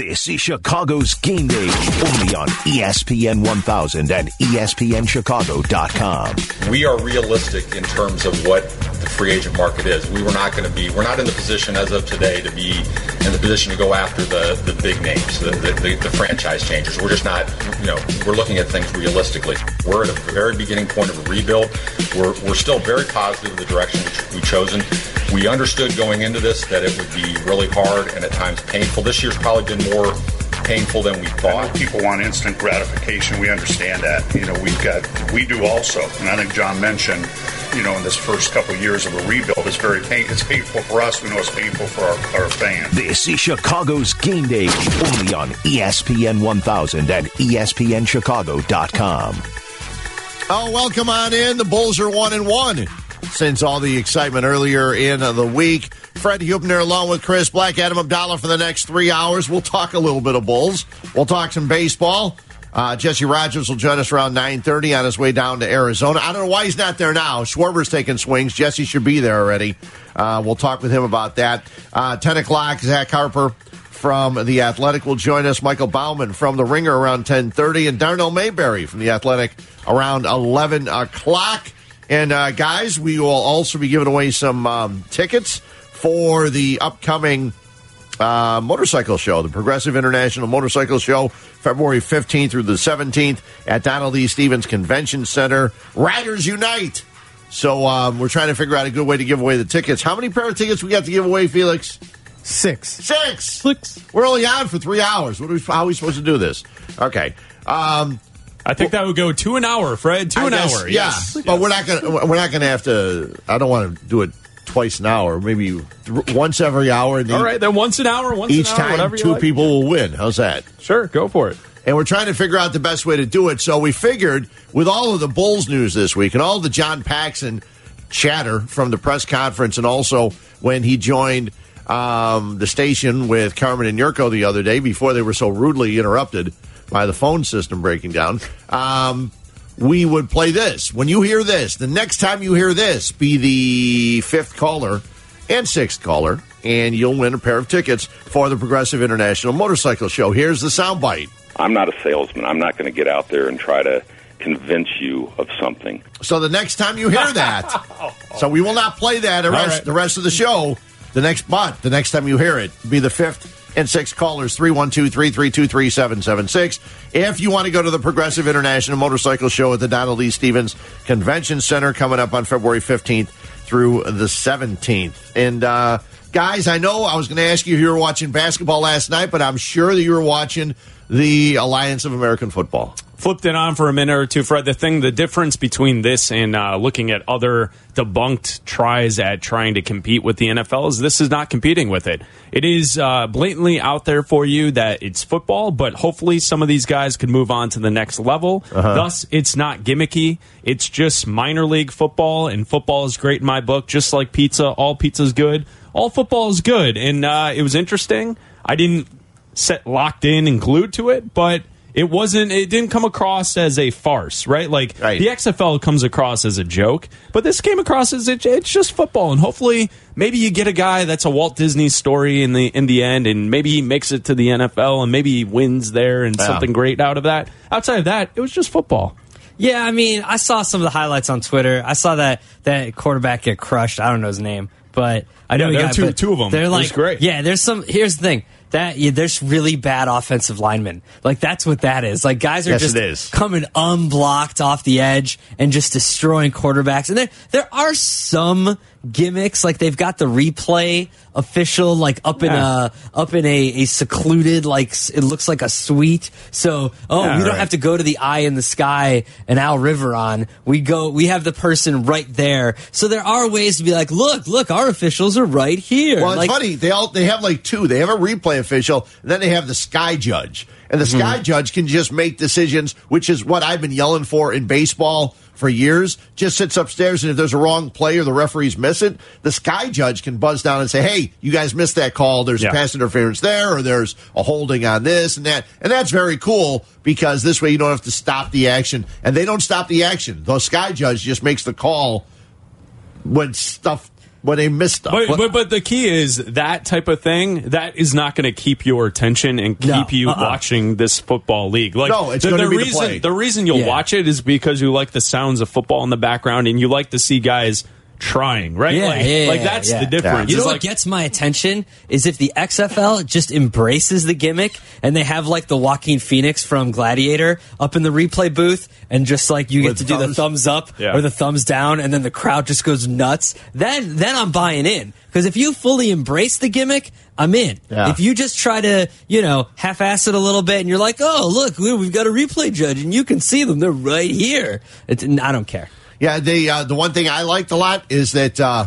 This is Chicago's Game Day, only on ESPN 1000 and ESPNChicago.com. we are realistic in terms of what the free agent market is. We were not going to be, we're not in the position as of today to be in the position to go after the, the big names, the, the, the, franchise changers. We're just not, you know, we're looking at things realistically. We're at a very beginning point of a rebuild. We're, we're still very positive of the direction we've chosen. We understood going into this that it would be really hard and at times painful. This year's probably been more painful than we thought. people want instant gratification. We understand that. You know, we've got, we do also. And I think John mentioned, you know, in this first couple of years of a rebuild, it's very pain, it's painful for us. We know it's painful for our, our fans. This is Chicago's Game Day, only on ESPN 1000 and ESPNChicago.com. Oh, welcome on in. The Bulls are one and one since all the excitement earlier in the week. Fred Huebner along with Chris Bleck, Adam Abdalla for the next three hours. We'll talk a little bit of Bulls. We'll talk some baseball. Uh, Jesse Rogers will join us around 9.30 on his way down to Arizona. I don't know why he's not there now. Schwarber's taking swings. Jesse should be there already. Uh, we'll talk with him about that. Uh, 10 o'clock, Zach Harper from The Athletic will join us. Michael Baumann from The Ringer around 10.30 and Darnell Mayberry from The Athletic around 11 o'clock. And uh, guys, we will also be giving away some um, tickets for the upcoming uh, motorcycle show, the Progressive International Motorcycle Show, February 15th through the 17th at Donald E. Stephens Convention Center. Riders Unite. So um, we're trying to figure out a good way to give away the tickets. How many pair of tickets we got to give away, Felix? Six. Six. Six. We're only on for three hours. What are we, how are we supposed to do this? Okay. Um, I think that would go to an hour, Fred. To I an guess- hour. Yeah, Yes. but we're not gonna we're not gonna have to. I don't want to do it twice an hour. Maybe th- once every hour. All right, then once an hour, once Each an hour, time, two like. people will win. How's that? Sure, go for it. And we're trying to figure out the best way to do it. So we figured, with all of the Bulls news this week and all the John Paxson chatter from the press conference, and also when he joined um, the station with Carmen and Jurko the other day before they were so rudely interrupted by the phone system breaking down, um, we would play this. When you hear this, the next time you hear this, be the fifth caller and sixth caller, and you'll win a pair of tickets for the Progressive International Motorcycle Show. Here's the soundbite. I'm not a salesman. I'm not going to get out there and try to convince you of something. So the next time you hear that, so we will not play that the rest, right. the rest of the show. The next, but the next time you hear it, be the fifth and six callers 312-332-3776. If you want to go to the Progressive International Motorcycle Show at the Donald E. Stephens Convention Center coming up on February 15th through the 17th. And uh, guys, I know I was going to ask you if you were watching basketball last night, but I'm sure that you were watching the Alliance of American Football. Flipped it on for a minute or two, Fred. The thing, the difference between this and uh, looking at other debunked tries at trying to compete with the NFL is this is not competing with it. It is uh, blatantly out there for you that it's football, but hopefully some of these guys could move on to the next level. Thus, it's not gimmicky. It's just minor league football, and football is great in my book. Just like pizza, all pizza's good. All football is good, and uh, it was interesting. I didn't set locked in and glued to it, but it wasn't. It didn't come across as a farce, right? Like Right. the XFL comes across as a joke, but this came across as it, it's just football, and hopefully, maybe you get a guy that's a Walt Disney story in the in the end, and maybe he makes it to the NFL, and maybe he wins there, and Yeah. something great out of that. Outside of that, it was just football. Yeah, I mean, I saw some of the highlights on Twitter. I saw that that quarterback get crushed. I don't know his name, but I know Yeah, he got were two- but two of 'em. They're like great. Yeah, there's some. Here's the thing. That yeah, there's really bad offensive linemen. Like that's what that is. Like guys are Yes, just coming unblocked off the edge and just destroying quarterbacks. And there there are some gimmicks. Like they've got the replay official like up in Yeah. a up in a, a secluded like it looks like a suite. So oh Yeah, we don't right. have to go to the eye in the sky and Al Riveron. We go we have the person right there. So there are ways to be like, look, look, our officials are right here. Well, it's like, funny. They all they have like two. They have a replay official, and then they have the sky judge. And the mm-hmm. sky judge can just make decisions, which is what I've been yelling for in baseball for years. Just sits upstairs, and if there's a wrong play or the referees miss it, the sky judge can buzz down and say, "Hey, you guys missed that call. There's Yeah. pass interference there, or there's a holding on this and that." And that's very cool because this way you don't have to stop the action, and they don't stop the action. The sky judge just makes the call when stuff when they miss stuff. But, but but the key is that type of thing that is not going to keep your attention and keep No, you uh-uh. watching this football league. Like No, it's the, gonna the be the reason play. the reason you'll Yeah. watch it is because you like the sounds of football in the background and you like to see guys trying, right? Yeah, like, yeah, like that's yeah. the difference. You know It's what like, gets my attention is if the XFL just embraces the gimmick and they have like the Joaquin Phoenix from Gladiator up in the replay booth and just like you get With to do the thumbs? thumbs up Yeah. or the thumbs down and then the crowd just goes nuts. Then then I'm buying in because if you fully embrace the gimmick, I'm in. Yeah. If you just try to you know half-ass it a little bit and you're like, oh look, we- we've got a replay judge and you can see them, they're right here. It's, I don't care. Yeah, the uh, the one thing I liked a lot is that uh,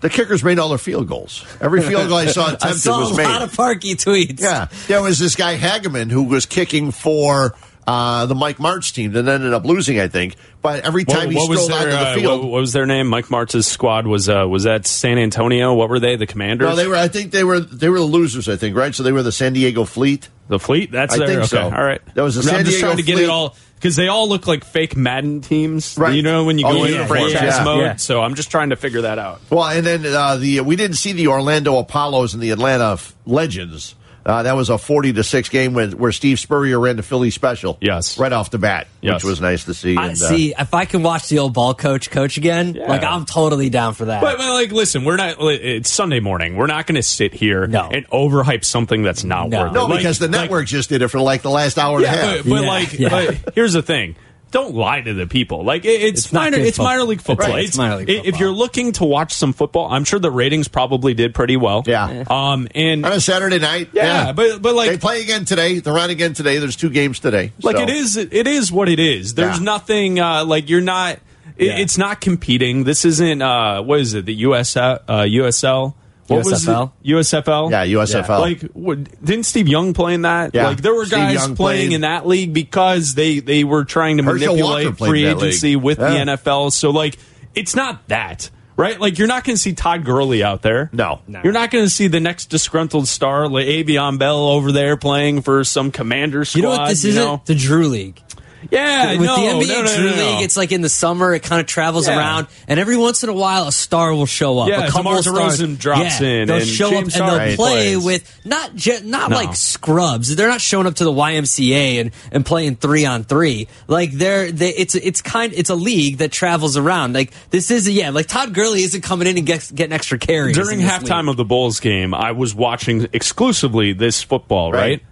the kickers made all their field goals. Every field goal I saw attempted I saw was a lot of Parkey tweets. yeah, there was this guy Hageman who was kicking for uh, the Mike Martz team that ended up losing, I think. But every what, time he what was strolled their onto the uh, field, what, what was their name? Mike Martz's squad was uh, was that San Antonio? What were they? The Commanders? no, they were. I think they were they were the losers. I think right. So they were the San Diego Fleet. The Fleet? That's I their, think okay. so. All right. That was the I'm San just Diego trying to get Fleet. it all because they all look like fake Madden teams. Right. You know when you Oh, go yeah, into franchise yeah. mode. Yeah. So I'm just trying to figure that out. Well, and then uh, the we didn't see the Orlando Apollos and the Atlanta F- Legends. Uh, that was a forty to six game when, where Steve Spurrier ran the Philly special. Yes. right off the bat, Yes. which was nice to see. I, and, uh, see, if I can watch the old ball coach coach again, Yeah. like I'm totally down for that. But, but like, listen, we're not. It's Sunday morning. We're not going to sit here No. and overhype something that's not No. worth it. no, Like- because the like- network just did it for like the last hour and a half. but, but Yeah, like, yeah. but here's the thing. Don't lie to the people. Like it, it's, It's minor. It's minor league football. Right, it's minor league i- If you're looking to watch some football, I'm sure the ratings probably did pretty well. Yeah. Um. And on a Saturday night. Yeah, but- but, like- they play again today. They're on again today. There's two games today. like so. it is it is what it is there's Yeah. nothing uh like you're not it, Yeah. it's not competing this isn't uh what is it the us uh usl what was USFL? it? usfl Yeah, USFL. like what, didn't steve young play in that Yeah. like there were Steve guys Young playing played. in that league because they they were trying to Herschel manipulate free agency league. with Yeah. the nfl so like it's not that Right, like you're not going to see Todd Gurley out there. No. you're not going to see the next disgruntled star, like Le'Veon Bell, over there playing for some commander squad. you know what? This isn't know? the Drew League. Yeah, With no, the NBA no, no, Drew. League, it's like in the summer, it kind of travels Yeah. around, and every once in a while, a star will show up. Yeah, a couple DeMar. DeRozan drops yeah, in, They'll and show James up and they'll play plays. with not ju- not No. like scrubs. They're not showing up to the YMCA and, and playing three on three. Like they're they, it's it's kind it's a league that travels around. Like this is yeah. Like Todd Gurley isn't coming in and get, getting extra carries During halftime league. of the Bulls game, I was watching exclusively this football, right? Right.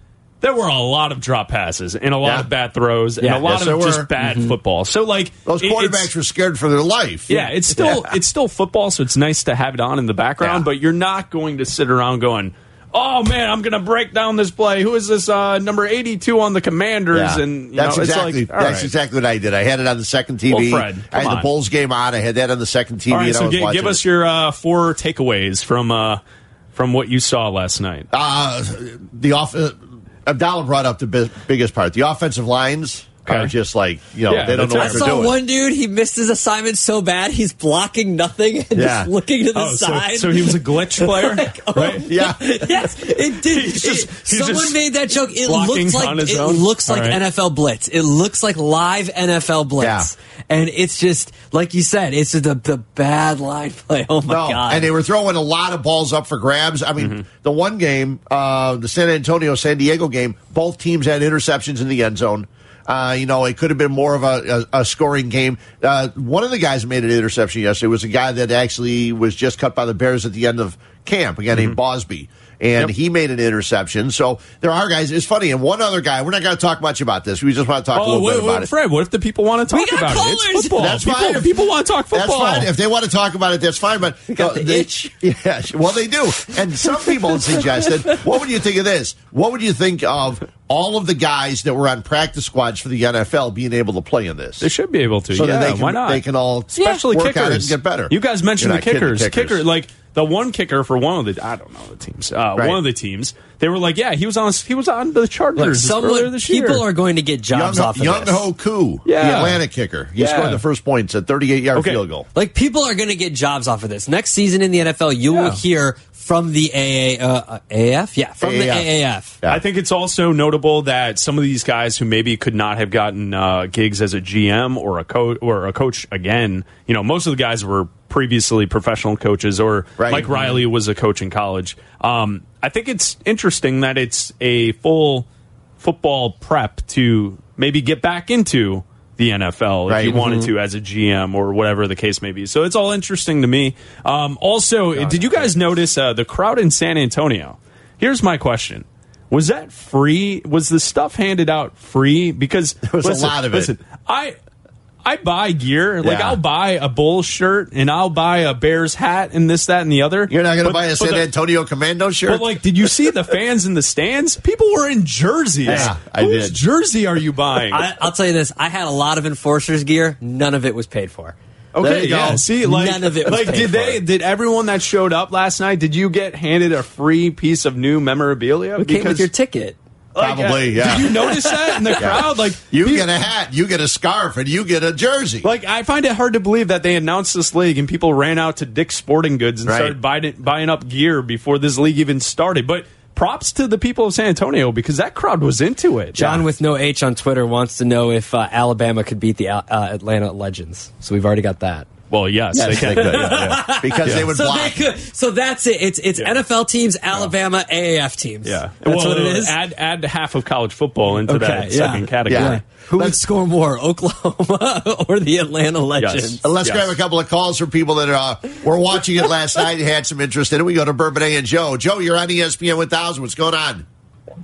There were a lot of drop passes and a lot Yeah. of bad throws and Yeah. a lot Yes, of just bad football. So like Those quarterbacks were scared for their life. Yeah, it's still Yeah. it's still football, so it's nice to have it on in the background. But you're not going to sit around going, "Oh man, I'm going to break down this play. Who is this uh, number 82 on the Commanders?" And you that's know, it's exactly like, that's right. exactly what I did. I had it on the second TV. Well, Fred, I had come the on. Bulls game on. I had that on the second TV. All right, and I so watching give us your uh, four takeaways from uh, from what you saw last night. Uh, the off. Abdallah brought up the bi- biggest part. The offensive lines Okay. are just like you know Yeah, they don't know what I they're saw doing. one dude. He missed his assignment so bad he's blocking nothing and Yeah. just looking to the Oh, side. so he was a glitch player, oh right? yeah, yes, it did. He's just- It- he's someone just made that joke. It looks like it own? looks like All right. NFL Blitz. It looks like live NFL Blitz, and it's just like you said. It's the the bad line play. Oh my no, god! and they were throwing a lot of balls up for grabs. I mean, Mm-hmm. the one game, uh, the San Antonio San Diego game, both teams had interceptions in the end zone. Uh, you know, it could have been more of a, a, a scoring game. Uh, one of the guys made an interception yesterday. Was a guy that actually was just cut by the Bears at the end of camp, a guy named Bosby. And Yep. he made an interception. So there are guys. It's funny. And one other guy, we're not going to talk much about this. We just want to talk a Oh, little wait, bit about wait, it. Fred, what if the people want to We talk got about it? It's football. That's people, fine. People want to talk football. That's fine. If they want to talk about it, that's fine. But got the they- itch. Yeah, well, they do. And some people suggested, what would you think of this? What would you think of all of the guys that were on practice squads for the NFL being able to play in this? They should be able to. So yeah, that they can, why not? They can all especially work kickers on it and get better. You guys mentioned You're the not kidding, kickers. Kicker, like the one kicker for one of the I don't know the teams. Uh, Right. One of the teams. They were like, yeah, he was on. He was on the Look, Chargers earlier someone, this people are going to get Young, jobs off of Young this. Ho Koo, Yeah. the Atlanta kicker. He Yeah. scored the first points at 38 yard Okay. field goal. Like people are going to get jobs off of this next season in the NFL. You will hear from the AA, uh, uh, AAF, yeah, from the AAF. AAF. Yeah. I think it's also notable that some of these guys who maybe could not have gotten uh, gigs as a GM or a coach or a coach again, you know, most of the guys were previously professional coaches, or Right. Mike Riley was a coach in college. Um, I think it's interesting that it's a full football prep to maybe get back into the NFL Right. if you wanted to as a GM or whatever the case may be. So it's all interesting to me. Um, also, did you guys notice uh, the crowd in San Antonio? Here's my question. Was that free? Was the stuff handed out free? Because there was a lot of it. I I buy gear. Like Yeah. I'll buy a Bulls shirt and I'll buy a Bears hat and this, that, and the other. You're not going to But- buy a but San the- Antonio Commando shirt? But like, did you see the fans in the stands? People were in jerseys. Yeah, I Whose did. jersey are you buying? I, I'll tell you this: I had a lot of enforcers gear. None of it was paid for. There Okay, you go. yeah. See, like, None of it was like, paid did they? for. Did everyone that showed up last night? Did you get handed a free piece of new memorabilia? It came with your ticket. Like, Probably, yeah. Did you notice that in the crowd? Like, you pe- get a hat, you get a scarf, and you get a jersey. Like I find it hard to believe that they announced this league and people ran out to Dick's Sporting Goods and Right. started buying, buying up gear before this league even started. But props to the people of San Antonio because that crowd was into it. John with no H on Twitter wants to know if uh, Alabama could beat the uh, Atlanta Legends. So we've already got that. Well, yes, Yes, they they can. could, yeah, yeah. Because they would So block. they could. So that's it. It's it's Yeah. NFL teams, Alabama, AAF teams. Yeah, that's well, what it is. Add add half of college football into Okay, that yeah. second category. Yeah. Who would Let's- score more, Oklahoma or the Atlanta Legends? Uh, Let's Yes. grab a couple of calls from people that uh, were watching it last night and had some interest in it. We go to Bourbonnais and Joe. Joe, you're on ESPN 1000. What's going on?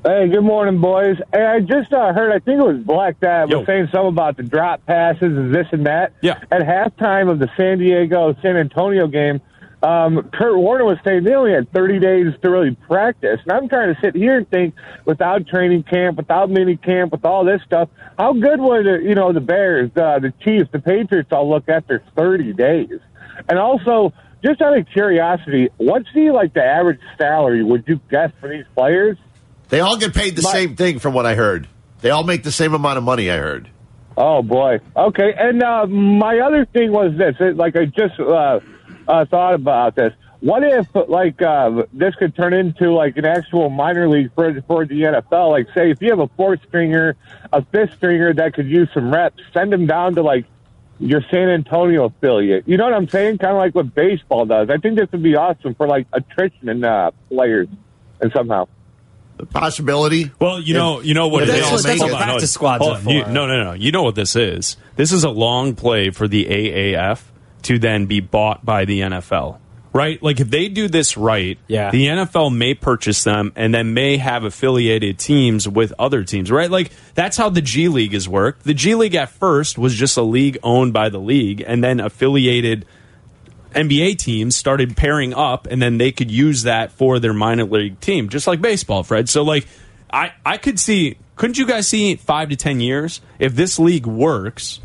Hey, good morning, boys. Hey, I just uh, heard, I think it was Bleck Dad Yo. was saying something about the drop passes and this and that. Yeah. At halftime of the San Diego San Antonio game, um, Kurt Warner was saying they only had 30 days to really practice. And I'm trying to sit here and think, without training camp, without mini camp, with all this stuff, how good would, uh, you know, the Bears, uh, the Chiefs, the Patriots all look after 30 days? And also, just out of curiosity, what's the, like, the average salary, would you guess, for these players? They all get paid the same thing, from what I heard. They all make the same amount of money, I heard. Oh boy. Okay. And uh, my other thing was this. It, like I just uh, uh, thought about this. What if like uh, this could turn into like an actual minor league for for the NFL? Like say if you have a fourth stringer, a fifth stringer that could use some reps, send them down to like your San Antonio affiliate. You know what I'm saying? Kind of like what baseball does. I think this would be awesome for like attrition and uh, players and somehow. The possibility. Well, you know, you know what if it they is. all that's what it- practice squads are for. you- no, no, no. You know what this is. This is a long play for the AAF to then be bought by the NFL. Right? Like if they do this right, Yeah. the NFL may purchase them and then may have affiliated teams with other teams, right? Like that's how the G League has worked. The G League at first was just a league owned by the league and then affiliated NBA teams started pairing up, and then they could use that for their minor league team, just like baseball, Fred. So, like, I I could see, couldn't you guys see five to ten years if this league works?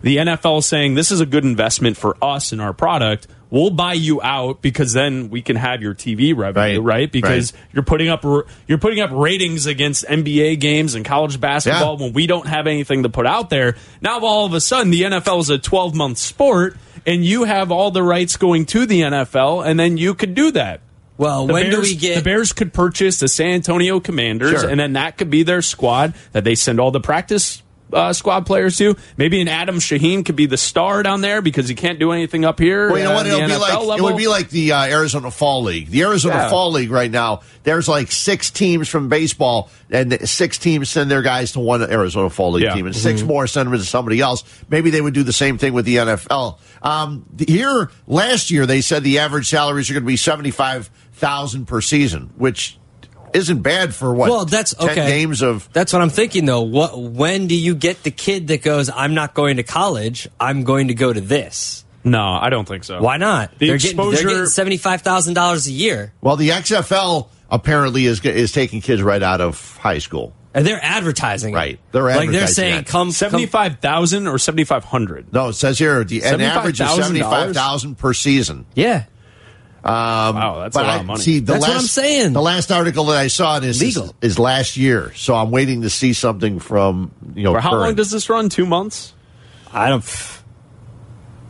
The NFL saying this is a good investment for us and our product. We'll buy you out because then we can have your TV revenue, Right. right? Because Right. you're putting up you're putting up ratings against NBA games and college basketball Yeah. when we don't have anything to put out there. Now all of a sudden the NFL is a 12 month sport and you have all the rights going to the NFL and then you could do that. Well, The when do we get the Bears could purchase the San Antonio Commanders Sure. and then that could be their squad that they send all the practice uh, squad players too. Maybe an Adam Shaheen could be the star down there because he can't do anything up here. Well, you know uh, what? It'll be NFL like it would be like the uh, Arizona Fall League. The Arizona Yeah. Fall League right now. There's like six teams from baseball, and six teams send their guys to one Arizona Fall League Yeah. team, and 6 more send them to somebody else. Maybe they would do the same thing with the NFL. Um, here last year, they said the average salaries are going to be seventy five thousand per season, which isn't bad for what? Well, that's 10 okay. games of That's what I'm thinking though. What when do you get the kid that goes, I'm not going to college, I'm going to go to this? no, I don't think so. Why not? The they're getting they're exposure- getting seventy five thousand dollars a year. well, the XFL apparently is is taking kids right out of high school. And they're advertising. Right. They're like they're saying that. come Seventy come- five thousand or seventy five hundred. No, it says here the an average of $75,000? seventy five thousand per season. Yeah. Um, wow, that's a lot I of money. see the That's last what I'm saying. the last article that I saw is Legal. is, is last year, so I'm waiting to see something from you know. For how long does this run? Two months. I don't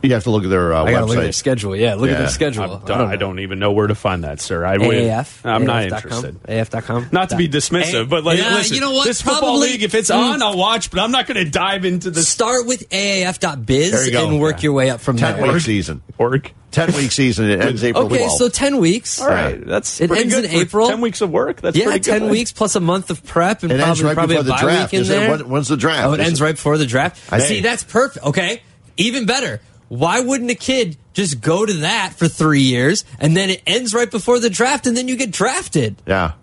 You have to look at their uh, I gotta website. look at their schedule. Yeah, look Yeah. at their schedule. I'm done- I don't even know where to find that, sir. I would, AAF. I'm not AAF.com? interested. AF.com. Not to be dismissive, but like, Yeah, listen, you know what? this football Probably- league, if it's Mm. on, I'll watch, but I'm not going to dive into the Start with AAF.biz There you and work your way up from Ten there. week season. work. Ten week season. It ends April Okay, 12th. so ten weeks. All right, that's It pretty ends good in April. Ten weeks of work. That's yeah, pretty ten good. weeks plus a month of prep and it ends probably right probably before the a bye draft. week in Is it- there. when- when's the draft? Oh, it Is ends it- right before the draft. Hey. See, that's perfect. Okay, even better. Why wouldn't a kid just go to that for three years and then it ends right before the draft and then you get drafted? Yeah.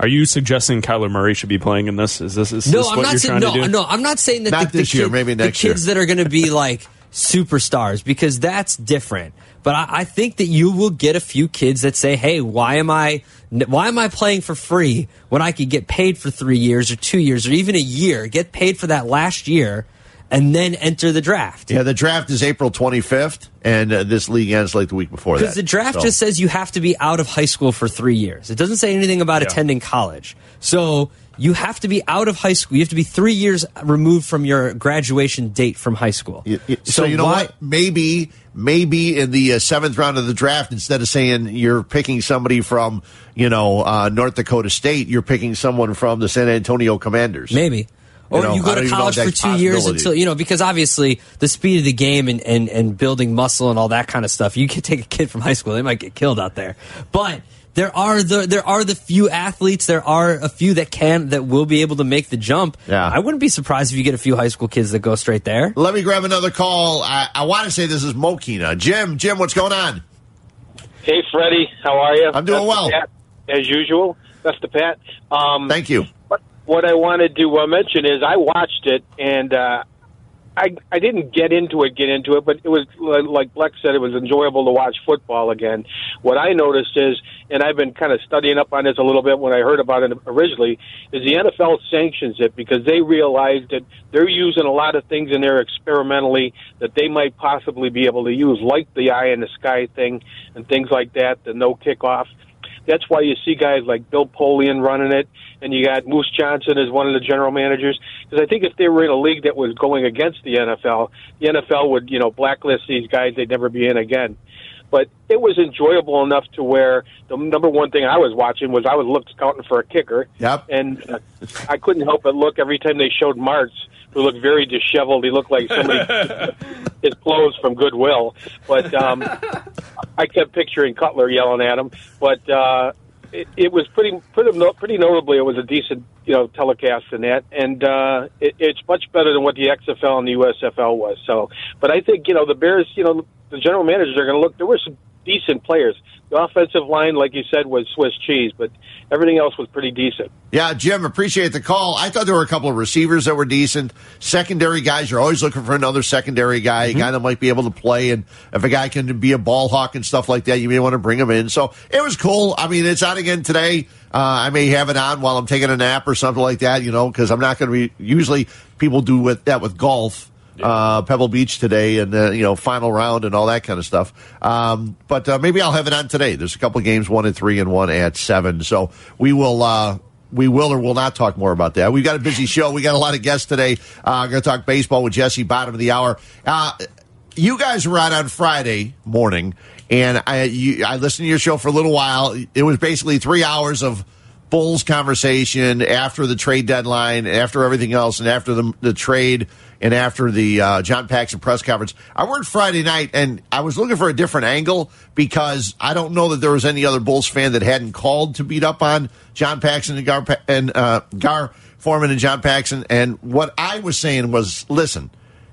Are you suggesting Kyler Murray should be playing in this? Is this is No, this I'm what not you're saying trying no, to do? no. I'm not saying that Not the, this the year, kid- maybe the next year. kids that are going to be like superstars because that's different. But I, I think that you will get a few kids that say, "Hey, why am I why am I playing for free when I could get paid for three years or two years or even a year? Get paid for that last year." And then enter the draft. Yeah, the draft is April 25th, and uh, this league ends like the week before that. Because the draft So- just says you have to be out of high school for three years. It doesn't say anything about Yeah. attending college. So you have to be out of high school. You have to be three years removed from your graduation date from high school. Y- y- So, you know why- what? Maybe, maybe in the uh, seventh round of the draft, instead of saying you're picking somebody from, you know, uh, North Dakota State, you're picking someone from the San Antonio Commanders. Maybe. Or know, you go to college for two years until, you know, because obviously the speed of the game and, and, and building muscle and all that kind of stuff, you can take a kid from high school, they might get killed out there. But there are the there are the few athletes, there are a few that can that will be able to make the jump. Yeah. I wouldn't be surprised if you get a few high school kids that go straight there. Let me grab another call. I, I want to say this is Mokena. Jim, Jim, what's going on? Hey, Freddie, how are you? I'm doing That's well. Pat, as usual. That's the Pat. Um, Thank you. What, I wanted to uh, mention is I watched it and uh, I I didn't get into it, get into it, but it was like Bleck said, it was enjoyable to watch football again. What I noticed is, and I've been kind of studying up on this a little bit when I heard about it originally, is the NFL sanctions it because they realize that they're using a lot of things in there experimentally that they might possibly be able to use, like the eye in the sky thing and things like that, the no kickoff. That's why you see guys like Bill Polian running it, and you got Moose Johnston as one of the general managers. Because I think if they were in a league that was going against the NFL, the NFL would, you know, blacklist these guys. They'd never be in again. But it was enjoyable enough to where the number one thing I was watching was I was look scouting for a kicker. Yep. And uh, I couldn't help but look every time they showed Martz, who looked very disheveled. He looked like somebody his clothes from Goodwill. But um, I kept picturing Cutler yelling at him. But uh, it, it was pretty pretty pretty notably it was a decent you know telecast in that, and uh, it, it's much better than what the XFL and the USFL was. So, but I think you know the Bears, you know the general managers are going to look. There were some decent players. The offensive line, like you said, was Swiss cheese, but everything else was pretty decent. Yeah, Jim, appreciate the call. I thought there were a couple of receivers that were decent. Secondary guys, you're always looking for another secondary guy, a guy that might be able to play. And if a guy can be a ball hawk and stuff like that, you may want to bring him in. So it was cool. I mean, it's on again today. Uh, I may have it on while I'm taking a nap or something like that, you know, because I'm not going to be. Usually people do with that with golf. Uh, Pebble Beach today, and uh, you know, final round and all that kind of stuff. Um, but uh, maybe I'll have it on today. There's a couple games, one at three and one at seven. So we will. Uh, we will or will not talk more about that. We've got a busy show. We got a lot of guests today. Uh, going to talk baseball with Jesse, bottom of the hour. Uh, you guys were on on Friday morning, and I you, I listened to your show for a little while. It was basically three hours of Bulls conversation after the trade deadline, after everything else, and after the, the trade, and after the uh, John Paxson press conference. I worked Friday night, and I was looking for a different angle because I don't know that there was any other Bulls fan that hadn't called to beat up on John Paxson and Gar and uh, Gar Forman and John Paxson. And what I was saying was, listen,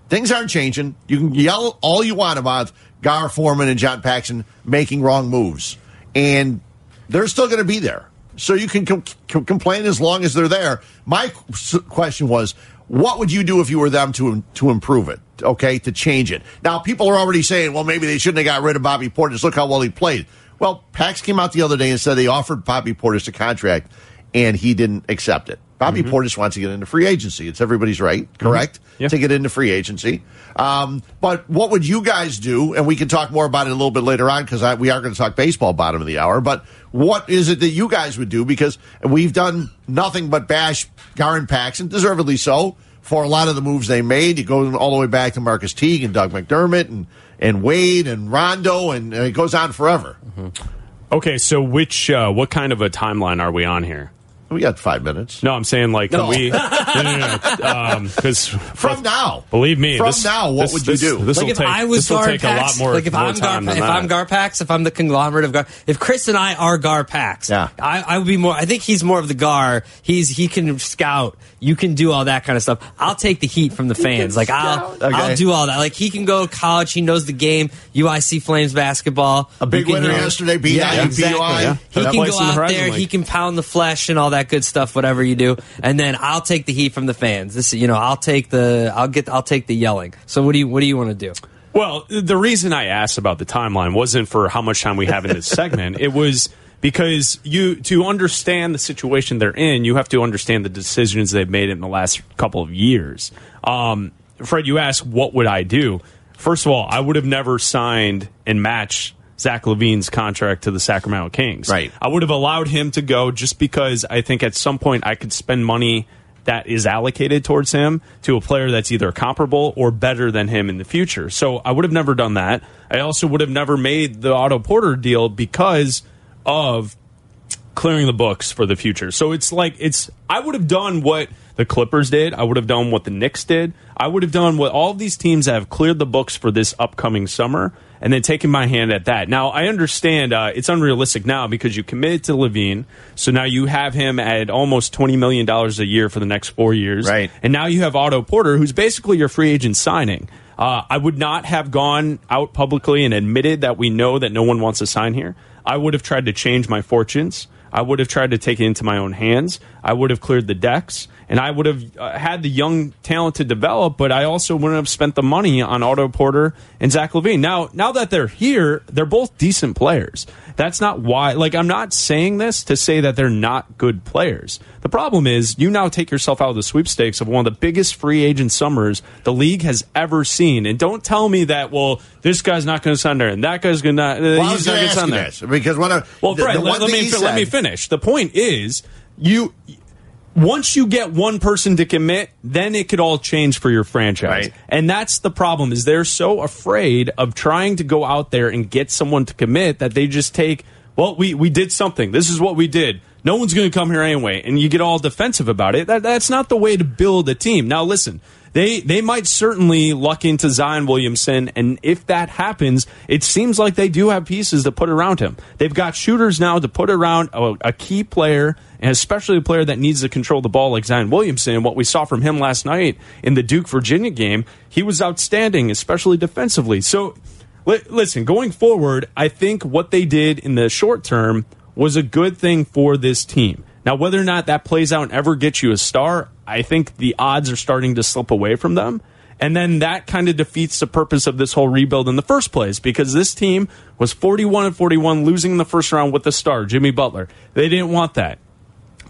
things aren't changing. You can yell all you want about Gar Forman and John Paxson making wrong moves, and they're still going to be there. So you can com- com- complain as long as they're there. My qu- question was, what would you do if you were them to to improve it? Okay, to change it. Now people are already saying, well, maybe they shouldn't have got rid of Bobby Portis. Look how well he played. Well, Pax came out the other day and said they offered Bobby Portis a contract, and he didn't accept it. Bobby Portis wants to get into free agency. It's everybody's right, correct? Yeah. To get into free agency. Um, but what would you guys do? And we can talk more about it a little bit later on because we are going to talk baseball bottom of the hour. But what is it that you guys would do? Because we've done nothing but bash Garin Paxson, deservedly so. for a lot of the moves they made. It goes all the way back to Marcus Teague and Doug McDermott and, and Wade and Rondo, and it goes on forever. Okay, so which uh, what kind of a timeline are we on here? We got five minutes. No, I'm saying like No. can we? no, no, no. Because um, From now. believe me, From this, now, what this- would you this- do? This like will if take, I was this will take a lot more. like if more I'm Gar, time than if. I'm Garpax, if I'm the conglomerate of Gar, if Chris and I are Garpax, Yeah. I, I would be more. I think he's more of the Gar. He's he can scout. You can do all that kind of stuff. I'll take the heat from the fans. Like I'll Okay. I'll do all that. Like he can go to college. He knows the game. UIC Flames basketball. A big winner yesterday, beat Yeah, IUPUI. exactly. Yeah. He can go in the out there. He can pound the flesh and all that good stuff. Whatever you do, and then I'll take the heat from the fans. This, you know, I'll take the. I'll get. I'll take the yelling. So what do you What do you want to do? Well, the reason I asked about the timeline wasn't for how much time we have in this segment. It was because you to understand the situation they're in, you have to understand the decisions they've made in the last couple of years. Um, Fred, you asked what would I do? First of all, I would have never signed and matched Zach LaVine's contract to the Sacramento Kings. Right. I would have allowed him to go just because I think at some point I could spend money that is allocated towards him to a player that's either comparable or better than him in the future. So I would have never done that. I also would have never made the Otto Porter deal because of clearing the books for the future. So it's like it's I would have done what the Clippers did. I would have done what the Knicks did. I would have done what all of these teams have cleared the books for this upcoming summer and then taking my hand at that. Now I understand uh, it's unrealistic now because you committed to LaVine, so now you have him at almost twenty million dollars a year for the next four years, Right. And now you have Otto Porter, who's basically your free agent signing. Uh, I would not have gone out publicly and admitted that we know that no one wants to sign here. I would have tried to change my fortunes. I would have tried to take it into my own hands. I would have cleared the decks, and I would have uh, had the young talent to develop. But I also wouldn't have spent the money on Otto Porter and Zach LaVine. Now, now that they're here, they're both decent players. That's not why. Like, I'm not saying this to say that they're not good players. The problem is, you now take yourself out of the sweepstakes of one of the biggest free agent summers the league has ever seen. And don't tell me that, well, this guy's not going to sign there, and that guy's going to. Uh, Well, he's not going to sign there. because one of Well, the, Fred, the let, let me he let me finish. The point is, you once you get one person to commit, then it could all change for your franchise. Right. And that's the problem is they're so afraid of trying to go out there and get someone to commit that they just take, well, we we did something. This is what we did. No one's going to come here anyway, and you get all defensive about it. That, that's not the way to build a team. Now, listen, they they might certainly luck into Zion Williamson, and if that happens, it seems like they do have pieces to put around him. They've got shooters now to put around a, a key player, and especially a player that needs to control the ball like Zion Williamson. And what we saw from him last night in the Duke Virginia game, he was outstanding, especially defensively. So, li- listen, going forward, I think what they did in the short term was a good thing for this team. Now, whether or not that plays out and ever gets you a star, I think the odds are starting to slip away from them. And then that kind of defeats the purpose of this whole rebuild in the first place because this team was 41 and 41, losing in the first round with the star, Jimmy Butler. They didn't want that.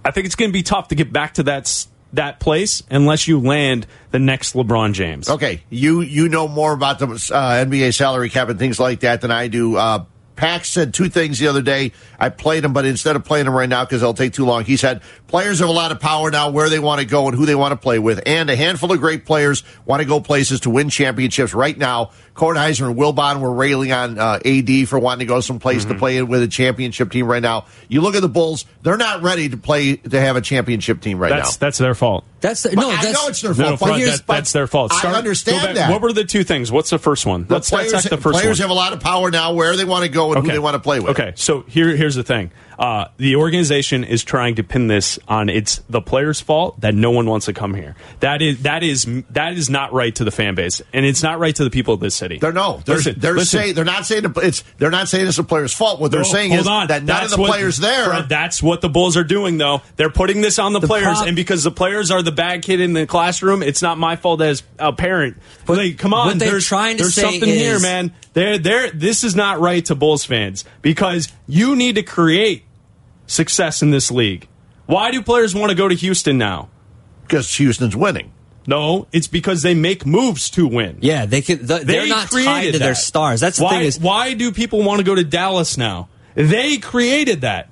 I think it's going to be tough to get back to that that place unless you land the next LeBron James. Okay, you you know more about the uh, NBA salary cap and things like that than I do. Uh, Pax said two things the other day. I played him, but instead of playing him right now because they'll take too long, he said players have a lot of power now where they want to go and who they want to play with, and a handful of great players want to go places to win championships right now. Kornheiser and Wilbon were railing on uh, AD for wanting to go someplace Mm-hmm. to play with a championship team right now. You look at the Bulls; they're not ready to play to have a championship team right That's now. that's their fault. That's the, But no. I That's know it's their No, fault. but Fred, that, that's their fault. I understand back. that. What were the two things? What's the first one? The Let's players, the first players one. have a lot of power now where they want to go and who they want to play with. Okay, so here here's the thing. Uh, the organization is trying to pin this on it's the players' fault that no one wants to come here. That is that is that is not right to the fan base, and it's not right to the people of this city. They're no. They're, Listen, they're listen. saying they're not saying it's they're not saying it's the player's fault. What they're No, saying is on. that none That's of the what- players there. Fred, that's what the Bulls are doing, though. They're putting this on the, The players, prob- and because the players are the bad kid in the classroom, it's not my fault as a parent. But like, come on, what they're there's, trying to there's say something here, man. They're, they're, this is not right to Bulls fans because you need to create success in this league. Why do players want to go to Houston now? because Houston's winning. No, it's because they make moves to win. yeah. They could. They're They not created tied to their stars. That's the why, thing. Is why do people want to go to Dallas now? They created that.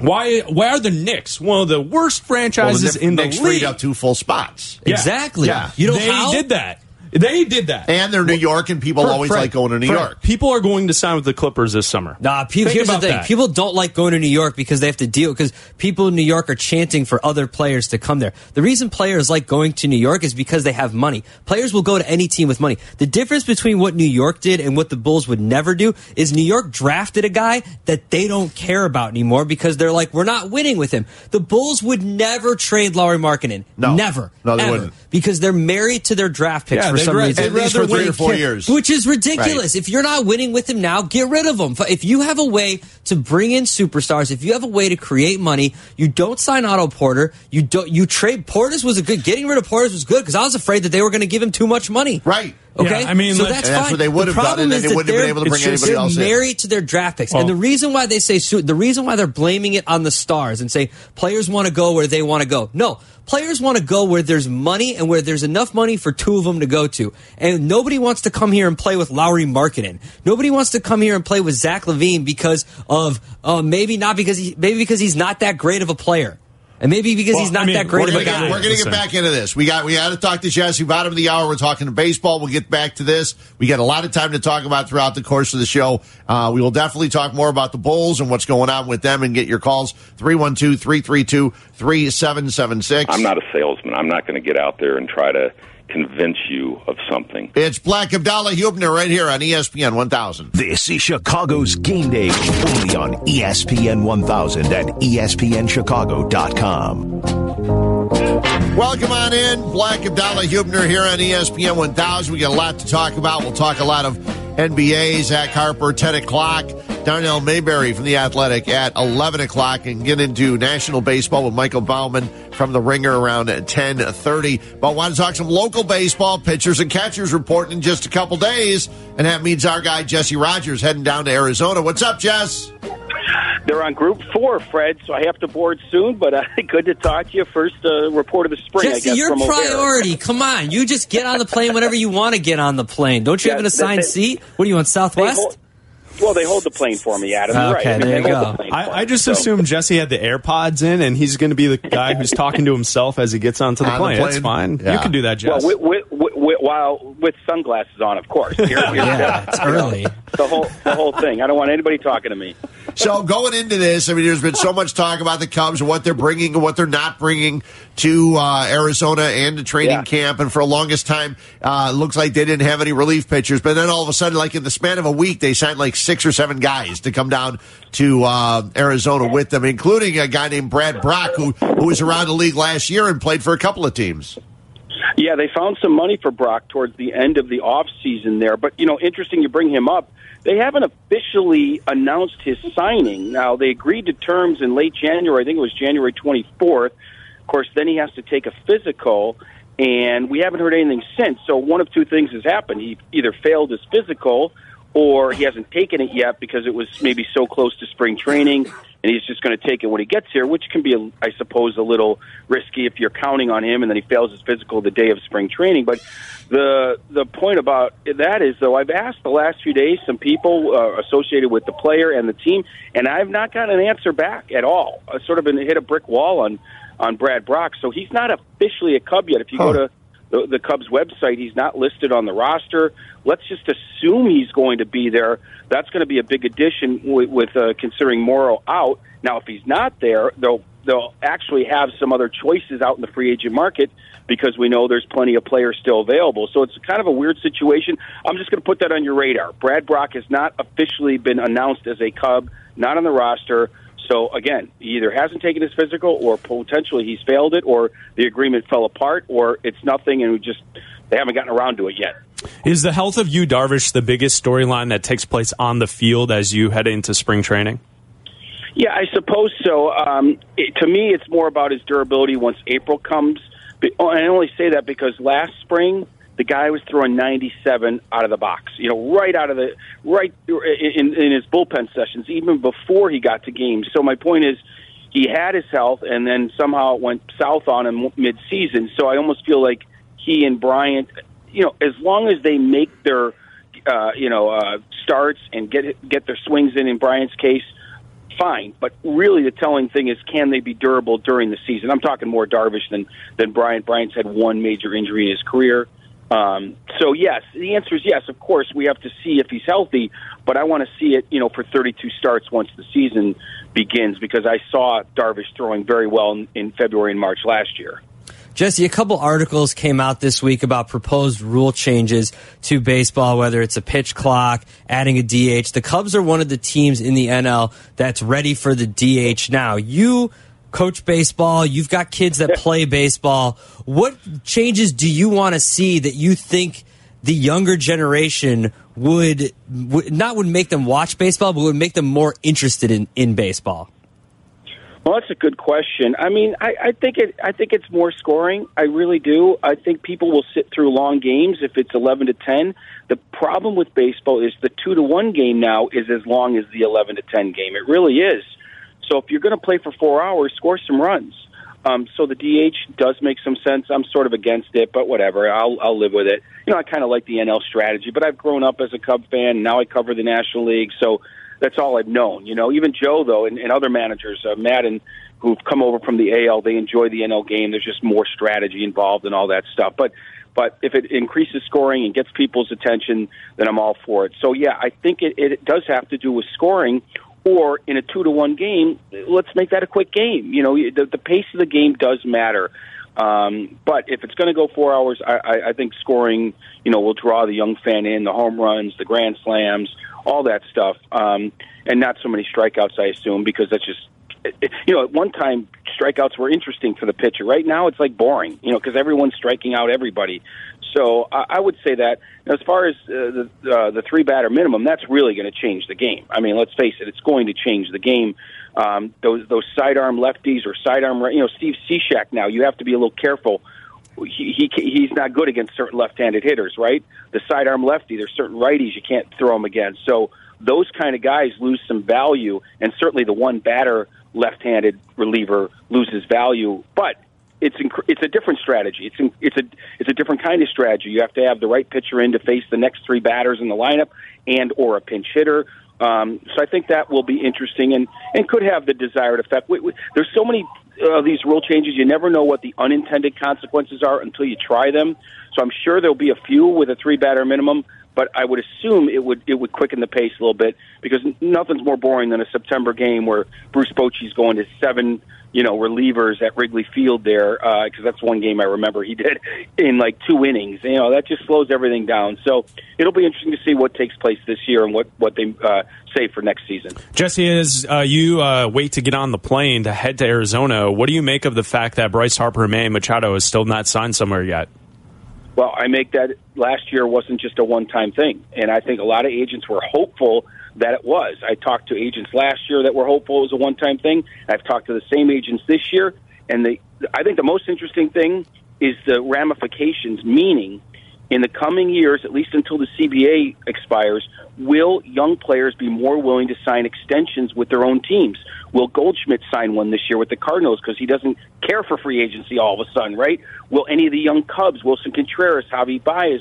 Why? Why are the Knicks one of the worst Well, franchises the in the Knicks league? freed up two full spots. Yeah. Exactly. Yeah. You know they how? did that. They did that. And they're New York, and people Fred, always Fred, like going to New Fred, York. People are going to sign with the Clippers this summer. Nah, people, Think here's the thing. that. People don't like going to New York because they have to deal because people in New York are chanting for other players to come there. The reason players like going to New York is because they have money. Players will go to any team with money. The difference between what New York did and what the Bulls would never do is New York drafted a guy that they don't care about anymore because they're like, we're not winning with him. The Bulls would never trade Lauri Markkanen. No. Never. No, they ever. wouldn't. Because they're married to their draft picks Yeah, for they'd some ra- reason. At least for three or four Kim- years. Which is ridiculous. If you're not winning with him now, get rid of him. If you have a way to bring in superstars, if you have a way to create money, you don't sign Otto Porter. You don't. You trade Portis was a good. Getting rid of Portis was good because I was afraid that they were going to give him too much money. Right. Okay. Yeah, I mean, so that's that's fine. what they would The have done, problem and is they that wouldn't have been they're- able to bring anybody else in. They're married to their draft picks, Well- and the reason why they say the reason why they're blaming it on the stars and say players want to go where they want to go. No, players want to go where there's money and where there's enough money for two of them to go to. And nobody wants to come here and play with Lauri Markkanen. Nobody wants to come here and play with Zach LaVine because of uh, maybe not because he maybe because he's not that great of a player. And maybe because Well, he's not I mean, that great We're of gonna, a get, guy. we're gonna get back into this. We got we had to talk to Jesse bottom of the hour. We're talking to baseball. We'll get back to this. We got a lot of time to talk about throughout the course of the show. Uh, we will definitely talk more about the Bulls and what's going on with them and get your calls 312-332-3776. I'm not a salesman. I'm not going to get out there and try to convince you of something. It's Bleck Abdalla Huebner right here on ESPN 1000. This is Chicago's Game Day, only on ESPN 1000 and E ESPNChicago.com. Welcome on in. Bleck Abdalla Huebner here on ESPN 1000. We got a lot to talk about. We'll talk a lot of NBA. Zach Harper, 10 o'clock. Darnell Mayberry from The Athletic at 11 o'clock and get into national baseball with Michael Baumann from The Ringer around 10.30. But I want to talk some local baseball pitchers and catchers reporting in just a couple days. And that means our guy, Jesse Rogers, heading down to Arizona. What's up, Jess? They're on Group Four, Fred. So I have to board soon. But uh, good to talk to you. First uh, report of the spring, I Jesse, guess. your from priority. Come on, you just get on the plane whenever you want to get on the plane. Don't you Yeah, have an assigned they- seat? What are you on They Southwest? hold- well, they hold the plane for me, Adam. Okay, right. I mean, there you go. the plane for I, I just so. assumed Jesse had the AirPods in, and he's going to be the guy who's talking to himself as he gets onto the On the plane. That's fine. Yeah. You can do that, Jesse. Well, with, with, while with sunglasses on, of course. Here, here, Yeah, it's early. the whole the whole thing. I don't want anybody talking to me. So going into this, I mean, there's been so much talk about the Cubs and what they're bringing and what they're not bringing to uh, Arizona and to training Yeah. camp. And for the longest time, uh, it looks like they didn't have any relief pitchers. But then all of a sudden, like in the span of a week, they signed like six or seven guys to come down to uh, Arizona with them, including a guy named Brad Brach, who who was around the league last year and played for a couple of teams. Yeah, they found some money for Brach towards the end of the off season there. But you know, interesting you bring him up. They haven't officially announced his signing. Now they agreed to terms in late January. I think it was January 24th. Of course, then he has to take a physical, and we haven't heard anything since. So one of two things has happened: he either failed his physical, or he hasn't taken it yet because it was maybe so close to spring training, and he's just going to take it when he gets here, which can be, I suppose, a little risky if you're counting on him and then he fails his physical the day of spring training. But the the point about that is, though, I've asked the last few days some people uh, associated with the player and the team, and I've not gotten an answer back at all. I've sort of been hit a brick wall on on Brad Brach, so he's not officially a Cub yet. If you Huh. go to the, the Cubs website, he's not listed on the roster. Let's just assume he's going to be there. That's going to be a big addition with, with uh, considering Morrow out. Now, if he's not there, they'll they'll actually have some other choices out in the free agent market because we know there's plenty of players still available. So it's kind of a weird situation. I'm just going to put that on your radar. Brad Brach has not officially been announced as a Cub, not on the roster. So again, he either hasn't taken his physical, or potentially he's failed it, or the agreement fell apart, or it's nothing, and we just they haven't gotten around to it yet. Is the health of Yu, Darvish, the biggest storyline that takes place on the field as you head into spring training? Yeah, I suppose so. Um, it, to me, it's more about his durability once April comes. But, oh, I only say that because last spring the guy was throwing 97 out of the box. You know, right out of the right in, in his bullpen sessions, even before he got to games. So my point is, he had his health, and then somehow it went south on him mid-season. So I almost feel like he and Bryant, you know, as long as they make their, uh, you know, uh, starts and get get their swings in. In Bryant's case, fine. But really, the telling thing is, can they be durable during the season? I'm talking more Darvish than than Bryant. Bryant's had one major injury in his career. Um, so yes, the answer is yes. Of course, we have to see if he's healthy, but I want to see it, you know, for 32 starts once the season begins because I saw Darvish throwing very well in, in February and March last year. Jesse, a couple articles came out this week about proposed rule changes to baseball, whether it's a pitch clock, adding a DH. The Cubs are one of the teams in the NL that's ready for the DH now. You coach baseball, you've got kids that play baseball. What changes do you want to see that you think the younger generation would, would not would make them watch baseball, but would make them more interested in, in baseball? Well, that's a good question. I mean, I, I think it. I think it's more scoring. I really do. I think people will sit through long games if it's eleven to ten. The problem with baseball is the two to one game now is as long as the eleven to ten game. It really is. So if you're going to play for four hours, score some runs. Um, so the DH does make some sense. I'm sort of against it, but whatever. I'll I'll live with it. You know, I kind of like the NL strategy, but I've grown up as a Cub fan. Now I cover the National League, so that's all I've known. You know, even Joe though, and, and other managers, uh, Maddon, who've come over from the AL, they enjoy the NL game. There's just more strategy involved and all that stuff. But but if it increases scoring and gets people's attention, then I'm all for it. So yeah, I think it, it does have to do with scoring. Or in a two to one game, let's make that a quick game. You know, the, the pace of the game does matter. Um, but if it's going to go four hours, I, I, I think scoring, you know, will draw the young fan in, the home runs, the grand slams, all that stuff, um, and not so many strikeouts, I assume, because that's just you know, at one time strikeouts were interesting for the pitcher. Right now, it's like boring, you know, because everyone's striking out everybody. So I, I would say that as far as uh, the uh, the three batter minimum, that's really going to change the game. I mean, let's face it, it's going to change the game. Um, those those sidearm lefties or sidearm, right you know, Steve Cishek. Now you have to be a little careful. He, he he's not good against certain left-handed hitters, right? The sidearm lefty, there's certain righties you can't throw him against. So those kind of guys lose some value, and certainly the one batter left-handed reliever loses value. But it's inc- it's a different strategy. It's in- it's a it's a different kind of strategy. You have to have the right pitcher in to face the next three batters in the lineup, and or a pinch hitter. Um, so I think that will be interesting and and could have the desired effect. We, we, there's so many of uh, these rule changes. You never know what the unintended consequences are until you try them. So I'm sure there'll be a few with a three batter minimum but I would assume it would it would quicken the pace a little bit because nothing's more boring than a September game where Bruce Bochy's going to seven you know relievers at Wrigley Field there because uh, that's one game I remember he did in like two innings. You know that just slows everything down. So it'll be interesting to see what takes place this year and what what they uh, say for next season. Jesse, as uh, you uh, wait to get on the plane to head to Arizona, what do you make of the fact that Bryce Harper and Manny Machado is still not signed somewhere yet? Well, I make that last year wasn't just a one time thing. And I think a lot of agents were hopeful that it was. I talked to agents last year that were hopeful it was a one time thing. I've talked to the same agents this year. And the, I think the most interesting thing is the ramifications, meaning in the coming years, at least until the CBA expires, will young players be more willing to sign extensions with their own teams? Will Goldschmidt sign one this year with the Cardinals because he doesn't care for free agency all of a sudden, right? Will any of the young Cubs, Willson Contreras, Javi Baez,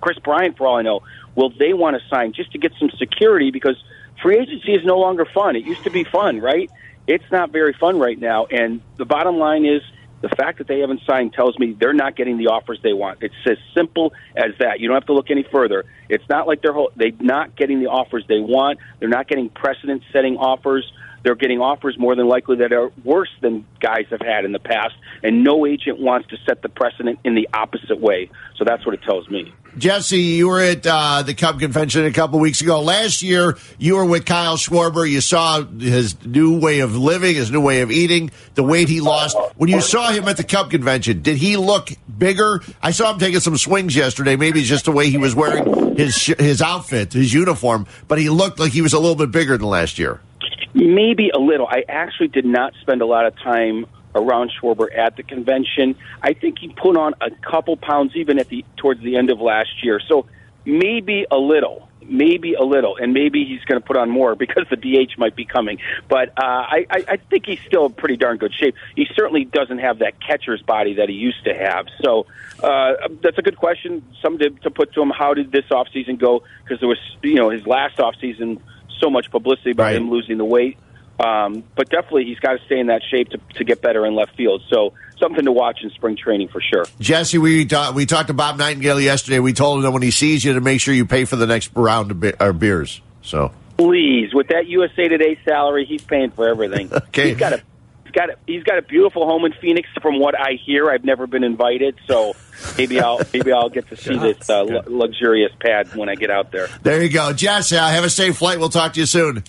Kris Bryant, for all I know, will they want to sign just to get some security because free agency is no longer fun. It used to be fun, right? It's not very fun right now. And the bottom line is the fact that they haven't signed tells me they're not getting the offers they want. It's as simple as that. You don't have to look any further. It's not like they're they're not getting the offers they want. They're not getting precedent-setting offers. They're getting offers more than likely that are worse than guys have had in the past, and no agent wants to set the precedent in the opposite way. So that's what it tells me. Jesse, you were at uh, the Cub convention a couple weeks ago. Last year, you were with Kyle Schwarber. You saw his new way of living, his new way of eating, the weight he lost. When you saw him at the Cub convention, did he look bigger? I saw him taking some swings yesterday. Maybe it's just the way he was wearing his his outfit, his uniform, but he looked like he was a little bit bigger than last year. Maybe a little. I actually did not spend a lot of time around Schwarber at the convention. I think he put on a couple pounds even at the towards the end of last year. So maybe a little, maybe a little, and maybe he's going to put on more because the DH might be coming. But uh, I, I think he's still in pretty darn good shape. He certainly doesn't have that catcher's body that he used to have. So uh, that's a good question. Something to, to put to him. How did this offseason go? Because there was, you know, his last offseason so much publicity about right. him losing the weight. Um, but definitely, he's got to stay in that shape to, to get better in left field. So something to watch in spring training for sure. Jesse, we ta- we talked to Bob Nightingale yesterday. We told him that when he sees you, to make sure you pay for the next round of be- beers. So Please, with that USA Today salary, he's paying for everything. Okay. He's got a he's got a, he's got a beautiful home in Phoenix. From what I hear, I've never been invited, so maybe I'll maybe I'll get to see this uh, lu- luxurious pad when I get out there. there you go, Jesse. Uh, have a safe flight. We'll talk to you soon.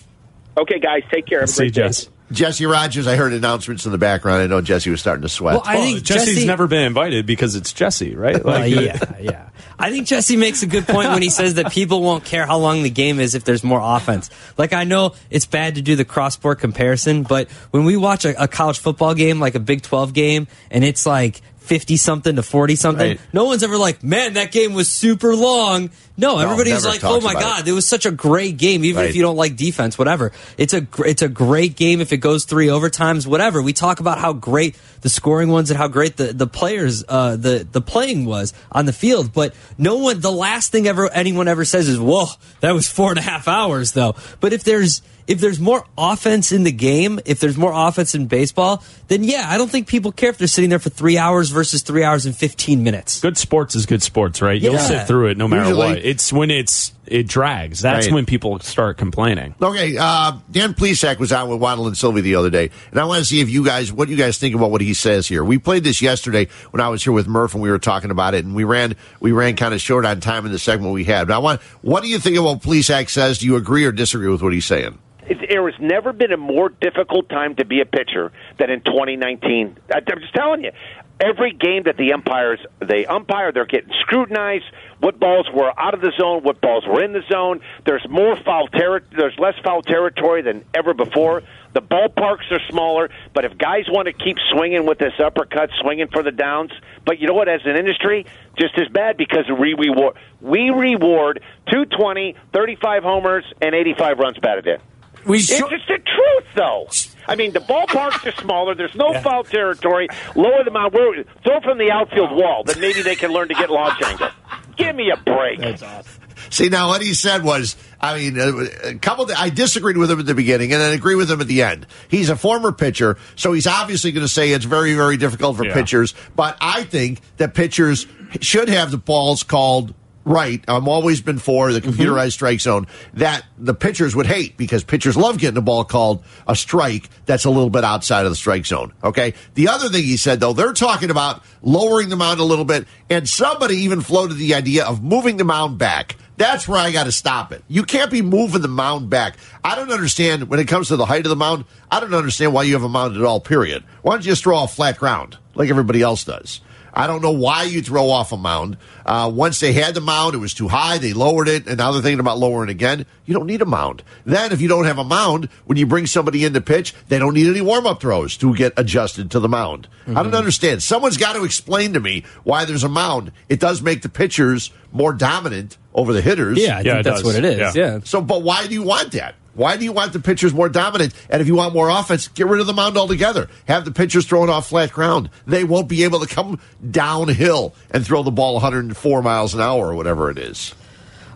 Okay, guys, take care. Have a See you, great day. Jess. Jesse Rogers. I heard announcements in the background. I know Jesse was starting to sweat. Well, I Well, think Jesse's Jesse, never been invited because it's Jesse, right? Well, Like, yeah, yeah. I think Jesse makes a good point when he says that people won't care how long the game is if there's more offense. Like I know it's bad to do the cross sport comparison, but when we watch a, a college football game, like a Big Twelve game, and it's like fifty something to forty something, Right. no one's ever like, "Man, that game was super long." No, everybody's like, "Oh my god, it. it was such a great game." Even Right. if you don't like defense, whatever, it's a it's a great game if it goes three overtimes, whatever. We talk about how great the scoring ones and how great the the players uh, the the playing was on the field, but no one. The last thing ever anyone ever says is, "Whoa, that was four and a half hours," though. But if there's if there's more offense in the game, if there's more offense in baseball, then yeah, I don't think people care if they're sitting there for three hours versus three hours and fifteen minutes. good sports is good sports, right? You'll sit through it no matter Usually- what. It's when it's it drags. That's Right. when people start complaining. Okay, uh, Dan Plesac was out with Waddle and Silvy the other day, and I want to see if you guys, what you guys think about what he says here. We played this yesterday when I was here with Murph and we were talking about it, and we ran we ran kind of short on time in the segment we had. But I want, what do you think of what Plesac says? Do you agree or disagree with what he's saying? It- there has never been a more difficult time to be a pitcher than in 2019. I'm just telling you. Every game that the umpires they umpire, they're getting scrutinized. What balls were out of the zone? What balls were in the zone? There's more foul terri- There's less foul territory than ever before. The ballparks are smaller, but if guys want to keep swinging with this uppercut, swinging for the downs, but you know what? As an industry, just as bad because we reward we reward 220, 35 homers, and 85 runs batted in. We It's just the truth, though. I mean, the ballparks are smaller. There's no foul territory. Lower the mound. We're, throw from the outfield wall. Then maybe they can learn to get launch angle. Give me a break. See, now what he said was, I mean, uh, a couple. Of, I disagreed with him at the beginning, and then agree with him at the end. He's a former pitcher, so he's obviously going to say it's very, very difficult for Yeah. pitchers. But I think that pitchers should have the balls called right. I'm always been for the mm-hmm. computerized strike zone that the pitchers would hate because pitchers love getting the ball called a strike that's a little bit outside of the strike zone. Okay. The other thing he said though, they're talking about lowering the mound a little bit, and somebody even floated the idea of moving the mound back. That's where I got to stop it. You can't be moving the mound back. I don't understand when it comes to the height of the mound. I don't understand why you have a mound at all. Period. Why don't you just throw off flat ground like everybody else does? I don't know why you throw off a mound. Uh, once they had the mound, it was too high. They lowered it, and now they're thinking about lowering again. You don't need a mound. Then, if you don't have a mound, when you bring somebody in to pitch, they don't need any warm up throws to get adjusted to the mound. I don't understand. Someone's got to explain to me why there's a mound. It does make the pitchers more dominant over the hitters. Yeah, I Yeah, think that's does. what it is. Yeah. yeah. So, but why do you want that? Why do you want the pitchers more dominant? And if you want more offense, get rid of the mound altogether. Have the pitchers throwing off flat ground. They won't be able to come downhill and throw the ball 104 miles an hour or whatever it is.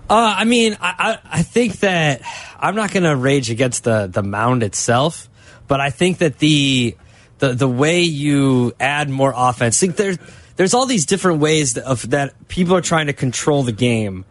Uh, I mean, I, I, I think that I'm not going to rage against the, the mound itself, but I think that the the the way you add more offense, think there's there's all these different ways of that people are trying to control the game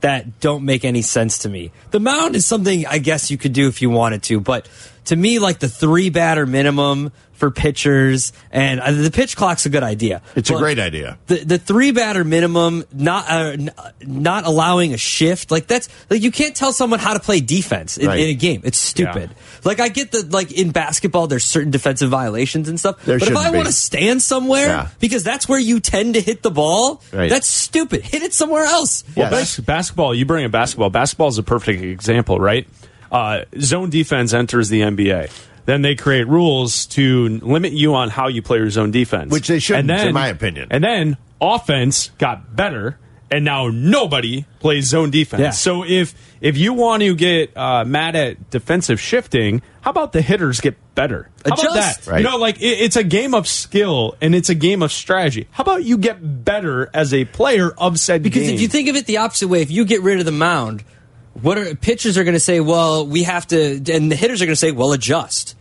that don't make any sense to me. The mound is something I guess you could do if you wanted to, but to me, like the three batter minimum for pitchers and uh, the pitch clock's a good idea. It's a great idea. The the three batter minimum, not uh, n- not allowing a shift, like that's like you can't tell someone how to play defense in, Right. in a game. It's stupid. Like I get that, like in basketball, there's certain defensive violations and stuff. There but if I want to stand somewhere Yeah. because that's where you tend to hit the ball, Right. that's stupid. Hit it somewhere else. Well, Yes. bas- basketball, you bring a basketball. Basketball is a perfect example, right? Uh, zone defense enters the NBA. Then they create rules to limit you on how you play your zone defense. Which they shouldn't, And in my opinion. And then offense got better, and now nobody plays zone defense. Yeah. So if if you want to get uh, mad at defensive shifting, how about the hitters get better? How about Adjust. that? Right. You know, like it, it's a game of skill and it's a game of strategy. How about you get better as a player of said game? Because game? if you think of it the opposite way, if you get rid of the mound, what are pitchers are going to say? Well, we have to, and the hitters are going to say, well, adjust,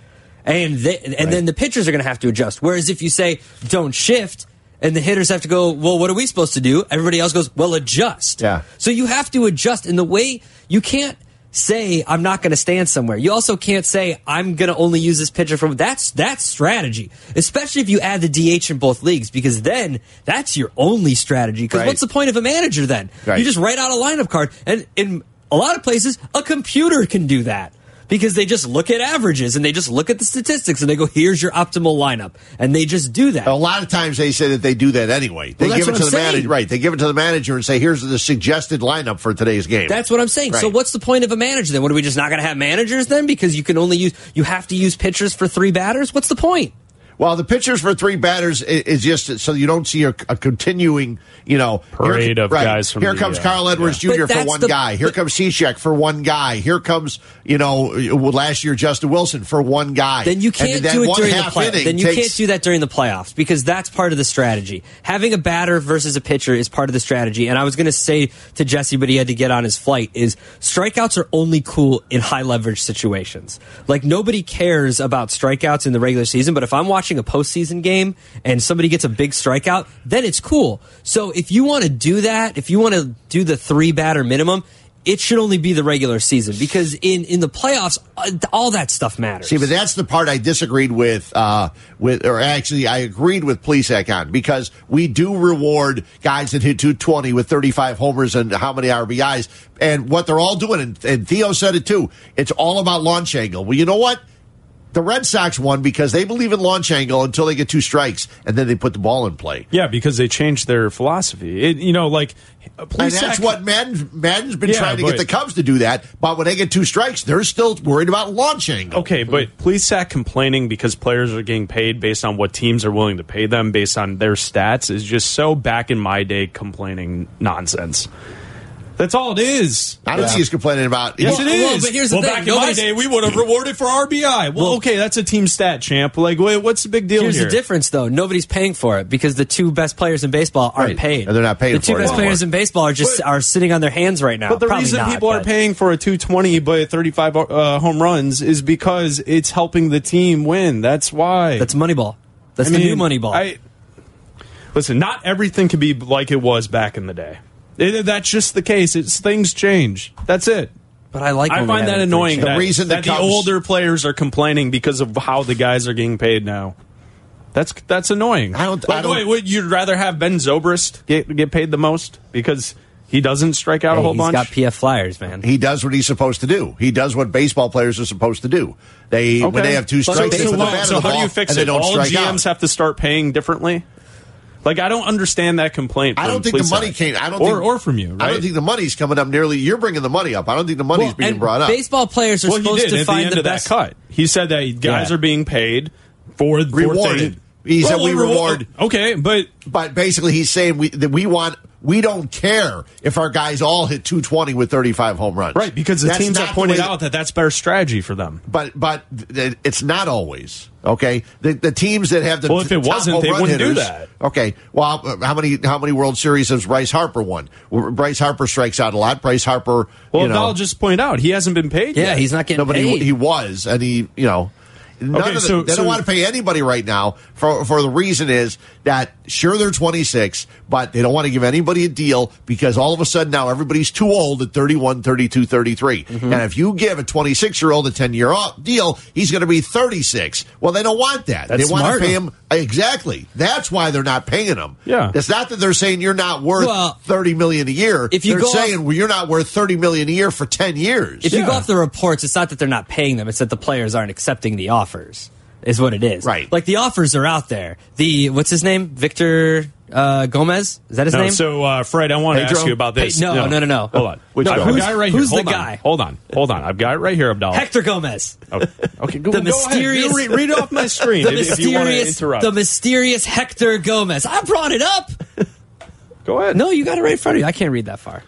and they, and then the pitchers are going to have to adjust. Whereas if you say don't shift, and the hitters have to go, well, what are we supposed to do? Everybody else goes, well, adjust. Yeah. So you have to adjust in the way you can't say I'm not going to stand somewhere. You also can't say I'm going to only use this pitcher from that's that's strategy, especially if you add the DH in both leagues because then that's your only strategy. Because Right. what's the point of a manager then? Right. You just write out a lineup card, and in a lot of places, a computer can do that. Because they just look at averages and they just look at the statistics and they go, "Here's your optimal lineup," and they just do that. A lot of times they say that they do that anyway. They Well, give it to I'm the manager, right? They give it to the manager and say, "Here's the suggested lineup for today's game." That's what I'm saying. So what's the point of a manager then? What are we just not going to have managers then? Because you can only use you have to use pitchers for three batters. What's the point? Well, the pitchers for three batters is just so you don't see a, a continuing, you know, Parade of guys from here the, comes uh, Carl Edwards yeah. Jr. For one the- guy. Here but- comes Cishek for one guy. Here comes, you know, last year Justin Wilson for one guy. Then you can't that do it during the half play. inning Then you takes- can't do that during the playoffs because that's part of the strategy. Having a batter versus a pitcher is part of the strategy. And I was going to say to Jesse, but he had to get on his flight. Is strikeouts are only cool in high leverage situations. Like nobody cares about strikeouts in the regular season, but if I'm watching a postseason game and somebody gets a big strikeout, then it's cool. So if you want to do that, if you want to do the three batter minimum. It should only be the regular season because in, in the playoffs, uh, all that stuff matters. See, but that's the part I disagreed with. Uh, with, or actually, I agreed with Plesac on because we do reward guys that hit 220 with 35 homers and how many RBIs, and what they're all doing. And, and Theo said it too. It's all about launch angle. Well, you know what? The Red Sox won because they believe in launch angle until they get two strikes, and then they put the ball in play. Yeah, because they changed their philosophy. It, you know, like And that's what Maddon, Maddon's been Yeah, trying to but- get the Cubs to do that. But when they get two strikes, they're still worried about launch angle. Okay, but Plesac complaining because players are getting paid based on what teams are willing to pay them based on their stats is just so back in my day complaining nonsense. That's all it is. I don't see us complaining about. Yes, Well, it is. well, but here's the well, thing. back in my Nobody's- day, we would have rewarded for RBI. Well, Well- okay, that's a team stat, champ. Like, wait, what's the big deal Here's here? the difference, though. Nobody's paying for it because the two best players in baseball aren't Right. paid. And they're not paying The two it best anymore. players in baseball are just But- are sitting on their hands right now. But the Probably reason not, people are paying for a 220 by 35 uh, home runs is because it's helping the team win. That's why. That's Moneyball. That's I the mean, new Moneyball. I, listen, not everything can be like it was back in the day. It- that's just the case. It's things change. That's it. but I like. I when find that annoying. The that, reason that the the Cubs- older players are complaining because of how the guys are getting paid now. That's that's annoying. I don't- Like, I don't- wait, would you'd rather have Ben Zobrist get get paid the most because he doesn't strike out Hey, a whole he's bunch? got PF Flyers, man. He does what he's supposed to do. He does what baseball players are supposed to do. They when they have two So- strikes, they so, put the what- bat in so the how do ball you fix and they it? don't All strike GMs out. have to start paying differently. Like I don't understand that complaint. I don't think the Plesac. money came. I don't or think, or from you. Right? I don't think the money's coming up nearly. You're bringing the money up. I don't think the money's Well, being and brought up. Baseball players are well, he supposed did to at the find end the of best. that cut. He said that guys Yeah. are being paid for for Rewarded. things- He said Well, we reward- reward- Okay, but But basically, he's saying we that we want. We don't care if our guys all hit 220 with 35 home runs. right because the That's teams not have pointed out that that's better strategy for them. But but it's not always okay. The, the teams that have the Well, if it top wasn't, home they run wouldn't do that. Okay. Well, how many how many World Series has Bryce Harper won? Bryce Harper strikes out a lot. Bryce Harper. Well, you know, I'll just point out he hasn't been paid. Yeah, yet. he's not getting no, but paid. he, he was, and he you know. None Okay, of the, so- they so- don't want to pay anybody right now for for the reason is that sure they're 26, but they don't want to give anybody a deal because all of a sudden now everybody's too old at 31, 32, 33. Mm-hmm. And if you give a 26 year old a 10 year deal, he's going to be 36. Well, they don't want that. That's they want smart. to pay him exactly. That's why they're not paying him. Yeah. it's not that they're saying you're not worth Well, 30 million a year. if you they're go off- saying well, you're not worth 30 million a year for 10 years. If you go off the reports, it's not that they're not paying them; it's that the players aren't accepting the offers. Is what it is. Right. Like the offers are out there. The what's his name? Victor uh, Gomez. Is that his No, name? so uh, Fred, I want to Pedro? ask you about this. Hey, no, no, no, no. Hold on. Which I've guy? got a Who's- guy right who's here. the on. guy? Hold on. Hold on. I've got it right here, Abdalla. Hector Gomez. Okay, okay go, The go mysterious- ahead. You read, read it off my screen The if, if you want to mysterious, interrupt. the mysterious Hector Gomez. I brought it up. go ahead. No, you got it right in front of you. I can't read that far.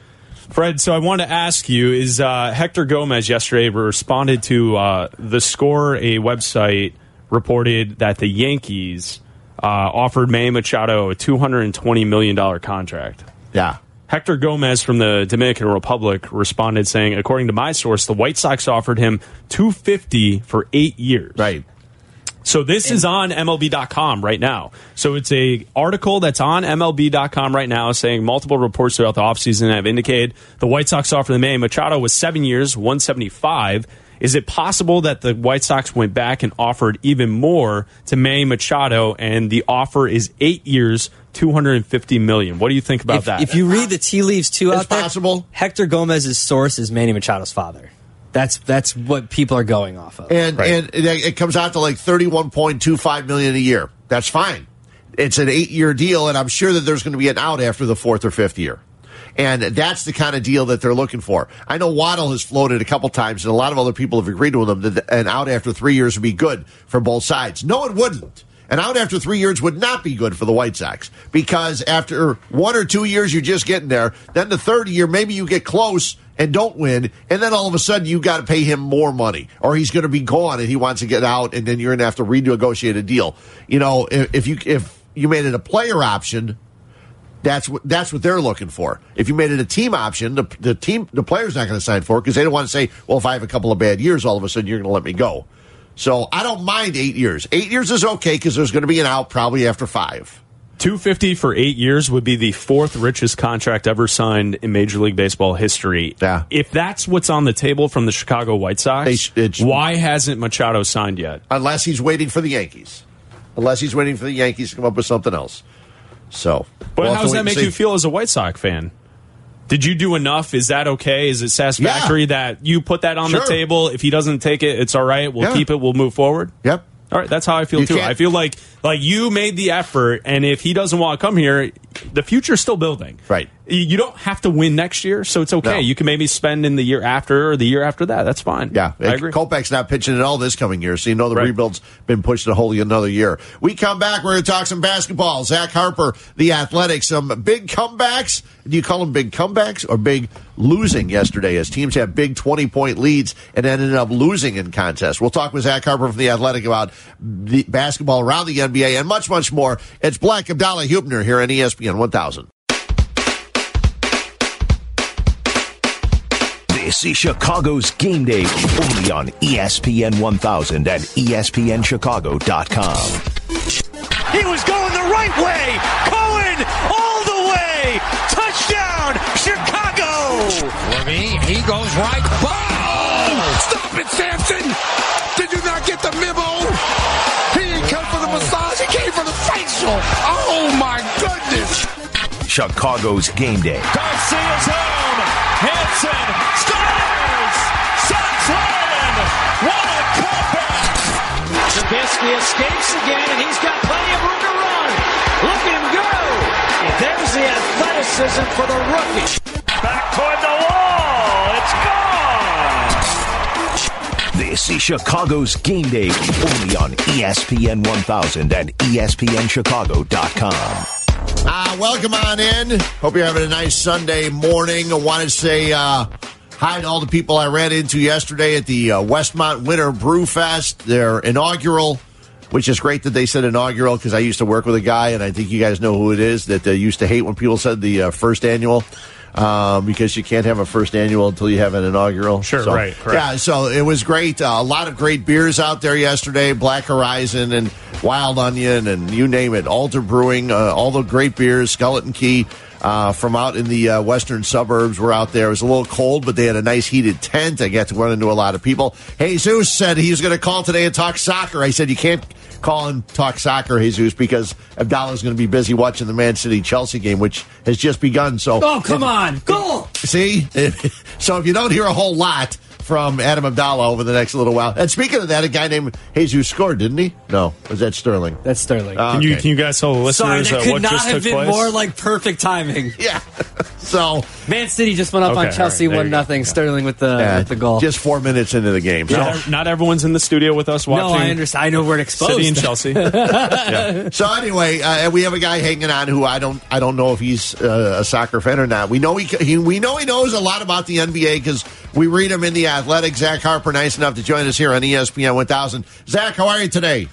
Fred, so I want to ask you: Is uh, Hector Gomez yesterday responded to uh, the Score, a website reported that the Yankees uh, offered Manny Machado a two hundred and twenty million dollar contract. yeah. Hector Gomez from the Dominican Republic responded saying, according to my source, the White Sox offered him 250 for eight years. Right. So this is on MLB.com right now. So it's a article that's on MLB.com right now saying multiple reports throughout the offseason have indicated the White Sox offer the Manny Machado was seven years, 175. Is it possible that the White Sox went back and offered even more to Manny Machado and the offer is eight years, 250 million? What do you think about if, that? If you read the tea leaves too It's out there, possible. Hector Gomez's source is Manny Machado's father. That's that's what people are going off of. and and it, it comes out to like thirty one point two five million a year. That's fine. It's an eight year deal, and I'm sure that there's going to be an out after the fourth or fifth year. And that's the kind of deal that they're looking for. I know Waddle has floated a couple times, and a lot of other people have agreed with him that an out after three years would be good for both sides. No, it wouldn't. An out after three years would not be good for the White Sox because after one or two years, you're just getting there. Then the third year, maybe you get close and don't win, and then all of a sudden you got to pay him more money, or he's going to be gone and he wants to get out, and then you're going to have to renegotiate a deal. You know, if, if you if you made it a player option, that's what that's what they're looking for. If you made it a team option, the, the team the player's not going to sign for because they don't want to say, well, if I have a couple of bad years, all of a sudden you're going to let me go. So I don't mind eight years. Eight years is okay because there's going to be an out probably after five. 250 for eight years would be the fourth richest contract ever signed in Major League Baseball history. Yeah. If that's what's on the table from the Chicago White Sox, They sh- sh- why hasn't Machado signed yet? unless he's waiting for the Yankees. Unless he's waiting for the Yankees to come up with something else. So, But we'll how does that make you feel as a White Sox fan? Did you do enough? Is that okay? Is it satisfactory that you put that on Sure. the table? If he doesn't take it, it's all right. We'll Yeah. keep it. We'll move forward. Yep. All right, that's how I feel You too. I feel like like you made the effort, and if he doesn't want to come here, the future's still building. Right. You- don't have to win next year, so it's okay. No. You can maybe spend in the year after or the year after that. That's fine. Yeah, I agree. Kopech's not pitching at all this coming year, so you know the Right. rebuild's been pushed a whole another year. We come back, we're going to talk some basketball. Zach Harper, the Athletics, some big comebacks. Do you call them big comebacks or big losing yesterday as teams have big 20 point leads and ended up losing in contests? We'll talk with Zach Harper from the Athletic about the basketball around the NBA and much, much more. It's Bleck Abdalla Huebner here on ESPN 1000. This is Chicago's game day only on ESPN 1000 and E ESPNChicago.com. He was going the right way. Cohen all the way. Touchdown, Chicago. LaVine, he goes right. Boom! Stop it, Samson! Did you not get the memo? He didn't come for the massage, he came for the facial. Oh my goodness! Chicago's game day. Garcia's home. Hanson scores. Sox win. What a comeback. Trubisky escapes again, and he's got plenty of room to run. Look at him go. There's the athleticism for the rookie. Back toward the wall. It's gone. Is Chicago's game day only on ESPN 1000 and ESPNChicago.com. Uh, welcome on in. Hope you're having a nice Sunday morning. I want to say uh, hi to all the people I ran into yesterday at the uh, Westmont Winter Brew Fest, their inaugural, which is great that they said inaugural because I used to work with a guy, and I think you guys know who it is, that uh, used to hate when people said the uh, first annual. Um, because you can't have a first annual until you have an inaugural. Sure, So, right, correct. Yeah, so it was great. Uh, a lot of great beers out there yesterday. Black Horizon and Wild Onion and you name it. Alter Brewing, uh, all the great beers. Skeleton Key uh, from out in the uh, western suburbs were out there. It was a little cold, but they had a nice heated tent. I got to run into a lot of people. Jesus said he was going to call today and talk soccer. I said you can't call and talk soccer, Jesus, because Abdalla's going to be busy watching the Man City Chelsea game, which has just begun. So Oh, come on. Goal. See? so if you don't hear a whole lot from Adam Abdalla over the next little while. And speaking of that, a guy named Jesus scored, didn't he? No. Was that Sterling? That's Sterling. Oh, Can you can you guys tell the Sorry, listeners that uh, could what not just have took been place? more like perfect timing. Yeah. so Man City just went up Okay, on Chelsea right, one you go. nothing. Sterling with the yeah, with the goal. just four minutes into the game. So, not, not everyone's in the studio with us watching. no, I understand. I know we're exposed. City and Chelsea. yeah. so anyway, uh, we have a guy hanging on who I don't, I don't know if he's uh, a soccer fan or not. We know he, he we know he knows a lot about the NBA because we read him in the Athletic. Zach Harper, nice enough to join us here on ESPN 1000. Zach, how are you today?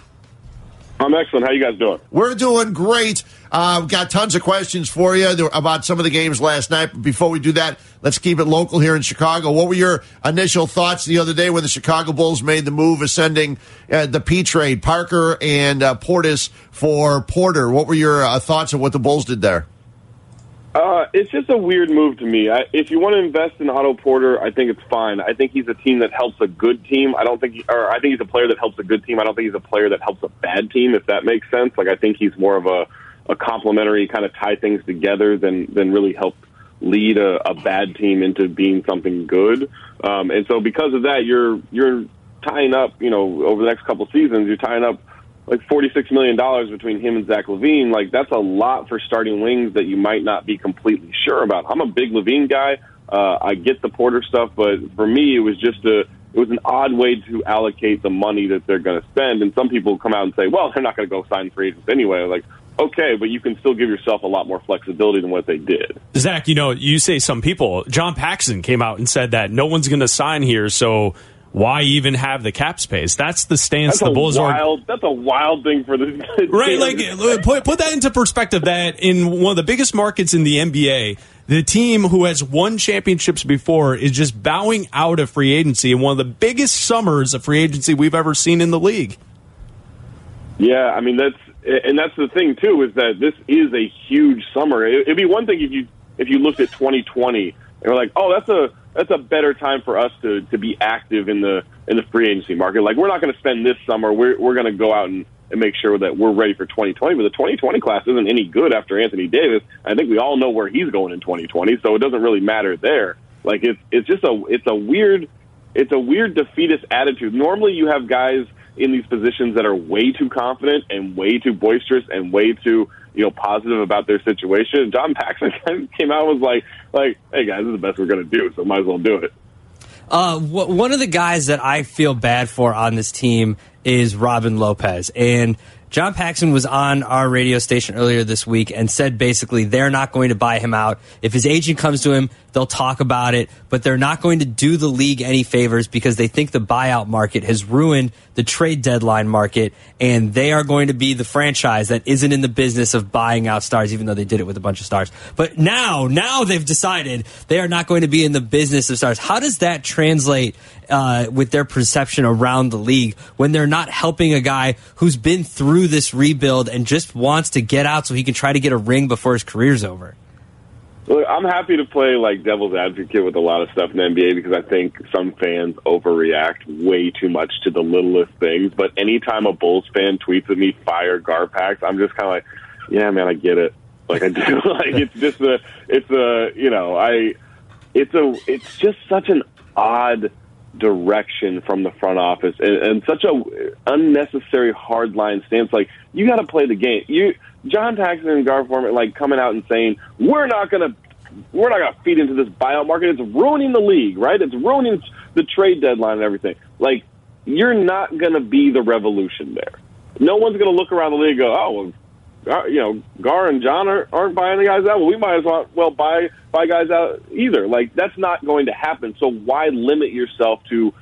I'm excellent. How you guys doing? We're doing great. Uh, we've got tons of questions for you about some of the games last night. But before we do that, let's keep it local here in Chicago. What were your initial thoughts the other day when the Chicago Bulls made the move ascending uh, the P trade, Parker and uh, Portis for Porter? What were your uh, thoughts of what the Bulls did there? Uh, it's just a weird move to me. I, if you want to invest in Otto Porter, I think it's fine. I think he's a team that helps a good team. I don't think, or I think he's a player that helps a good team. I don't think he's a player that helps a bad team, if that makes sense. Like I think he's more of a, a complementary kind of tie things together than than really help lead a, a bad team into being something good. Um, and so because of that, you're you're tying up, you know, over the next couple seasons, you're tying up like forty-six million dollars between him and Zach LaVine. Like that's a lot for starting wings that you might not be completely sure about. I'm a big LaVine guy. Uh, I get the Porter stuff, but for me, it was just a it was an odd way to allocate the money that they're going to spend. And some people come out and say, well, they're not going to go sign free agents anyway. Like, okay, but you can still give yourself a lot more flexibility than what they did. Zach, you know, you say some people. John Paxson came out and said that no one's going to sign here, so why even have the cap space? That's the stance That's the Bulls are. That's a wild thing for the Right, like uh, put put that into perspective. That in one of the biggest markets in the NBA, the team who has won championships before is just bowing out of free agency in one of the biggest summers of free agency we've ever seen in the league. Yeah, I mean that's and that's the thing too is that this is a huge summer. It'd be one thing if you if you looked at 2020 and were like, oh, that's a that's a better time for us to to be active in the in the free agency market. Like we're not going to spend this summer. We're we're going to go out and, and make sure that we're ready for 2020. But the 2020 class isn't any good after Anthony Davis. I think we all know where he's going in 2020, so it doesn't really matter there. Like it's it's just a it's a weird it's a weird defeatist attitude. Normally, you have guys in these positions that are way too confident and way too boisterous and way too you know positive about their situation. John Paxson came out and was like, like, hey guys, this is the best we're going to do, so might as well do it. Uh, one of the guys that I feel bad for on this team is Robin Lopez. And John Paxson was on our radio station earlier this week and said basically they're not going to buy him out. If his agent comes to him, they'll talk about it, but they're not going to do the league any favors because they think the buyout market has ruined the trade deadline market and they are going to be the franchise that isn't in the business of buying out stars, even though they did it with a bunch of stars. But now, now they've decided they are not going to be in the business of stars. How does that translate uh, with their perception around the league when they're not helping a guy who's been through this rebuild and just wants to get out so he can try to get a ring before his career's over? Look, I'm happy to play like devil's advocate with a lot of stuff in the NBA because I think some fans overreact way too much to the littlest things. But anytime a Bulls fan tweets at me, "Fire Garpax," I'm just kind of like, "Yeah, man, I get it." Like I do. like it's just a, it's a, you know, I, it's a, it's just such an odd direction from the front office and, and such a unnecessary hardline stance. Like you got to play the game. You, John Paxson and Gar Forman, like coming out and saying we're not going to we're not going to feed into this buyout market. It's ruining the league, right? It's ruining the trade deadline and everything. Like, you're not going to be the revolution there. No one's going to look around the league and go, oh, well, you know, Gar and John are, aren't buying the guys out. Well, we might as well, well buy buy guys out either. Like, that's not going to happen. So why limit yourself to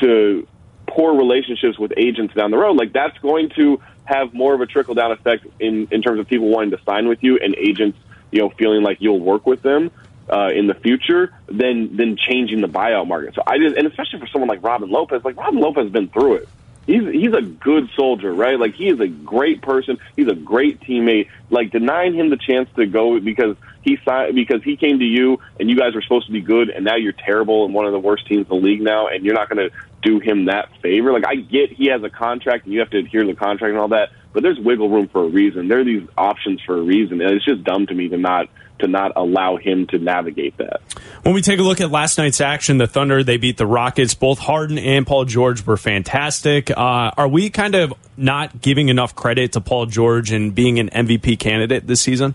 to poor relationships with agents down the road? Like, that's going to have more of a trickle down effect in in terms of people wanting to sign with you and agents you know, feeling like you'll work with them uh, in the future than than changing the buyout market. So I just, and especially for someone like Robin Lopez, like Robin Lopez has been through it. He's he's a good soldier, right? Like he is a great person. He's a great teammate. Like denying him the chance to go because he signed because he came to you and you guys were supposed to be good, and now you're terrible and one of the worst teams in the league now, and you're not going to do him that favor. Like I get he has a contract and you have to adhere to the contract and all that, but there's wiggle room for a reason. There are these options for a reason, and it's just dumb to me to not to not allow him to navigate that. When we take a look at last night's action, the Thunder they beat the Rockets. Both Harden and Paul George were fantastic. Uh, are we kind of not giving enough credit to Paul George and being an MVP candidate this season?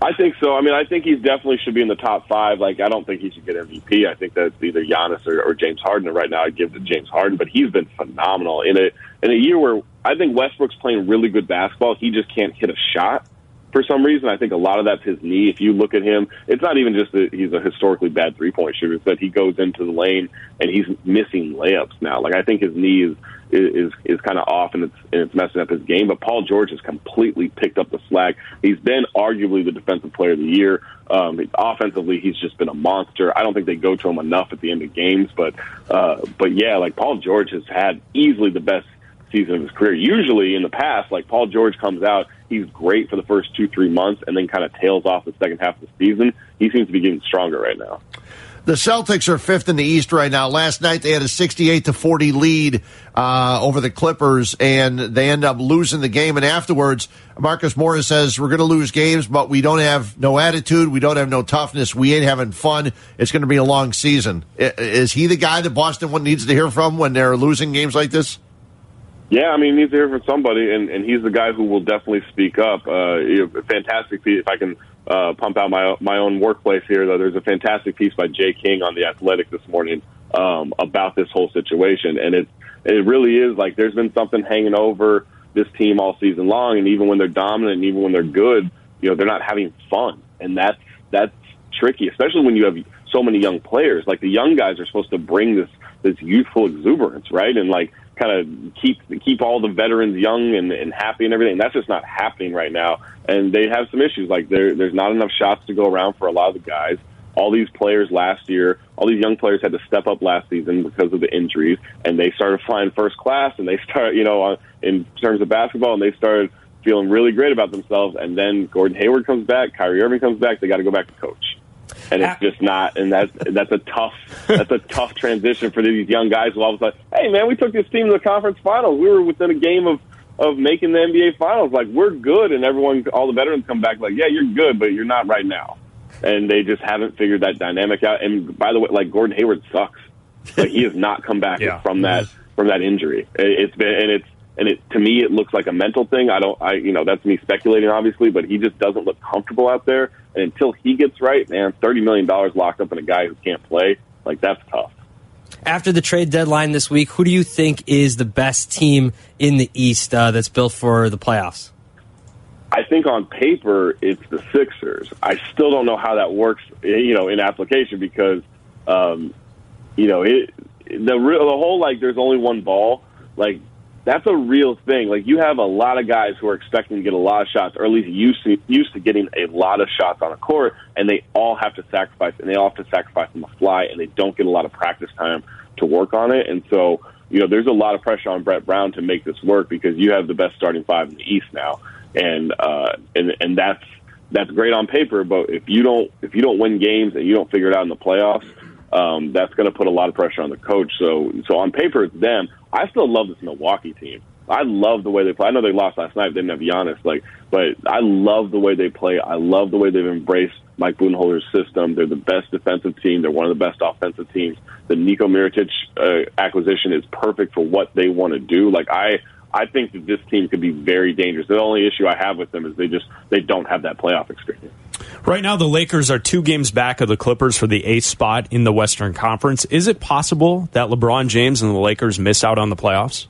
I think so. I mean, I think he definitely should be in the top five. Like, I don't think he should get MVP. I think that's either Giannis or, or James Harden. Right now, I'd give it to James Harden, but he's been phenomenal in a in a year where I think Westbrook's playing really good basketball. He just can't hit a shot. For some reason. I think a lot of that's his knee. If you look at him, it's not even just that he's a historically bad three point shooter. It's that he goes into the lane and he's missing layups now. Like I think his knee is is is kind of off and it's and it's messing up his game. But Paul George has completely picked up the slack. He's been arguably the defensive player of the year. Um, offensively, he's just been a monster. I don't think they go to him enough at the end of games, but uh, but yeah, like Paul George has had easily the best season of his career. Usually in the past, like Paul George comes out, he's great for the first two three months, and then kind of tails off the second half of the season. He seems to be getting stronger right now. The Celtics are fifth in the East right now. Last night they had a 68 to 40 lead uh, over the Clippers, and they end up losing the game. And afterwards, Marcus Morris says, "We're going to lose games, but we don't have no attitude. We don't have no toughness. We ain't having fun. It's going to be a long season." Is he the guy that Boston one needs to hear from when they're losing games like this? Yeah, I mean, he needs to hear from somebody, and, and he's the guy who will definitely speak up. Uh, fantastic piece. If I can uh, pump out my my own workplace here, though, there's a fantastic piece by Jay King on the Athletic this morning um, about this whole situation, and it it really is like there's been something hanging over this team all season long, and even when they're dominant, and even when they're good, you know, they're not having fun, and that's that's tricky, especially when you have so many young players. Like the young guys are supposed to bring this this youthful exuberance, right? And like kind of keep keep all the veterans young and, and happy and everything. That's just not happening right now. And they have some issues. Like there, there's not enough shots to go around for a lot of the guys. All these players last year, all these young players had to step up last season because of the injuries, and they started flying first class, and they start, you know, on, in terms of basketball, and they started feeling really great about themselves. And then Gordon Hayward comes back, Kyrie Irving comes back. They got to go back to coach and it's just not. And that's that's a tough that's a tough transition for these young guys. Who all of a sudden, hey man, we took this team to the conference finals. We were within a game of of making the NBA finals. Like we're good, and everyone, all the veterans come back like, yeah, you're good, but you're not right now. And they just haven't figured that dynamic out. And by the way, like Gordon Hayward sucks. Like he has not come back Yeah. from that from that injury. It- It's been and it's and it to me it looks like a mental thing. I don't I you know that's me speculating obviously, but he just doesn't look comfortable out there. And until he gets right, man, thirty million dollars locked up in a guy who can't play, like that's tough. After the trade deadline this week, who do you think is the best team in the East uh, that's built for the playoffs? I think on paper it's the Sixers. I still don't know how that works, you know, in application because, um, you know, it the real the whole like there's only one ball like that's a real thing. Like you have a lot of guys who are expecting to get a lot of shots, or at least used to used to getting a lot of shots on a court, and they all have to sacrifice, and they all have to sacrifice on the fly, and they don't get a lot of practice time to work on it, and so. You know, there's a lot of pressure on Brett Brown to make this work because you have the best starting five in the East now, and uh, and and that's that's great on paper. But if you don't if you don't win games and you don't figure it out in the playoffs, um, that's going to put a lot of pressure on the coach. So so on paper it's them. I still love this Milwaukee team. I love the way they play. I know they lost last night; they didn't have Giannis, like, but I love the way they play. I love the way they've embraced Mike Budenholzer's system. They're the best defensive team. They're one of the best offensive teams. The Nico Mirotic uh, acquisition is perfect for what they want to do. Like I, I think that this team could be very dangerous. The only issue I have with them is they just they don't have that playoff experience. Right now, the Lakers are two games back of the Clippers for the eighth spot in the Western Conference. Is it possible that LeBron James and the Lakers miss out on the playoffs?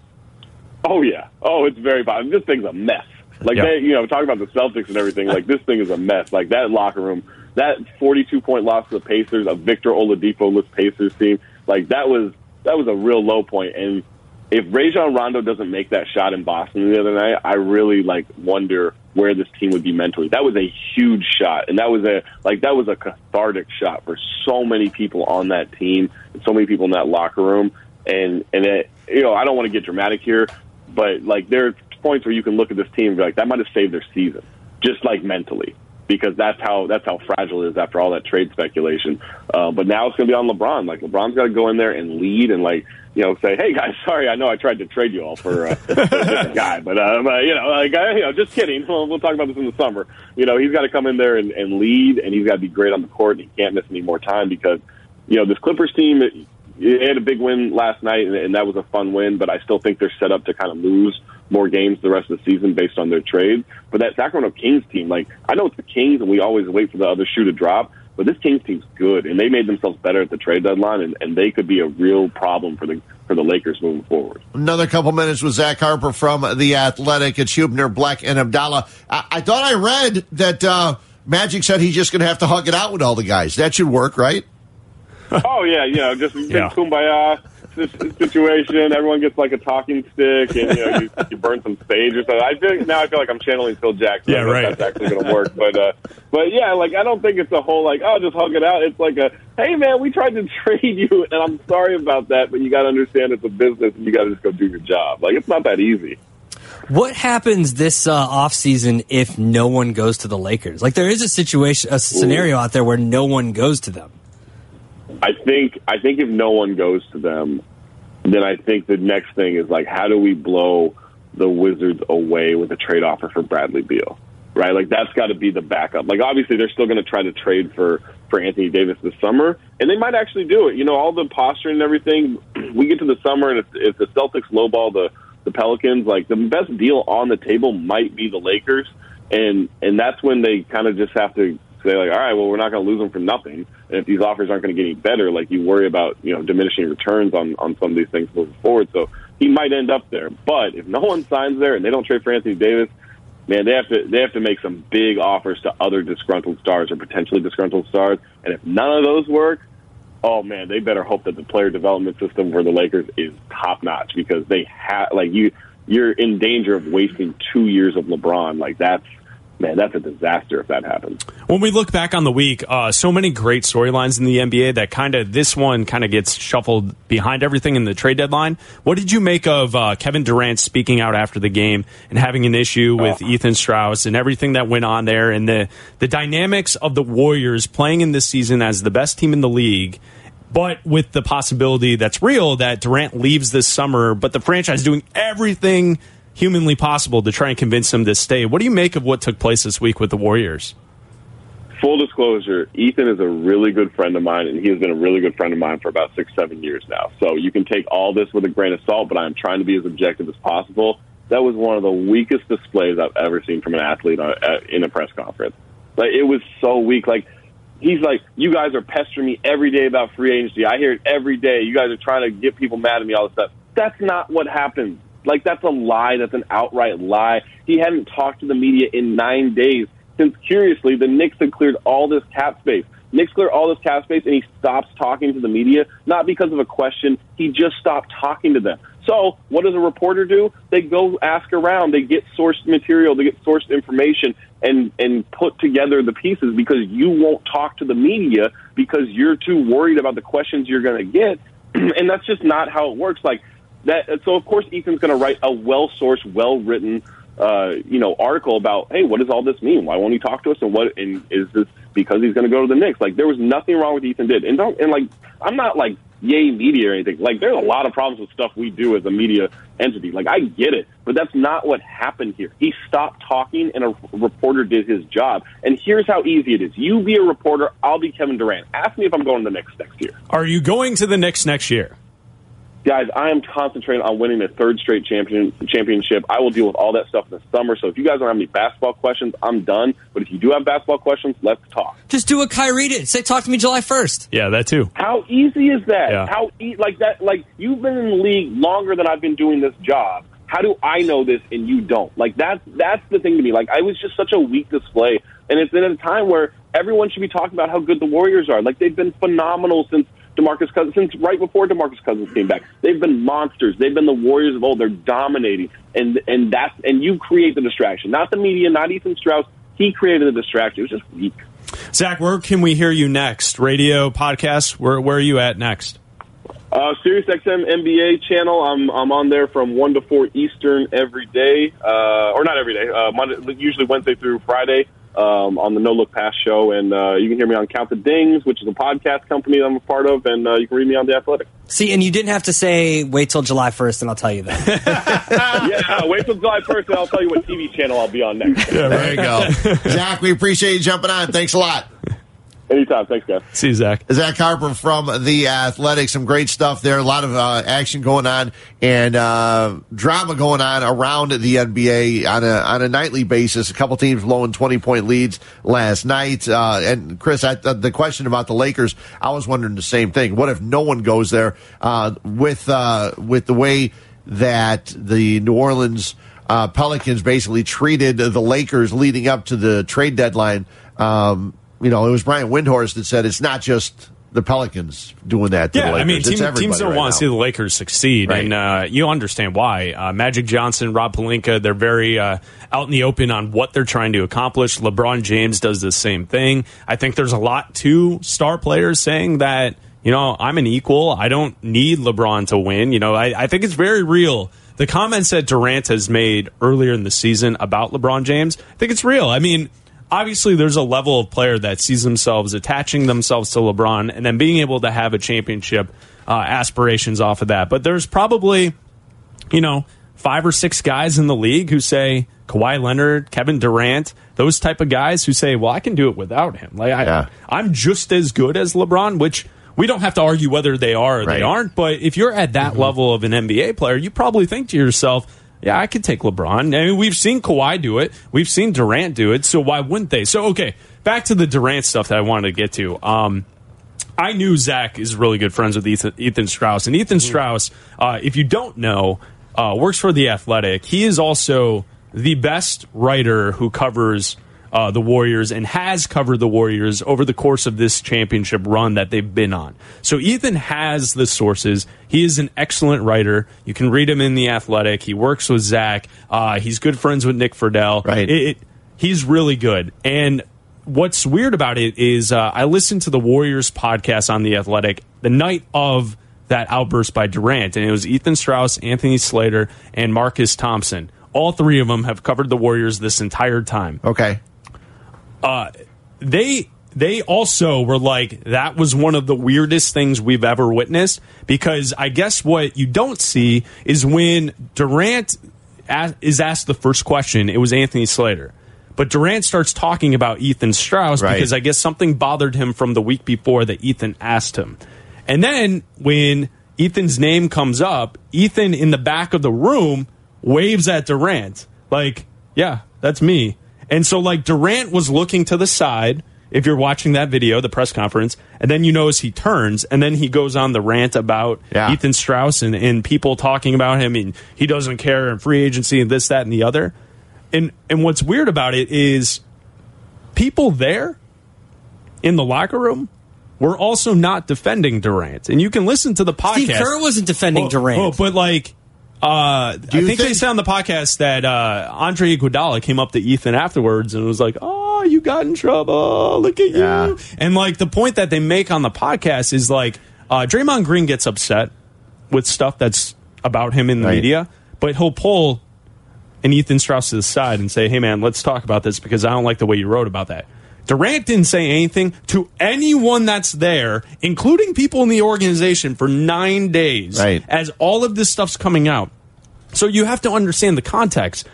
Oh yeah. Oh, it's very bad. This thing's a mess. Like Yeah. they, you know, talking about the Celtics and everything. Like this thing is a mess. Like that locker room, that forty-two point loss to the Pacers, a Victor Oladipo-less Pacers team. Like that was that was a real low. And if Rajon Rondo doesn't make that shot in Boston the other night, I really like wonder where this team would be mentally. That was a huge shot, and that was a like that was a cathartic shot for so many people on that team, and so many people in that locker room. And and it, you know, I don't want to get dramatic here, but like there are points where you can look at this team and be like, that might have saved their season, just like mentally, because that's how that's how fragile it is after all that trade speculation. Uh, but now it's going to be on LeBron. Like LeBron's got to go in there and lead and like you know say, hey guys, sorry, I know I tried to trade you all for, uh, for a different guy, but uh, you know, like I, you know, just kidding. We'll, we'll talk about this in the summer. You know, he's got to come in there and, and lead, and he's got to be great on the court. And he can't miss any more time because you know this Clippers team. It, it had a big win last night, and, and that was a fun win. But I still think they're set up to kind of lose more games the rest of the season based on their trade. But that Sacramento Kings team, like I know it's the Kings, and we always wait for the other shoe to drop. But this Kings team's good, and they made themselves better at the trade deadline, and, and they could be a real problem for the for the Lakers moving forward. Another couple minutes with Zach Harper from The Athletic. It's Huebner, Bleck, and Abdalla. I, I thought I read that uh, Magic said he's just going to have to hug it out with all the guys. That should work, right? oh yeah, you know, just big Yeah. kumbaya this situation. Everyone gets like a talking stick, and you know, you, you burn some sage or something. I feel now I feel like I'm channeling Phil Jackson. Yeah, I don't know if right. That's actually going to work, but uh, but yeah, like I don't think it's a whole like oh just hug it out. It's like a hey man, we tried to trade you, and I'm sorry about that, but you got to understand it's a business, and you got to just go do your job. Like it's not that easy. What happens this uh, offseason if no one goes to the Lakers? Like there is a situation, a scenario out there where no one goes to them. I think I think if no one goes to them, then I think the next thing is like how do we blow the Wizards away with a trade offer for Bradley Beal? Right? Like that's got to be the backup. Like obviously they're still going to try to trade for for Anthony Davis this summer, and they might actually do it. You know, all the posturing and everything. We get to the summer, and if, if the Celtics lowball the the Pelicans, like the best deal on the table might be the Lakers, and and that's when they kind of just have to say like, all right, well, we're not going to lose them for nothing. And if these offers aren't going to get any better, like you worry about, you know, diminishing returns on on some of these things moving forward. So he might end up there. But if no one signs there and they don't trade for Anthony Davis, man, they have to they have to make some big offers to other disgruntled stars or potentially disgruntled stars. And if none of those work, oh man, they better hope that the player development system for the Lakers is top notch because they have like you you're in danger of wasting two years of LeBron. Like that's man, that's a disaster if that happens. When we look back on the week, uh, so many great storylines in the NBA that kind of this one kind of gets shuffled behind everything in the trade deadline. What did you make of uh, Kevin Durant speaking out after the game and having an issue with Ethan Strauss and everything that went on there and the the dynamics of the Warriors playing in this season as the best team in the league? But with the possibility that's real that Durant leaves this summer, but the franchise doing everything humanly possible to try and convince him to stay. What do you make of what took place this week with the Warriors? Full disclosure, Ethan is a really good friend of mine, and he has been a really good friend of mine for about six, seven years now. So you can take all this with a grain of salt, but I'm trying to be as objective as possible. That was one of the weakest displays I've ever seen from an athlete in a press conference. Like it was so weak. Like he's like, "You guys are pestering me every day about free agency. I hear it every day. You guys are trying to get people mad at me, all this stuff." That's not what happened. Like that's a lie. That's an outright lie. He hadn't talked to the media in nine days since, curiously, the Knicks had cleared all this cap space. Knicks cleared all this cap space, and he stops talking to the media not because of a question. He just stopped talking to them. So, what does a reporter do? They go ask around. They get sourced material. They get sourced information and and put together the pieces because you won't talk to the media because you're too worried about the questions you're going to get, and that's just not how it works. Like that. So, of course, Ethan's going to write a well-sourced, well-written uh, you know, article about, hey, what does all this mean? Why won't he talk to us? And what, and is this because he's going to go to the Knicks? Like, there was nothing wrong with Ethan did. And don't, and like, I'm not like yay media or anything. Like, there's a lot of problems with stuff we do as a media entity. Like, I get it, but that's not what happened here. He stopped talking and a reporter did his job. And here's how easy it is. You be a reporter. I'll be Kevin Durant. Ask me if I'm going to the Knicks next year. Are you going to the Knicks next year? Guys, I am concentrating on winning a third straight champion championship. I will deal with all that stuff in the summer. So if you guys don't have any basketball questions, I'm done. But if you do have basketball questions, let's talk. Just do what Kyrie did. Say, talk to me July 1st. Yeah, that too. How easy is that? Yeah. How e- like that? Like you've been in the league longer than I've been doing this job. How do I know this and you don't? Like that's that's the thing to me. Like I was just such a weak display, and it's in a time where everyone should be talking about how good the Warriors are. Like they've been phenomenal since DeMarcus Cousins, since right before DeMarcus Cousins came back. They've been monsters. They've been the Warriors of old. They're dominating, and and that's and you create the distraction, not the media, not Ethan Strauss. He created the distraction. It was just weak. Zach, where can we hear you next? Radio, podcast? Where, where are you at next? Uh, Sirius XM NBA channel. I'm I'm on there from one to four Eastern every day, uh, or not every day. Uh, Monday, usually Wednesday through Friday. Um, on the No Look Pass show, and uh, you can hear me on Count the Dings, which is a podcast company that I'm a part of, and uh, you can read me on the Athletic. See, and you didn't have to say wait till July 1st, and I'll tell you that. yeah, wait till July 1st, and I'll tell you what TV channel I'll be on next. there you go. Zach, we appreciate you jumping on. Thanks a lot. Anytime. Thanks, guys. See you, Zach. Zach Harper from the Athletic. Some great stuff there. A lot of uh, action going on and uh, drama going on around the NBA on a on a nightly basis. A couple teams blowing twenty point leads last night. Uh, and Chris, I, uh, the question about the Lakers, I was wondering the same thing. What if no one goes there uh, with uh, with the way that the New Orleans uh, Pelicans basically treated the Lakers leading up to the trade deadline? Um, you know, it was Brian Windhorst that said it's not just the Pelicans doing that to yeah. I mean, team, teams don't right want to see the Lakers succeed, Right. and uh, you understand why. Uh, Magic Johnson, Rob Pelinka, they're very uh, out in the open on what they're trying to accomplish. LeBron James does the same thing. I think there's a lot to star players saying that, you know, I'm an equal. I don't need LeBron to win. You know, I, I think it's very real. The comments that Durant has made earlier in the season about LeBron James, I think it's real. I mean, obviously there's a level of player that sees themselves attaching themselves to LeBron and then being able to have a championship uh, aspirations off of that. But there's probably, you know, five or six guys in the league who say Kawhi Leonard, Kevin Durant, those type of guys who say, "Well, I can do it without him." Like I, I'm just as good as LeBron, which we don't have to argue whether they are or Right. they aren't. But if you're at that level of an NBA player, you probably think to yourself. Yeah, I could take LeBron. I mean, we've seen Kawhi do it. We've seen Durant do it. So why wouldn't they? So okay, back to the Durant stuff that I wanted to get to. Um, I knew Zach is really good friends with Ethan, Ethan Strauss, and Ethan Strauss, uh, if you don't know, uh, works for the Athletic. He is also the best writer who covers uh, the Warriors and has covered the Warriors over the course of this championship run that they've been on. So Ethan has the sources. He is an excellent writer. You can read him in the Athletic. He works with Zach. Uh, he's good friends with Nick Friedel. Right. It, it, he's really good. And what's weird about it is uh, I listened to the Warriors podcast on the Athletic the night of that outburst by Durant, and it was Ethan Strauss, Anthony Slater, and Marcus Thompson. All three of them have covered the Warriors this entire time. Okay. Uh, they they also were like that was one of the weirdest things we've ever witnessed because I guess what you don't see is when Durant is asked the first question, it was Anthony Slater. But Durant starts talking about Ethan Strauss Right. because I guess something bothered him from the week before that Ethan asked him. And then when Ethan's name comes up, Ethan in the back of the room waves at Durant. Like, yeah, that's me. And so, like, Durant was looking to the side. If you're watching that video, the press conference, and then you notice he turns, and then he goes on the rant about Yeah. Ethan Strauss and, and people talking about him, and he doesn't care, and free agency, and this, that, and the other. And and what's weird about it is people there in the locker room were also not defending Durant. And you can listen to the podcast. Steve Kerr wasn't defending Oh, Durant. oh, but like, uh, I you think, they think- said on the podcast that uh, Andre Iguodala came up to Ethan afterwards and was like, "Oh, you got in trouble. Look at Yeah. you." And like the point that they make on the podcast is like, uh, Draymond Green gets upset with stuff that's about him in the Right. media, but he'll pull and Ethan Strauss to the side and say, "Hey, man, let's talk about this because I don't like the way you wrote about that." Durant didn't say anything to anyone that's there, including people in the organization, for nine days. Right. As all of this stuff's coming out, so you have to understand the context.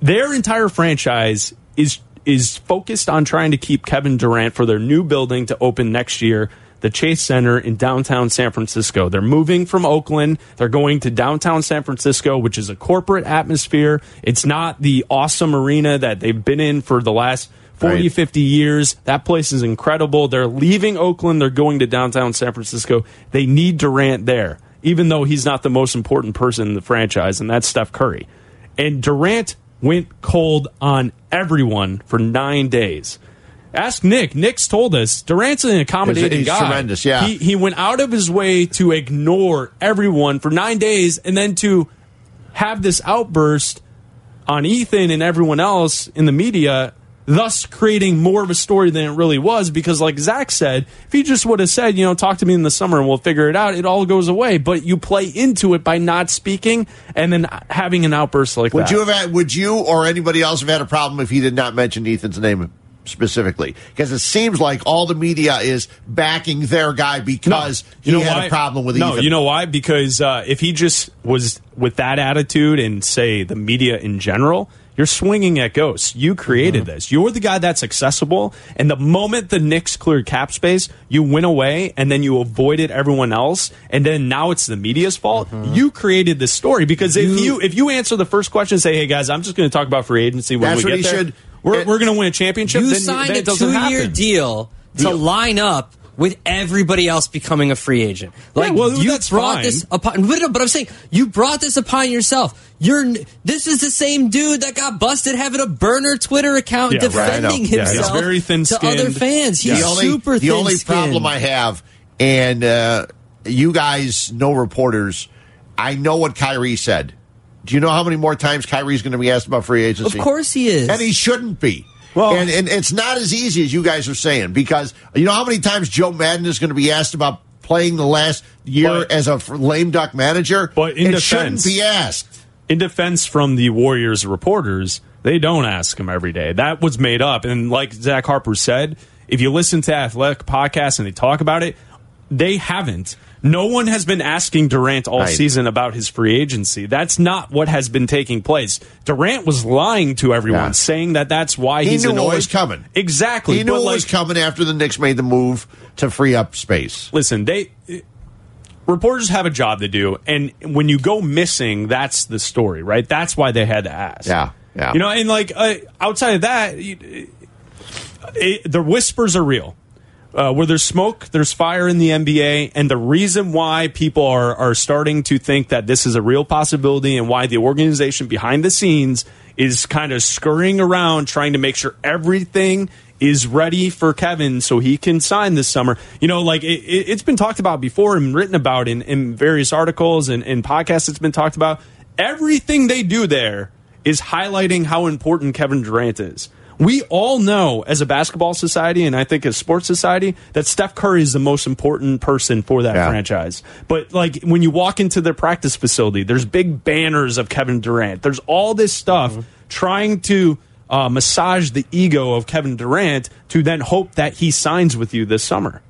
Their entire franchise is is focused on trying to keep Kevin Durant for their new building to open next year, the Chase Center in downtown San Francisco. They're moving from Oakland. They're going to downtown San Francisco, which is a corporate atmosphere. It's not the awesome arena that they've been in for the last 40, Right. 50 years. That place is incredible. They're leaving Oakland. They're going to downtown San Francisco. They need Durant there, even though he's not the most important person in the franchise, and that's Steph Curry. And Durant went cold on everyone for nine days. Ask Nick. Nick's told us Durant's an accommodating He's guy. tremendous, yeah. He, he went out of his way to ignore everyone for nine days and then to have this outburst on Ethan and everyone else in the media, thus creating more of a story than it really was. Because, like Zach said, if he just would have said, you know, talk to me in the summer and we'll figure it out, it all goes away. But you play into it by not speaking and then having an outburst like Would that. you have had, would you or anybody else have had a problem if he did not mention Ethan's name specifically? Because it seems like all the media is backing their guy because he had why? a problem with no, Ethan. you know why? Because uh, if he just was with that attitude and say the media in general, you're swinging at ghosts. You created Mm-hmm. this. You're the guy that's accessible. And the moment the Knicks cleared cap space, you went away and then you avoided everyone else. And then now it's the media's fault. Mm-hmm. You created this story because if you if you answer the first question and say, "Hey guys, I'm just going to talk about free agency when That's we what get there, should, we're, it- we're going to win a championship. You then, signed then a two-year deal to Deal. line up with everybody else becoming a free agent. Like well, you that's brought fine. this upon, but, but I'm saying you brought this upon yourself. You're this is the same dude that got busted having a burner Twitter account Yeah, right, defending Yeah, he's himself very to thin-skinned. other fans. He's only, super the only problem I have, and uh, you guys know reporters, I know what Kyrie said. Do you know how many more times Kyrie's going to be asked about free agency? Of course he is. And he shouldn't be. Well- and, and it's not as easy as you guys are saying because you know how many times Joe Maddon is going to be asked about playing the last year But- as a lame duck manager? But in it shouldn't defense- be asked. in defense from the Warriors reporters, they don't ask him every day. That was made up. And like Zach Harper said, if you listen to Athletic podcasts and they talk about it, they haven't. No one has been asking Durant all Right. season about his free agency. That's not what has been taking place. Durant was lying to everyone, Yeah. saying that that's why He he's knew annoyed. what was coming. Exactly. He knew but it like, was coming after the Knicks made the move to free up space. listen, they reporters have a job to do, and when you go missing, that's the story, right? That's why they had to ask. Yeah, yeah. You know, and like uh, outside of that, you- it, the whispers are real. Uh, where there's smoke, there's fire in the NBA, and the reason why people are are starting to think that this is a real possibility, and why the organization behind the scenes is kind of scurrying around trying to make sure everything is ready for Kevin so he can sign this summer. You know, like it, it's been talked about before and written about in, in various articles and, and podcasts. It's been talked about. Everything they do there is highlighting how important Kevin Durant is. We all know as a basketball society and I think as sports society that Steph Curry is the most important person for that Yeah. franchise. But like when you walk into their practice facility, there's big banners of Kevin Durant. There's all this stuff trying to uh, massage the ego of Kevin Durant to then hope that he signs with you this summer.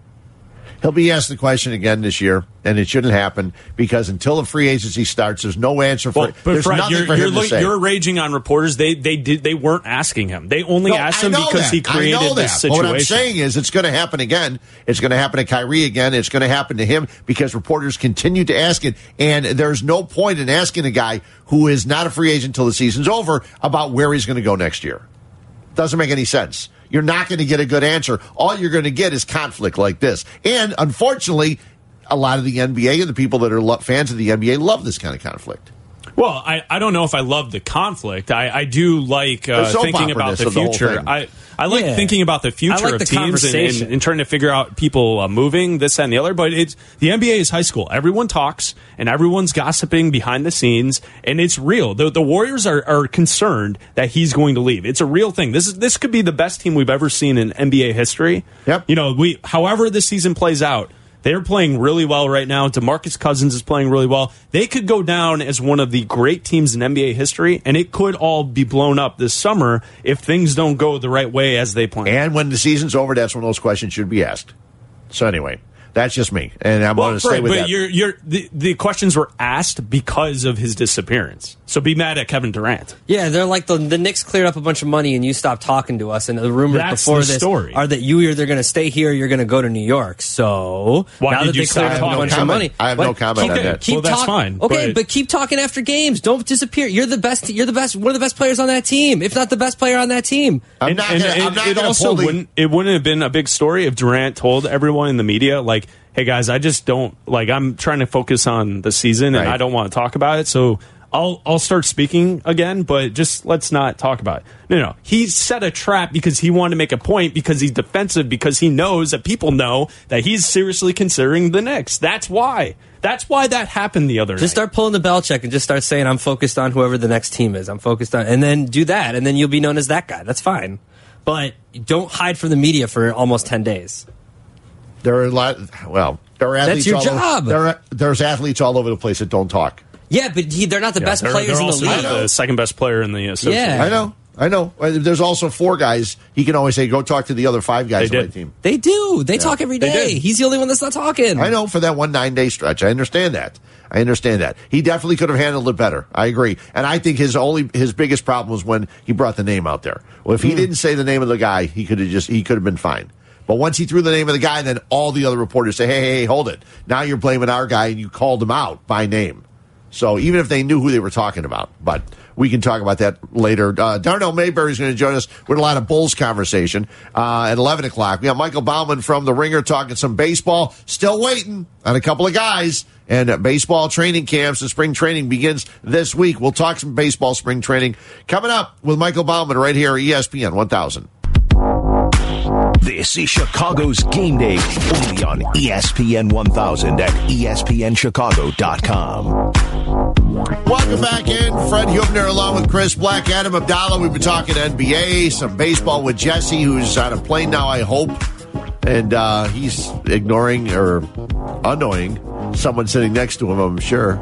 He'll be asked the question again this year, and it shouldn't happen because until the free agency starts, there's no answer for Well, it. but There's Fred, nothing you're, for you're, him to look- say. you're raging on reporters. They they did they weren't asking him. They only No, asked him because that. he created I know this that. situation. But what I'm saying is, it's going to happen again. It's going to happen to Kyrie again. It's going to happen to him because reporters continue to ask it, and there's no point in asking a guy who is not a free agent until the season's over about where he's going to go next year. Doesn't make any sense. You're not going to get a good answer. All you're going to get is conflict like this. And unfortunately, a lot of the NBA and the people that are fans of the NBA love this kind of conflict. Well, I, I don't know if I love the conflict. I, I do like uh, thinking about the of the future. I, I like Yeah. thinking about the future like of the teams and, and, and trying to figure out people uh, moving this and the other. But it's the NBA is high school. Everyone talks and everyone's gossiping behind the scenes, and it's real. The, the Warriors are, are concerned that he's going to leave. It's a real thing. This is this could be the best team we've ever seen in NBA history. Yep. You know, we however this season plays out. They're playing really well right now. DeMarcus Cousins is playing really well. They could go down as one of the great teams in NBA history, and it could all be blown up this summer if things don't go the right way as they plan. And when the season's over, that's when those questions should be asked. So anyway, that's just me, and I'm going to stay Fred, with but that. you're, you're, the, the questions were asked because of his disappearance. So be mad at Kevin Durant. Yeah, they're like the the Knicks cleared up a bunch of money and you stopped talking to us. And the rumors That's before the this story. are that you either are going to stay here or you're going to go to New York. So Why now did that you they cleared stop up a talking? bunch comment. of money, I have no What? comment keep, on that. Keep Well, that's talk- fine, Okay, but- but, keep talking after games. Don't disappear. You're the best. You're the best. One of the best players on that team, if not the best player on that team. I'm and, not and gonna- it, I'm not it gonna also pull wouldn't it wouldn't have been a big story if Durant told everyone in the media like, "Hey guys, I just don't like. I'm trying to focus on the season and Right. I don't want to talk about it." So I'll I'll start speaking again, but just let's not talk about it. No, no, he set a trap because he wanted to make a point because he's defensive because he knows that people know that he's seriously considering the Knicks. That's why. That's why that happened the other Just night. start pulling the Belichick and just start saying, "I'm focused on whoever the next team is. I'm focused on," and then do that, and then you'll be known as that guy. That's fine, but don't hide from the media for almost ten days. There are a lot. Well, there are athletes. That's your all job. Over, there are, there's athletes all over the place that don't talk. Yeah, but he, they're not the Yeah, best they're, players they're in the league. the second best player in the association. Yeah. I know. I know. Uh, There's also four guys. He can always say, "Go talk to the other five guys They on my team." They do. They talk every They day. did. He's the only one that's not talking. I know for that one nine day stretch. I understand that. I understand that. He definitely could have handled it better. I agree. And I think his only his biggest problem was when he brought the name out there. Well, if he didn't say the name of the guy, he could have just he could have been fine. But once he threw the name of the guy, then all the other reporters say, "Hey, hey, hey, hold it! Now you're blaming our guy, and you called him out by name." So even if they knew who they were talking about, but we can talk about that later. Uh, Darnell Mayberry is going to join us with a lot of Bulls conversation uh, at 11 o'clock. We got Michael Baumann from The Ringer talking some baseball. Still waiting on a couple of guys. And baseball training camps and spring training begins this week. We'll talk some baseball spring training coming up with Michael Baumann right here ESPN 1000. This is Chicago's game day only on ESPN 1000 at ESPNChicago.com. Welcome back in. Fred Huebner along with Chris Bleck, Adam Abdalla. We've been talking NBA, some baseball with Jesse, who's on a plane now, I hope. And uh, he's ignoring or annoying someone sitting next to him, I'm sure.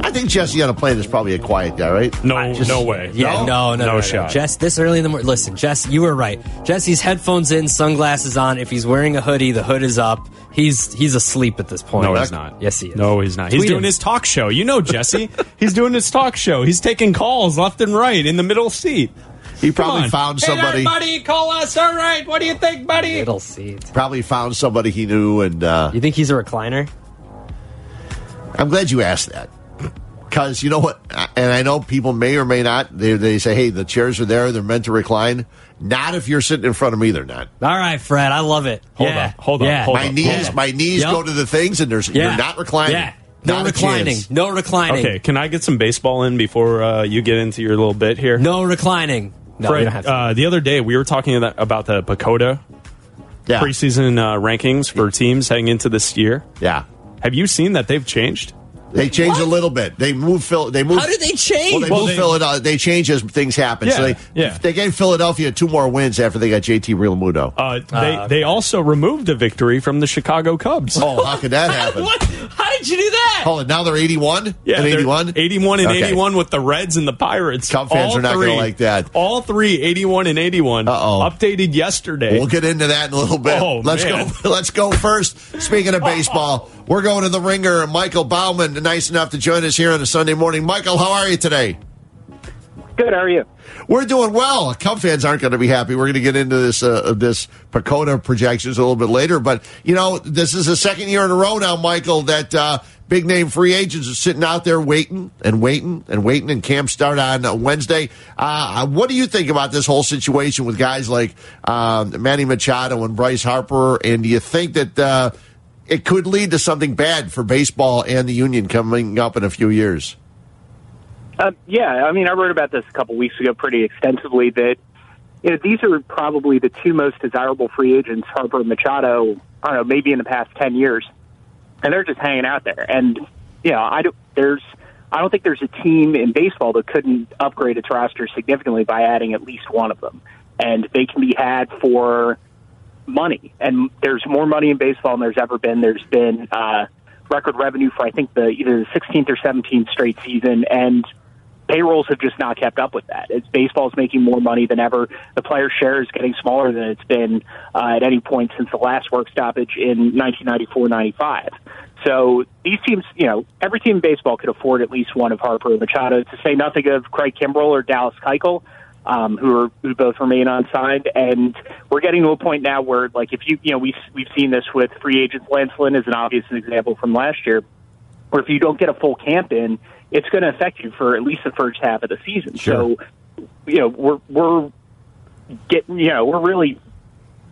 I think Jesse on a plane is probably a quiet guy, right? No, no way. Yeah, no, no, no, no, shot. Jess, this early in the morning. Listen, Jess, you were right. Jesse's headphones in, sunglasses on. If he's wearing a hoodie, the hood is up. He's he's asleep at this point. No, he's not. Yes, he is. No, he's not. He's Tweet doing him. his talk show. You know, Jesse. he's doing his talk show. He's taking calls left and right in the middle seat. He probably on. found Hey somebody. there, buddy, call us. All right. What do you think, buddy? Middle seat. Probably found somebody he knew, and uh, You think he's a recliner? I'm glad you asked that. Because you know what, and I know people may or may not. They, they say, "Hey, the chairs are there; they're meant to recline." Not if you're sitting in front of me; they're not. All right, Fred, I love it. Hold yeah. on, hold on, yeah. hold my on, knees, hold my knees Yep. go to the things, and there's Yeah. you're not reclining. Yeah. No Not reclining. chance. No reclining. Okay, can I get some baseball in before uh, you get into your little bit here? No reclining. No, Fred, have to. uh, the other day we were talking about- about the PECOTA Yeah, preseason uh, rankings for teams heading into this year. yeah. Have you seen that they've changed? They changed a little bit. They moved Phil. They moved. How did they change? Well, they Well, moved they- Philadelphia. They changed as things happen. so they yeah. they gave Philadelphia two more wins after they got JT Realmuto. Uh, they they also removed a victory from the Chicago Cubs. oh, how could that happen? what? How did you do that? Hold it. Now they're 81 Yeah, and 81. 81 and Okay. 81 with the Reds and the Pirates. Cub fans All are not gonna like that. All three, 81 and 81. Uh-oh. Updated yesterday. We'll get into that in a little bit. Oh, let's man. go. Let's go first. Speaking of baseball, we're going to the ringer. Michael Baumann, nice enough to join us here on a Sunday morning. Michael, how are you today? Good. How are you? We're doing well. Cub fans aren't going to be happy. We're going to get into this uh, this PECOTA projections a little bit later, but you know this is the second year in a row now, Michael, that uh, big name free agents are sitting out there waiting and waiting and waiting, and camp start on uh, Wednesday. Uh, what do you think about this whole situation with guys like um, Manny Machado and Bryce Harper? And do you think that uh, it could lead to something bad for baseball and the union coming up in a few years? Uh, yeah, I mean, I wrote about this a couple weeks ago pretty extensively. That you know these are probably the two most desirable free agents, Harper and Machado. I don't know, maybe in the past ten years, and they're just hanging out there. And you know, I don't. There's. I don't think there's a team in baseball that couldn't upgrade its roster significantly by adding at least one of them, and they can be had for money. And there's more money in baseball than there's ever been. There's been uh, record revenue for I think the either the 16th or 17th straight season, and payrolls have just not kept up with that. It's baseball's making more money than ever. The player share is getting smaller than it's been uh, at any point since the last work stoppage in 1994-95. So these teams, you know, every team in baseball could afford at least one of Harper and Machado. To say nothing of Craig Kimbrel or Dallas Keuchel, um, who are who both remain unsigned, and we're getting to a point now where, like, if you, you know, we've we've seen this with free agents. Lance Lynn is an obvious example from last year, where if you don't get a full camp in, it's going to affect you for at least the first half of the season. So, you know, we're we're getting, you know, we're really,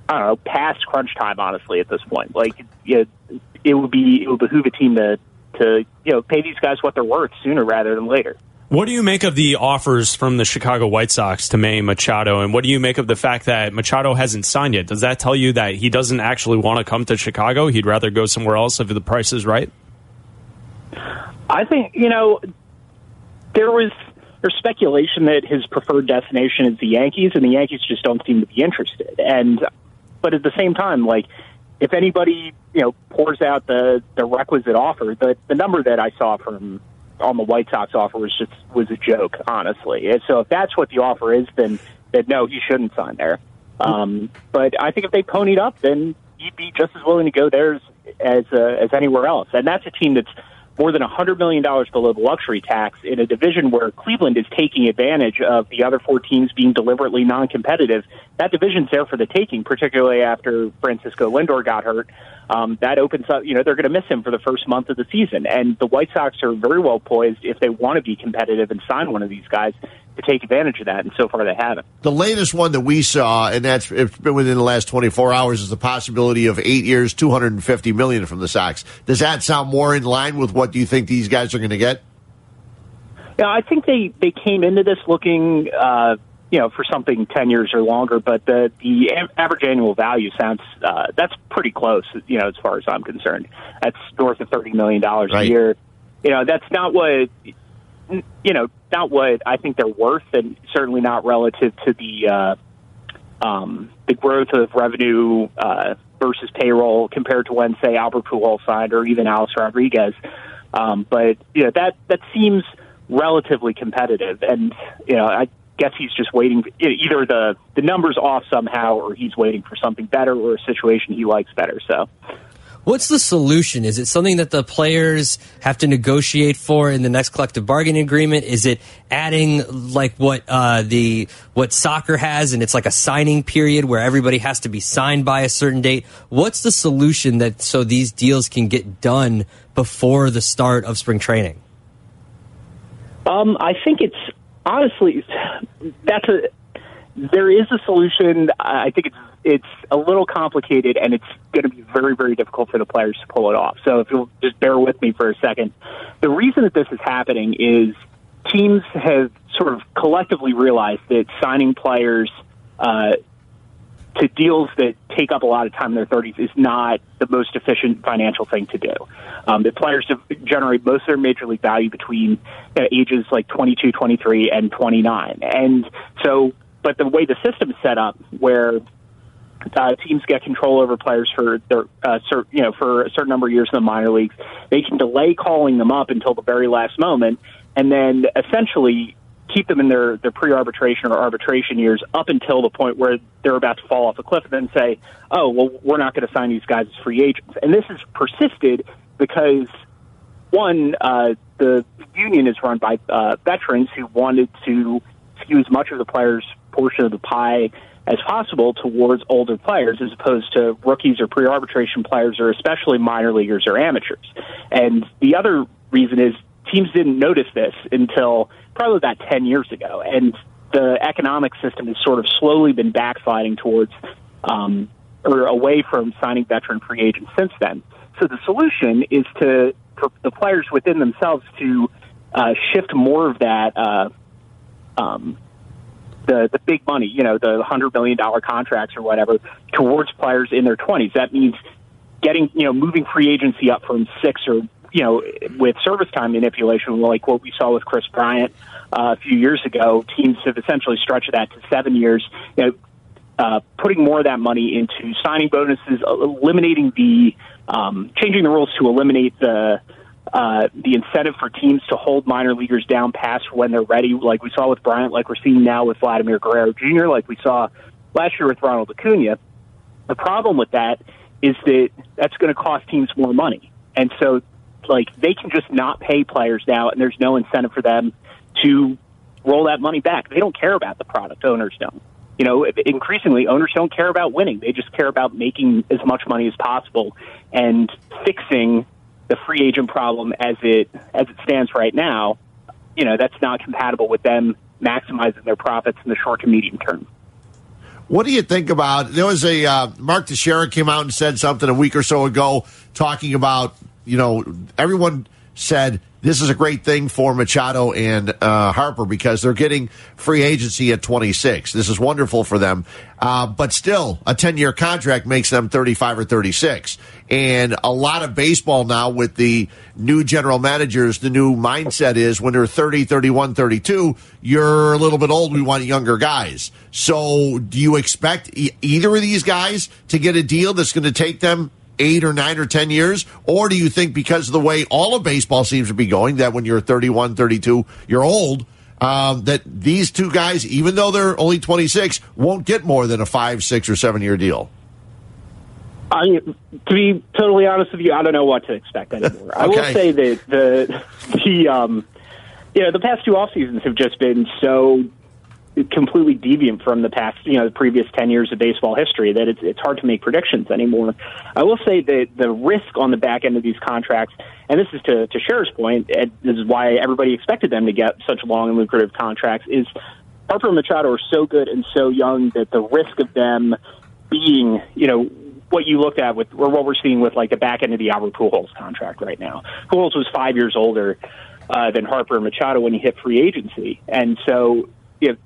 I don't know, past crunch time. Honestly, at this point, like, you know, it would be it would behoove a team to to you know pay these guys what they're worth sooner rather than later. What do you make of the offers from the Chicago White Sox to Manny Machado? And what do you make of the fact that Machado hasn't signed yet? Does that tell you that he doesn't actually want to come to Chicago? He'd rather go somewhere else if the price is right? I think you know there was there's speculation that his preferred destination is the Yankees, and the Yankees just don't seem to be interested. And but at the same time, like if anybody you know pours out the the requisite offer, the the number that I saw from on the White Sox offer was just was a joke, honestly. And so if that's what the offer is, then then no, he shouldn't sign there. Um, but I think if they ponied up, then he'd be just as willing to go there as as, uh, as anywhere else. And that's a team that's more than $100 million below the luxury tax in a division where Cleveland is taking advantage of the other four teams being deliberately non competitive. That division's there for the taking, particularly after Francisco Lindor got hurt. Um, that opens up, you know, they're going to miss him for the first month of the season. And the White Sox are very well poised if they want to be competitive and sign one of these guys to take advantage of that. And so far they haven't. The latest one that we saw, and that's it's been within the last 24 hours, is the possibility of eight years, 250 million from the Sox. Does that sound more in line with what do you think these guys are going to get? Yeah, I think they they came into this looking, uh, you know, for something ten years or longer. But the the average annual value sounds uh, that's pretty close. You know, as far as I'm concerned, that's north of thirty million dollars a year. You know, that's not what you know, not what I think they're worth, and certainly not relative to the uh, um, the growth of revenue uh, versus payroll compared to when, say, Albert Pujols signed or even Alex Rodriguez. Um, but you know that that seems relatively competitive, and you know I guess he's just waiting. Either the the numbers off somehow, or he's waiting for something better or a situation he likes better. So. What's the solution? Is it something that the players have to negotiate for in the next collective bargaining agreement? Is it adding like what uh, the what soccer has, and it's like a signing period where everybody has to be signed by a certain date? What's the solution that so these deals can get done before the start of spring training? Um, I think it's honestly that's a there is a solution. I think it's it's a little complicated and it's going to be very very difficult for the players to pull it off. So if you'll just bear with me for a second, the reason that this is happening is teams have sort of collectively realized that signing players. Uh, to deals that take up a lot of time in their 30s is not the most efficient financial thing to do. Um, the players generate most of their major league value between uh, ages like 22, 23, and 29. And so, but the way the system is set up, where uh, teams get control over players for their, uh, cer- you know, for a certain number of years in the minor leagues, they can delay calling them up until the very last moment, and then essentially keep them in their, their pre-arbitration or arbitration years up until the point where they're about to fall off a cliff and then say, oh, well, we're not going to sign these guys as free agents. And this has persisted because, one, uh, the union is run by uh, veterans who wanted to skew as much of the players' portion of the pie as possible towards older players as opposed to rookies or pre-arbitration players or especially minor leaguers or amateurs. And the other reason is teams didn't notice this until probably about 10 years ago. And the economic system has sort of slowly been backsliding towards um, or away from signing veteran free agents since then. So the solution is to for the players within themselves to uh, shift more of that uh, um, the the big money, you know, the hundred million dollar contracts or whatever, towards players in their twenties. That means getting, you know, moving free agency up from six or you know, with service time manipulation, like what we saw with Kris Bryant uh, a few years ago. Teams have essentially stretched that to seven years. You know, uh, putting more of that money into signing bonuses, eliminating the, um, changing the rules to eliminate the uh, the incentive for teams to hold minor leaguers down past when they're ready, like we saw with Bryant, like we're seeing now with Vladimir Guerrero Jr., like we saw last year with Ronald Acuna. The problem with that is that that's going to cost teams more money, and so like they can just not pay players now, and there's no incentive for them to roll that money back. They don't care about the product. Owners don't. You know, increasingly owners don't care about winning. They just care about making as much money as possible and fixing the free agent problem as it as it stands right now. You know, that's not compatible with them maximizing their profits in the short to medium term. What do you think about? There was a uh, Mark Teixeira came out and said something a week or so ago, talking about you know everyone said this is a great thing for Machado and uh, Harper because they're getting free agency at 26. This is wonderful for them, uh, but still, a 10 year contract makes them 35 or 36. And a lot of baseball now with the new general managers, the new mindset is when they're 30, 31, 32, you're a little bit old. We want younger guys. So, do you expect e- either of these guys to get a deal that's going to take them eight or nine or 10 years? Or do you think because of the way all of baseball seems to be going, that when you're 31, 32, you're old, um, that these two guys, even though they're only 26, won't get more than a five, six, or seven year deal? I, to be totally honest with you, I don't know what to expect anymore. I will say that the the um, you know the past two off seasons have just been so completely deviant from the past you know the previous ten years of baseball history that it's it's hard to make predictions anymore. I will say that the risk on the back end of these contracts, and this is to to Cher's point, and this is why everybody expected them to get such long and lucrative contracts, is Harper and Machado are so good and so young that the risk of them being, you know, what you looked at with, or what we're seeing with like the back end of the Albert Pujols contract right now. Pujols was five years older uh, than Harper and Machado when he hit free agency, and so if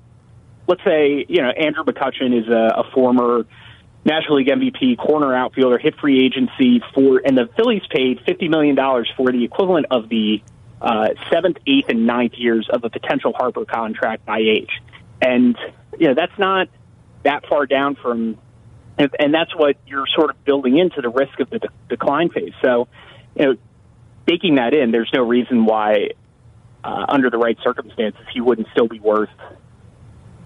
let's say you know Andrew McCutchen is a, a former National League MVP, corner outfielder, hit free agency for, and the Phillies paid fifty million dollars for the equivalent of the uh, seventh, eighth, and ninth years of a potential Harper contract by age, and you know that's not that far down from, and, that's what you're sort of building into the risk of the de- decline phase. So, you know, baking that in, there's no reason why, uh, under the right circumstances, he wouldn't still be worth,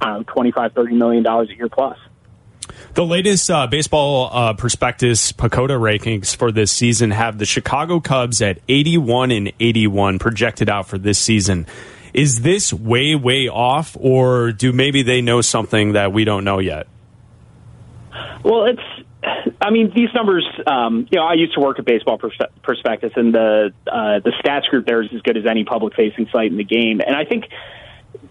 Know, 25, 30 million dollars a year plus. The latest uh, baseball uh, prospectus PECOTA rankings for this season have the Chicago Cubs at 81 and 81 projected out for this season. Is this way, way off, or do maybe they know something that we don't know yet? Well, it's. I mean, these numbers. Um, you know, I used to work at Baseball Prospectus, and the uh, the stats group there is as good as any public facing site in the game. And I think,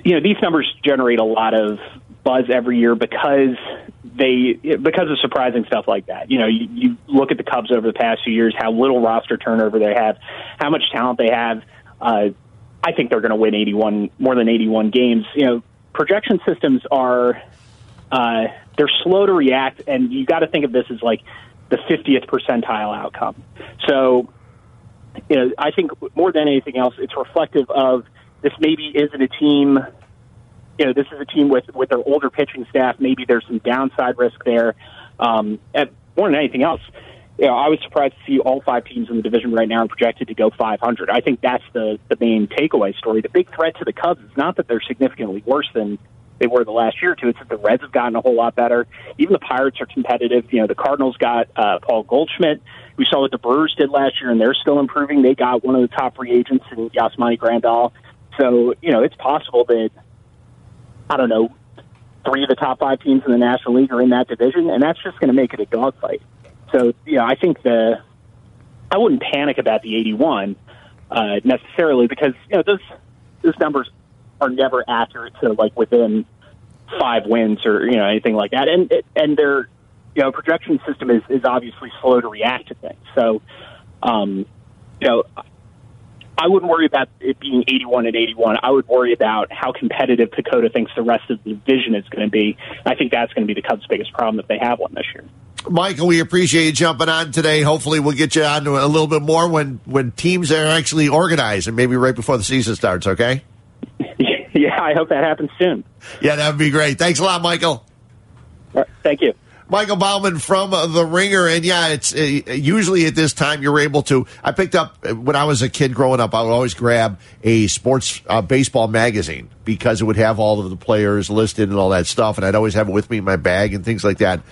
you know, these numbers generate a lot of buzz every year because they because of surprising stuff like that. You know, you, you look at the Cubs over the past few years, how little roster turnover they have, how much talent they have. Uh, I think they're going to win 81 more than 81 games. You know, projection systems are uh, they're slow to react, and you got to think of this as like the 50th percentile outcome. So, you know, I think more than anything else, it's reflective of this. Maybe isn't a team. You know, this is a team with with their older pitching staff. Maybe there's some downside risk there. Um, and more than anything else, you know, I was surprised to see all five teams in the division right now are projected to go 500. I think that's the the main takeaway story. The big threat to the Cubs is not that they're significantly worse than they were the last year or two. It's that the Reds have gotten a whole lot better. Even the Pirates are competitive. You know, the Cardinals got uh, Paul Goldschmidt. We saw what the Brewers did last year, and they're still improving. They got one of the top free agents in Yasmani Grandal. So, you know, it's possible that, I don't know, three of the top five teams in the National League are in that division, and that's just going to make it a dogfight. So, you know, I think the, I wouldn't panic about the 81 uh, necessarily because, you know, those, those numbers are never accurate to like within five wins or you know anything like that. And and their you know projection system is is obviously slow to react to things. So um, you know. I wouldn't worry about it being 81 and 81. I would worry about how competitive PECOTA thinks the rest of the division is going to be. I think that's going to be the Cubs' biggest problem if they have one this year. Michael, we appreciate you jumping on today. Hopefully, we'll get you on to a little bit more when when teams are actually organized and maybe right before the season starts. Okay. yeah, I hope that happens soon. Yeah, that would be great. Thanks a lot, Michael. thank you. Michael Baumann from The Ringer. And yeah, it's uh, usually at this time you're able to. I picked up, uh, when I was a kid growing up, I would always grab a sports uh, baseball magazine because it would have all of the players listed and all that stuff. And I'd always have it with me in my bag and things like that.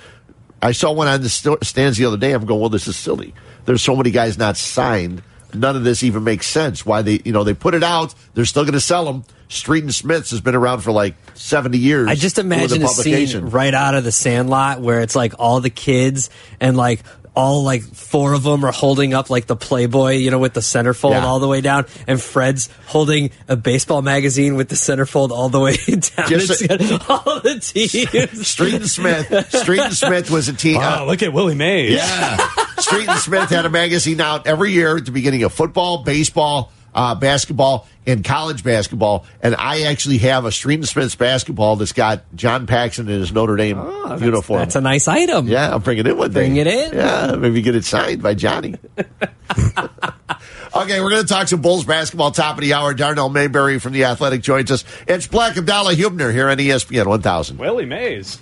I saw one on the st- stands the other day. I'm going, well, this is silly. There's so many guys not signed. None of this even makes sense. Why they, you know, they put it out. They're still going to sell them. Street and Smiths has been around for like 70 years. I just imagine a scene right out of the Sandlot where it's like all the kids and like all like four of them are holding up like the Playboy, you know, with the centerfold Yeah. all the way down, and Fred's holding a baseball magazine with the centerfold all the way down. Just It's got all the teams. Street and Smith. Street and Smith was a team. Wow, look at Willie Mays. Yeah. Street and Smith had a magazine out every year at the beginning of football, baseball, uh, basketball, and college basketball. And I actually have a Street and Smith's basketball that's got John Paxson in his Notre Dame uniform. That's a nice item. yeah, I'll bring it in one day. Bring it in. Yeah, maybe get it signed by Johnny. okay, we're going to talk some Bulls basketball top of the hour. Darnell Mayberry from The Athletic joins us. It's Bleck Abdalla Huebner here on ESPN 1000. Willie Mays.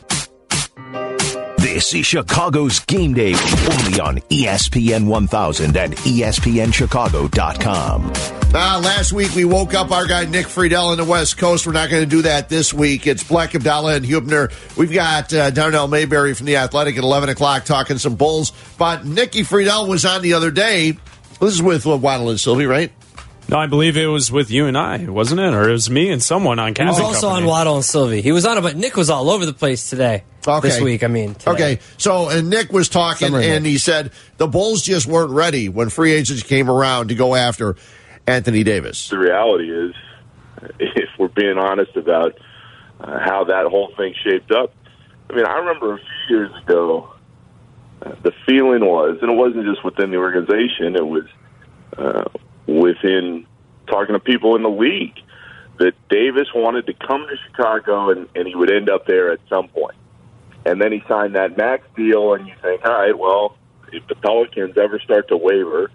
This is Chicago's game day only on ESPN 1000 and ESPNChicago.com. Uh, last week we woke up our guy Nick Friedel in the West Coast. We're not going to do that this week. It's Bleck Abdalla and Huebner. We've got uh, Darnell Mayberry from the Athletic at eleven o'clock talking some Bulls. But Nicky Friedel was on the other day. This is with uh, Waddle and Silvy, right? No, I believe it was with you and I, wasn't it? Or it was me and someone on He was also Company. on Waddle and Silvy. He was on it, but Nick was all over the place today. Okay. This week, I mean. today. Okay, so and Nick was talking, Summary and Nick. he said the Bulls just weren't ready when free agents came around to go after Anthony Davis. the reality is, if we're being honest about uh, how that whole thing shaped up, I mean, I remember a few years ago, uh, the feeling was, and it wasn't just within the organization, it was uh, within talking to people in the league, that Davis wanted to come to Chicago and, and he would end up there at some point. And then he signed that max deal, and you think, all right, well, if the Pelicans ever start to waver,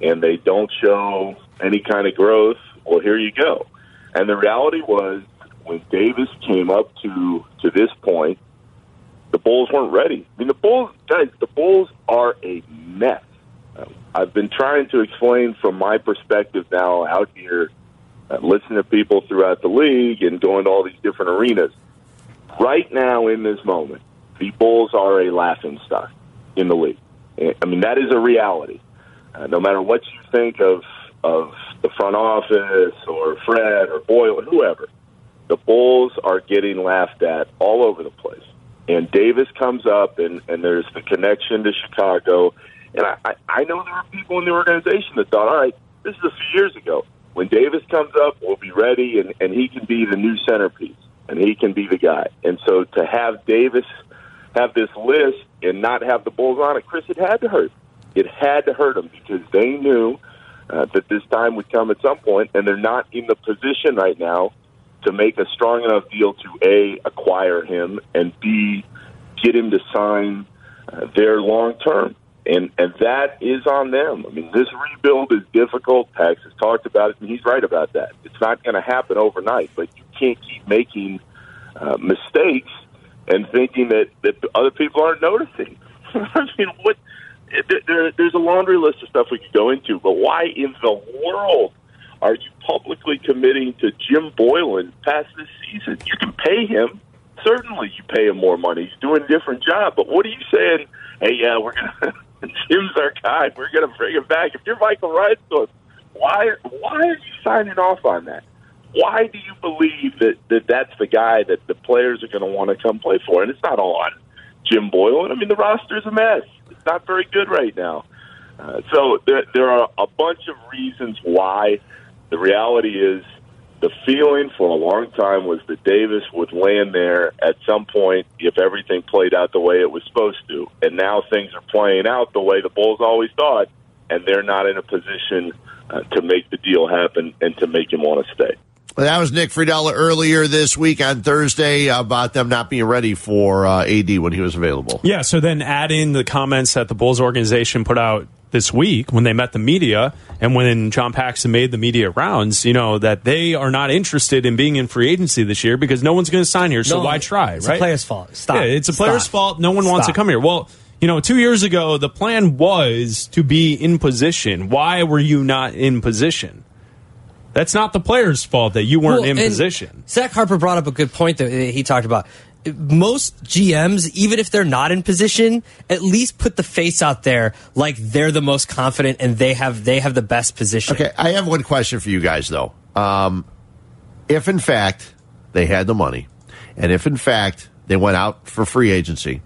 and they don't show any kind of growth, well, here you go. And the reality was, when Davis came up to to this point, the Bulls weren't ready. I mean, the Bulls, guys, the Bulls are a mess. I've been trying to explain from my perspective now out here, uh, listening to people throughout the league and going to all these different arenas. Right now, in this moment, the Bulls are a laughing stock in the league. I mean, that is a reality. Uh, no matter what you think of of the front office or Fred or Boyle or whoever, the Bulls are getting laughed at all over the place. And Davis comes up, and and there's the connection to Chicago. And I I, I know there are people in the organization that thought, all right, this is a few years ago. When Davis comes up, we'll be ready, and and he can be the new centerpiece, and he can be the guy. And so to have Davis have this list and not have the Bulls on it, Chris, it had to hurt. It had to hurt them because they knew uh, that this time would come at some point, and they're not in the position right now to make a strong enough deal to a acquire him and b get him to sign uh, there long term. And and that is on them. I mean, this rebuild is difficult. Pax has talked about it, and he's right about that. It's not going to happen overnight, but you can't keep making uh, mistakes and thinking that that other people aren't noticing. I mean, what? There, there, there's a laundry list of stuff we could go into, but why in the world are you publicly committing to Jim Boylan past this season? You can pay him. Certainly, you pay him more money. He's doing a different job. But what are you saying? Hey, yeah, we're gonna. Jim's our guy. We're gonna bring him back. If you're Michael Reinsdorf, why why are you signing off on that? Why do you believe that, that that's the guy that the players are going to want to come play for? And it's not all on Jim Boylan. I mean, the roster's a mess. It's not very good right now. Uh, so there, there are a bunch of reasons why. The reality is, the feeling for a long time was that Davis would land there at some point if everything played out the way it was supposed to. And now things are playing out the way the Bulls always thought, and they're not in a position uh, to make the deal happen and to make him want to stay. Well, that was Nick Friedel earlier this week on Thursday about them not being ready for uh, AD when he was available. Yeah, so then add in the comments that the Bulls organization put out this week when they met the media and when John Paxson made the media rounds, you know, that they are not interested in being in free agency this year because no one's going to sign here. So No, why try, it's right? a player's fault. Stop. Yeah, it's a player's Stop. fault. No one wants to come here. Well, you know, two years ago, the plan was to be in position. Why were you not in position? That's not the player's fault that you weren't Well, in position. Zach Harper brought up a good point that he talked about. Most GMs, even if they're not in position, at least put the face out there like they're the most confident and they have they have the best position. Okay, I have one question for you guys, though. Um, if in fact they had the money, and if in fact they went out for free agency,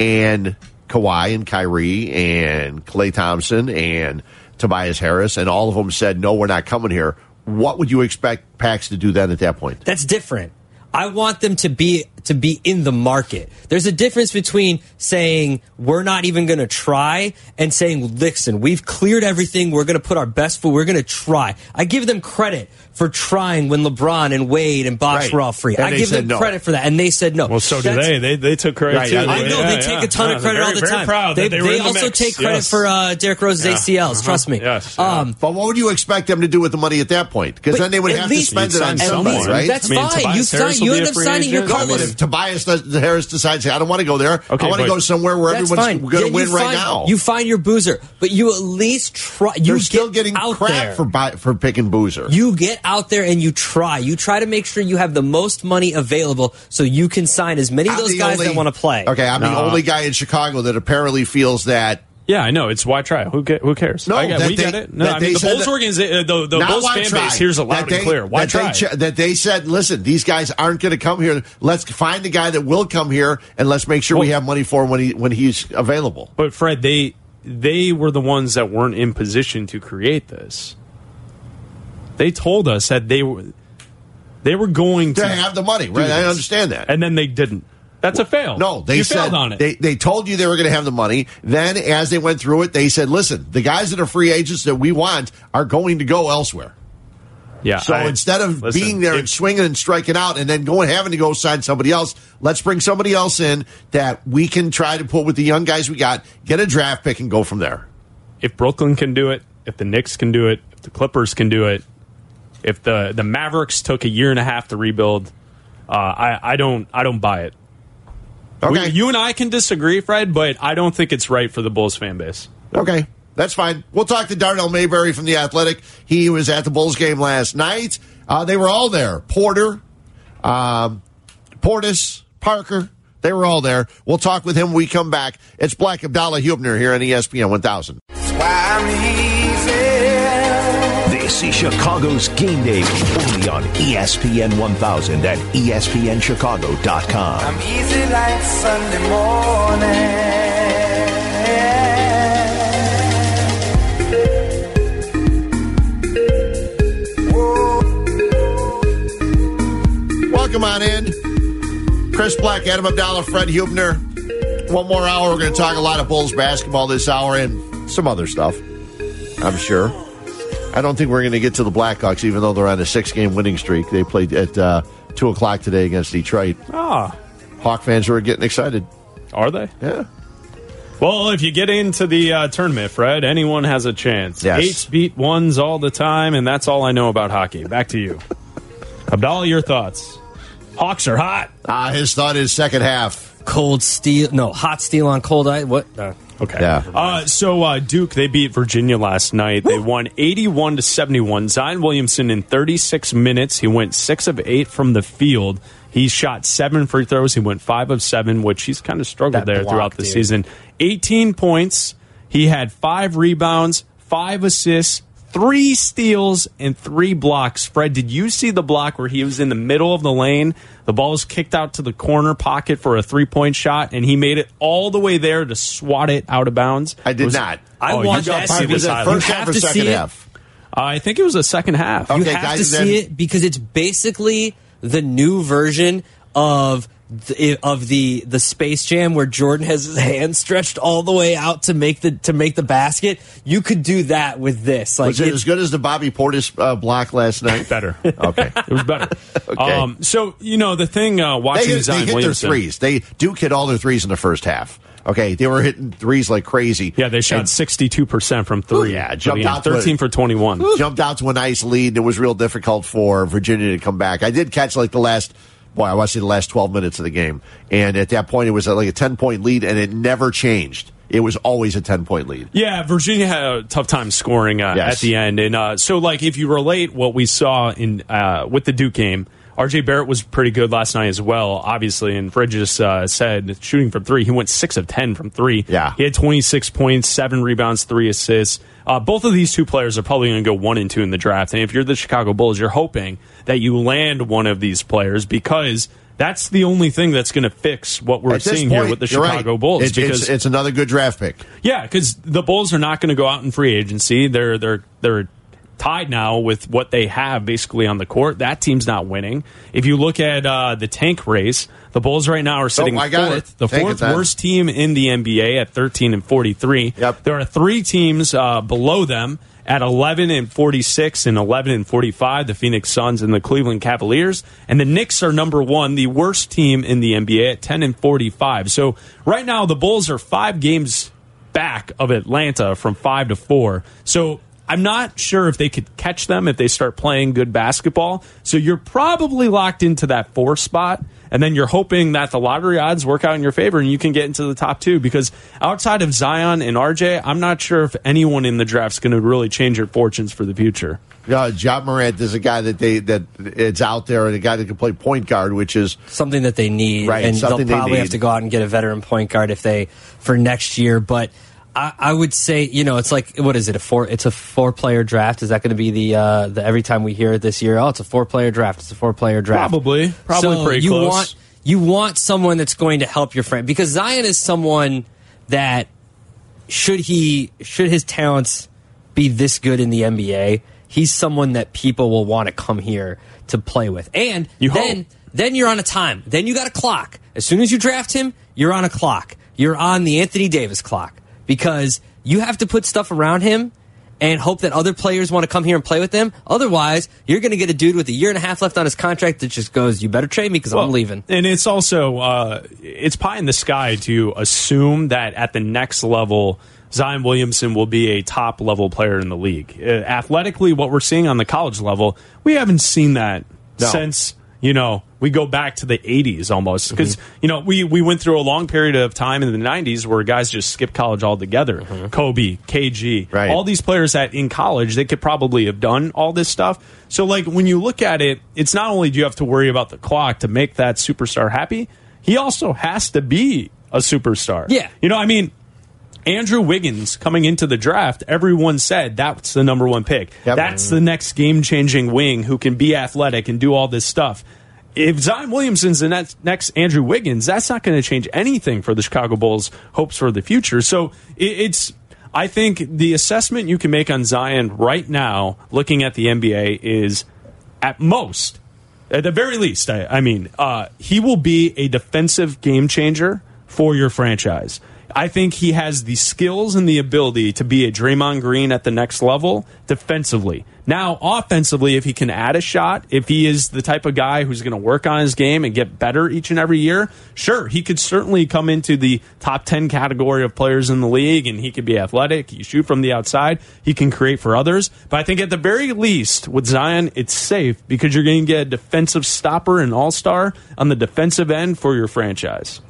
and Kawhi and Kyrie and Klay Thompson and Tobias Harris and all of them said, no, we're not coming here, what would you expect Pax to do then at that point? That's different. I want them to be to be in the market. There's a difference between saying we're not even going to try and saying, "Listen, we've cleared everything. We're going to put our best foot. We're going to try." I give them credit for trying when LeBron and Wade and Bosh Right. were all free. And I give them no. credit for that, and they said no. Well, so do they. They they took credit Right, too. I I know Yeah, they take yeah. a ton Yeah, of credit they're all the very, time. Very proud they that they, were in the also mix. take credit Yes. for uh, Derrick Rose's Yeah. ACLs. Uh-huh. Trust me. Yes, yeah. Um, But what would you expect them to do with the money at that point? Because then they would have least- to spend it on You'd someone. right? That's I mean, fine. You sign- you end up signing your agent. Carlos. But if, Tobias Harris decides, I don't want to go there. I want to go somewhere where everyone's going to win right now. You find your boozer, but you at least try. You They're still getting out crap for for picking Boozer. You get out there and you try. You try to make sure you have the most money available so you can sign as many of I'm those guys only- that want to play. Okay, I'm the only guy in Chicago that apparently feels that. Yeah, I know. It's why try. Who ca- who cares? No, I get, that we they- get it. No, that I they mean the said Bulls that- organization, uh, the, the Bulls fan try. base here's a loud That and clear. Why that they try? ch- that they said, listen, these guys aren't going to come here. Let's find the guy that will come here, and let's make sure we have money for him when he when he's available. But Fred, they they were the ones that weren't in position to create this. They told us that they were they were going to To have the money, right? I understand that. and then they didn't. That's a fail. No, they you said failed on it. They, they told you they were going to have the money. Then, as they went through it, they said, "Listen, the guys that are free agents that we want are going to go elsewhere." yeah. So I- instead of listen, being there if- and swinging and striking out, and then going having to go sign somebody else, let's bring somebody else in that we can try to put with the young guys we got, get a draft pick, and go from there. if Brooklyn can do it, if the Knicks can do it, if the Clippers can do it, if the the Mavericks took a year and a half to rebuild, uh, I I don't I don't buy it. Okay. We- you and I can disagree, Fred, but I don't think it's right for the Bulls fan base. Okay, that's fine. We'll talk to Darnell Mayberry from the Athletic. He was at the Bulls game last night. Uh, they were all there. Porter, um, Portis, Parker. They were all there. We'll talk with him when we come back. It's Bleck Abdalla Huebner here on ESPN 1000. This is Chicago's Game Day, only on ESPN 1000 and E ESPNChicago.com. I'm easy like Sunday morning. Welcome on in. Chris Bleck, Adam Abdalla, Fred Huebner. One more hour. We're going to talk a lot of Bulls basketball this hour and some other stuff, I'm sure. I don't think we're going to get to the Blackhawks, even though they're on a six game winning streak. They played at uh, 2 o'clock today against Detroit. Ah, Hawk fans were getting excited. are they? Yeah. Well, if you get into the uh, tournament, Fred, anyone has a chance. Yes. Eights beat ones all the time, and that's all I know about hockey. Back to you. Abdalla, your thoughts. Hawks are hot. Uh, his thought is second half. Cold steel, no, hot steel on cold ice. What? Uh, Okay. Yeah. Uh, so uh, Duke they beat Virginia last night. They won eighty-one to seventy-one. Zion Williamson in thirty-six minutes, he went six of eight from the field. He shot seven free throws. He went five of seven, which he's kind of struggled That there block, throughout the dude. season. Eighteen points. He had five rebounds, five assists, three steals, and three blocks. Fred, did you see the block where he was in the middle of the lane? The ball was kicked out to the corner pocket for a three-point shot, and he made it all the way there to swat it out of bounds. I did was- not. I Oh, you want that to see this Was it first You half have or to second see it. half? Uh, I think it was the second half. Okay, you have guys, to then- see it because it's basically the new version of the, of the the Space Jam where Jordan has his hand stretched all the way out to make the to make the basket. You could do that with this. Like Was it it- as good as the Bobby Portis uh, block last night? Better. Okay. It was better. Okay. Um, so you know the thing uh, They watching hit, they Zion hit their threes. They Duke hit all their threes in the first half. Okay, they were hitting threes like crazy. Yeah, they shot sixty-two percent from three. Yeah, for jumped out end. to it. thirteen for twenty-one. jumped out to a nice lead. It was real difficult for Virginia to come back. I did catch like the last, boy, I want to say the last 12 minutes of the game. And at that point, it was like a 10 point lead, and it never changed. It was always a 10 point lead. Yeah, Virginia had a tough time scoring uh, Yes. at the end, and uh, so like if you relate what we saw in uh, with the Duke game, RJ Barrett was pretty good last night as well, obviously. And Fred just uh, said shooting from three, he went six of ten from three. Yeah. he had twenty six points, seven rebounds, three assists. Uh, both of these two players are probably going to go one and two in the draft. And if you're the Chicago Bulls, you're hoping that you land one of these players because. That's the only thing that's going to fix what we're seeing point, here with the you're right. Chicago Bulls. It- because it's, it's another good draft pick. yeah, because the Bulls are not going to go out in free agency. They're they're they're tied now with what they have basically on the court. That team's not winning. If you look at uh, the tank race, the Bulls right now are sitting Oh, I got fourth, the Tank fourth worst team in the NBA at thirteen and forty three. Yep. There are three teams uh, below them at 11 and 46 and 11 and 45 the phoenix suns and the cleveland cavaliers and the knicks are number one the worst team in the nba at 10 and 45 so right now the bulls are five games back of atlanta from five to four so I'm not sure if they could catch them if they start playing good basketball. So you're probably locked into that four spot. And then you're hoping that the lottery odds work out in your favor and you can get into the top two. Because outside of Zion and RJ, I'm not sure if anyone in the draft's going to really change your fortunes for the future. Yeah, Ja Morant is a guy that they that it's out there, and a guy that can play point guard, which is something that they need. Right, and they'll something they probably have to go out and get a veteran point guard if they for next year. But I, I would say, you know, it's like what is it? A four? It's a four player draft. Is that going to be the uh, the every time we hear it this year? Oh, it's a four player draft. It's a four player draft. Probably. Probably so pretty you close. want you want someone that's going to help your friend because Zion is someone that should he should his talents be this good in the NBA, he's someone that people will want to come here to play with. And You then hope. then you're on a time. Then you got a clock. As soon as you draft him, you're on a clock. You're on the Anthony Davis clock because you have to put stuff around him and hope that other players want to come here and play with them. Otherwise, you're going to get a dude with a year and a half left on his contract that just goes, "You better trade me because I'm leaving." And it's also uh, it's pie in the sky to assume that at the next level, Zion Williamson will be a top level player in the league. Uh, athletically, what we're seeing on the college level, we haven't seen that No. since you know we go back to the 80s almost because Mm-hmm. you know we we went through a long period of time in the 90s where guys just skipped college altogether Mm-hmm. kobe kg Right. all these players that in college they could probably have done all this stuff so like when you look at it it's not only do you have to worry about the clock to make that superstar happy he also has to be a superstar Yeah. you know i mean Andrew Wiggins coming into the draft, everyone said that's the number one pick. Yep. That's the next game changing wing who can be athletic and do all this stuff. If Zion Williamson's the next, next Andrew Wiggins, that's not going to change anything for the Chicago Bulls' hopes for the future. So it, it's, I think the assessment you can make on Zion right now, looking at the NBA, is at most, at the very least, I, I mean, uh, he will be a defensive game changer for your franchise. I think he has the skills and the ability to be a Draymond Green at the next level defensively. Now, offensively, if he can add a shot, if he is the type of guy who's going to work on his game and get better each and every year, sure, he could certainly come into the top 10 category of players in the league and he could be athletic. He shoot from the outside. He can create for others. But I think at the very least with Zion, it's safe because you're going to get a defensive stopper and all star on the defensive end for your franchise.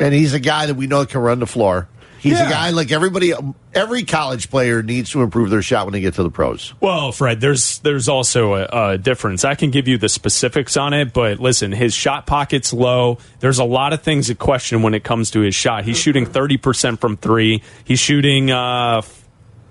And he's a guy that we know can run the floor. He's Yeah. a guy like everybody. Every college player needs to improve their shot when they get to the pros. Well, Fred, there's there's also a, a difference. I can give you the specifics on it, but listen, his shot pocket's low. There's a lot of things to question when it comes to his shot. He's shooting 30% from three. He's shooting uh,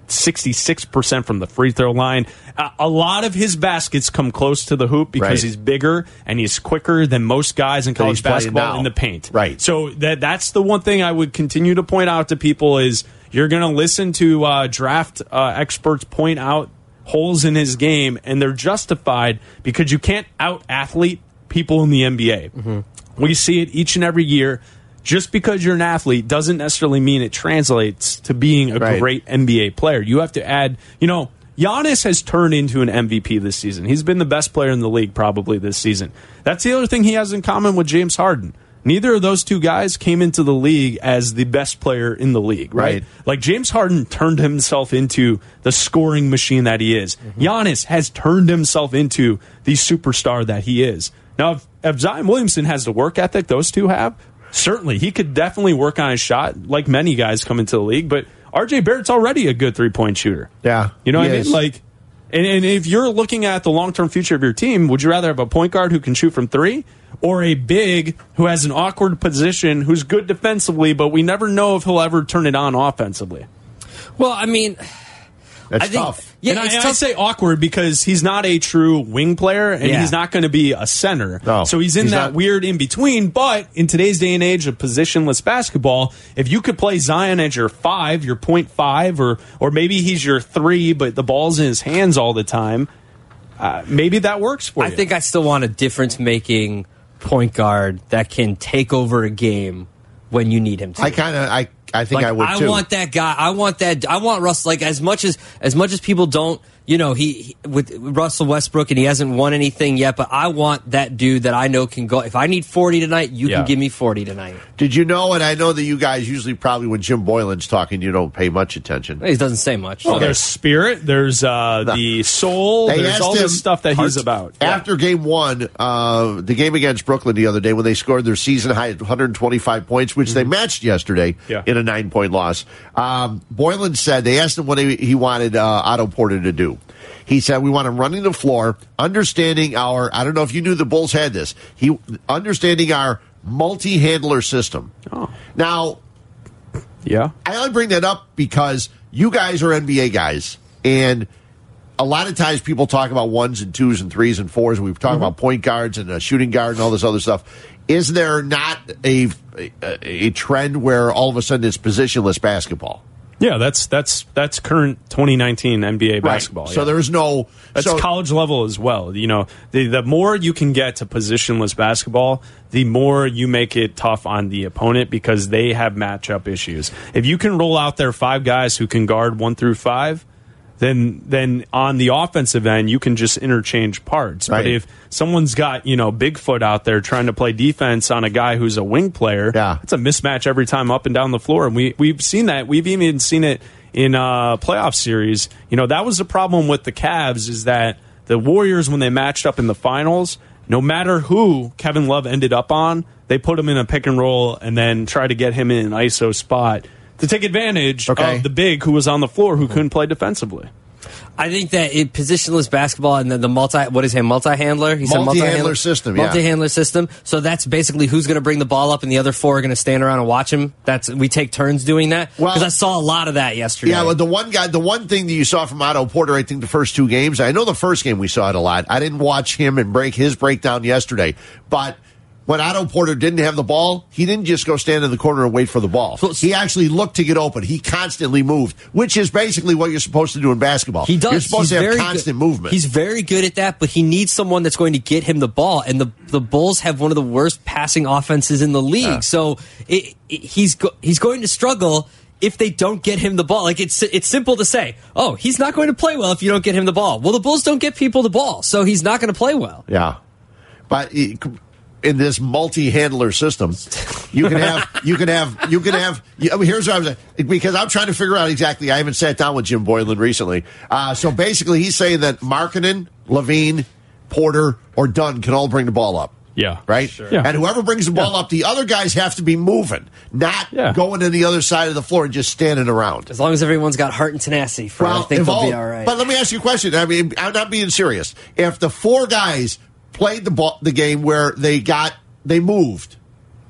66% from the free throw line. Uh, a lot of his baskets come close to the hoop because Right. he's bigger and he's quicker than most guys in college playing basketball in the paint. Right. So that that's the one thing I would continue to point out to people is you're going to listen to uh, draft uh, experts point out holes in his game, and they're justified because you can't out athlete people in the NBA. Mm-hmm. We see it each and every year. Just because you're an athlete doesn't necessarily mean it translates to being a Right. great NBA player. You have to add, you know, Giannis has turned into an MVP this season. He's been the best player in the league probably this season. That's the other thing he has in common with James Harden. Neither of those two guys came into the league as the best player in the league, right? Right. Like James Harden turned himself into the scoring machine that he is. Mm-hmm. Giannis has turned himself into the superstar that he is. Now, if, if Zion Williamson has the work ethic those two have, certainly he could definitely work on his shot like many guys come into the league. But RJ Barrett's already a good three point shooter. Yeah, You know he what I is. mean? Like, and, and if you're looking at the long term future of your team, would you rather have a point guard who can shoot from three or a big who has an awkward position who's good defensively, but we never know if he'll ever turn it on offensively? Well, I mean, That's I think- tough. Yeah, and I, it's and I tough. say awkward because he's not a true wing player and Yeah. he's not going to be a center. No, so he's in he's that not- weird in between. But in today's day and age of positionless basketball, if you could play Zion as your five, your point five, or or maybe he's your three, but the ball's in his hands all the time, uh, maybe that works for I you. I think I still want a difference making point guard that can take over a game when you need him to. I kind of I I think Like, I would I too. want that guy. I want that. I want Russ. Like as much as as much as people don't. You know, he, he with Russell Westbrook and he hasn't won anything yet. But I want that dude that I know can go. If I need forty tonight, you Yeah. can give me forty tonight. Did you know? And I know that you guys usually probably when Jim Boylan's talking, you don't pay much attention. He doesn't say much. Well, there's spirit. There's uh, the soul. They there's asked all this stuff that he's about. After game one, uh, the game against Brooklyn the other day, when they scored their season high 125 points, which they matched yesterday Yeah. in a nine point loss, um, Boylan said they asked him what he, he wanted uh, Otto Porter to do. He said, We want him running the floor, understanding our, I don't know if you knew the Bulls had this, he understanding our multi handler system. Oh. Now, Yeah. I only bring that up because you guys are NBA guys, and a lot of times people talk about ones and twos and threes and fours. We've talked mm-hmm. about point guards and a shooting guard and all this other stuff. Is there not a, a a trend where all of a sudden it's positionless basketball? Yeah, that's that's that's current 2019 NBA basketball. So yeah. there's no That's so- college level as well. You know, the, the more you can get to positionless basketball, the more you make it tough on the opponent because they have matchup issues. If you can roll out there five guys who can guard one through five, then then on the offensive end you can just interchange parts. But if someone's got you know Bigfoot out there trying to play defense on a guy who's a wing player, yeah. it's a mismatch every time up and down the floor. And we we've seen that. We've even seen it in uh, playoff series. You know that was the problem with the Cavs is that the Warriors when they matched up in the finals. No matter who Kevin Love ended up on, they put him in a pick and roll and then try to get him in an ISO spot to take advantage Okay. of the big who was on the floor who couldn't play defensively. I think that it positionless basketball and then the multi what is he multi handler? He Multi-handler system, yeah. multi handler system. So that's basically who's going to bring the ball up, and the other four are going to stand around and watch him. That's we take turns doing that because I saw a lot of that yesterday. Yeah, well, the one guy, the one thing that you saw from Otto Porter, I think the first two games, I know the first game we saw it a lot. I didn't watch him and break his breakdown yesterday, but when Otto Porter didn't have the ball, he didn't just go stand in the corner and wait for the ball. He actually looked to get open. He constantly moved, which is basically what you're supposed to do in basketball. He does. You're supposed He's to have very constant good. movement. He's very good at that, but he needs someone that's going to get him the ball. And the the Bulls have one of the worst passing offenses in the league. So it, it- he's go, he's going to struggle if they don't get him the ball. Like it's it's simple to say, oh, he's not going to play well if you don't get him the ball. Well, the Bulls don't get people the ball, so he's not going to play well. Yeah, but he- in this multi-handler system, you can have you can have you can have. I mean, here's what I'm saying because I'm trying to figure out exactly. I haven't sat down with Jim Boylan recently. Uh, so basically, he's saying that Markkanen, LaVine, Porter, or Dunn can all bring the ball up. Yeah. Right? Yeah. And whoever brings the ball up, the other guys have to be moving, not going to the other side of the floor and just standing around. As long as everyone's got heart and tenacity, Fred, I think they'll all- be all right. But let me ask you a question. I mean, I'm not being serious. If the four guys played the ball, the game where they got they moved,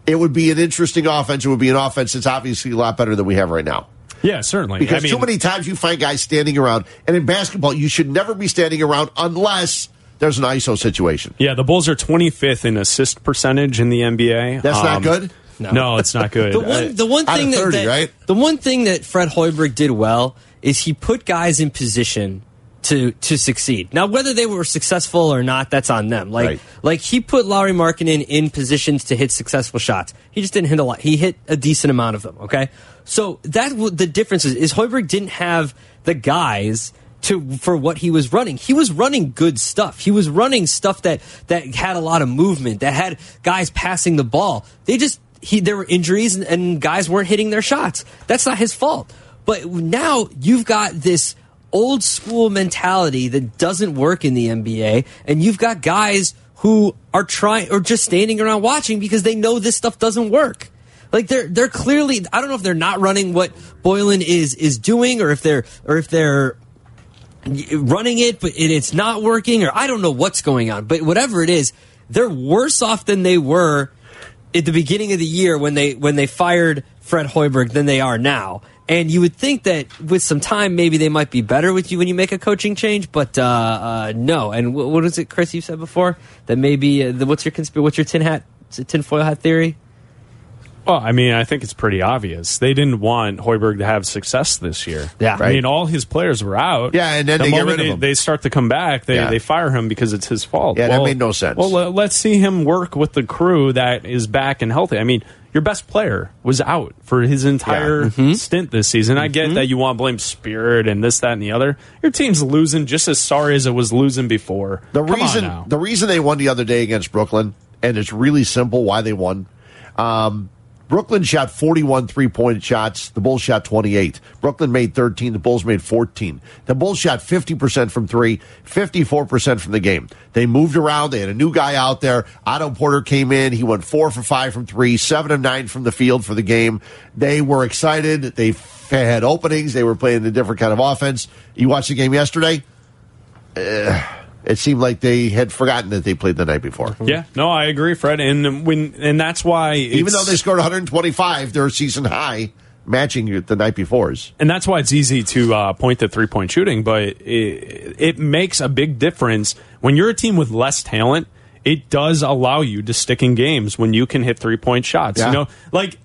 it would be an interesting offense. It would be an offense that's obviously a lot better than we have right now. Yeah, certainly. Because I mean, too many times you find guys standing around, and in basketball, you should never be standing around unless there's an ISO situation. Yeah, the Bulls are 25th in assist percentage in the NBA. That's not Um, good? No. it's not good. The one, the one Out of thing that- that, right? the one thing that Fred Hoiberg did well is he put guys in position to to succeed. Now, whether they were successful or not, that's on them. Like Right. like he put Lauri Markkanen in positions to hit successful shots. He just didn't hit a lot. He hit a decent amount of them. Okay, so that the difference is, is Hoiberg didn't have the guys. To, for what he was running, he was running good stuff. He was running stuff that that had a lot of movement, that had guys passing the ball. They just he there were injuries and, and guys weren't hitting their shots. That's not his fault. But now you've got this old school mentality that doesn't work in the NBA, and you've got guys who are trying or just standing around watching because they know this stuff doesn't work. Like they're they're clearly I don't know if they're not running what Boylan is is doing or if they're or if they're running it but it, it's not working or I don't know what's going on. But whatever it is, they're worse off than they were at the beginning of the year when they when they fired Fred Hoiberg than they are now. And you would think that with some time, maybe they might be better with you when you make a coaching change, but uh, uh, no. And wh- was it, Chris? You said before that maybe uh, the, what's your consp- what's your tin hat tinfoil hat theory? Well, I mean, I think it's pretty obvious. They didn't want Hoiberg to have success this year. Yeah. I mean, all his players were out. Yeah, and then the they get moment rid of they, him. they start to come back, they, Yeah. they fire him because it's his fault. Yeah, that made no sense. Well, let's see him work with the crew that is back and healthy. I mean, your best player was out for his entire stint this season. I get that you want to blame spirit and this, that, and the other. Your team's losing just as sorry as it was losing before. The Come reason the reason they won the other day against Brooklyn, and it's really simple why they won. Um, Brooklyn shot 41 three point shots. The Bulls shot 28. Brooklyn made 13. The Bulls made 14. The Bulls shot 50% from three, 54% from the game. They moved around. They had a new guy out there. Otto Porter came in. He went four for five from three, seven of nine from the field for the game. They were excited. They had openings. They were playing a different kind of offense. You watched the game yesterday? Uh, it seemed like they had forgotten that they played the night before. Yeah, no, I agree, Fred, and when and that's why Even though they scored 125, their season high, matching it the night before's. and that's why it's easy to uh, point to three point shooting, but it, it makes a big difference when you're a team with less talent. It does allow you to stick in games when you can hit three point shots. Yeah. You know, like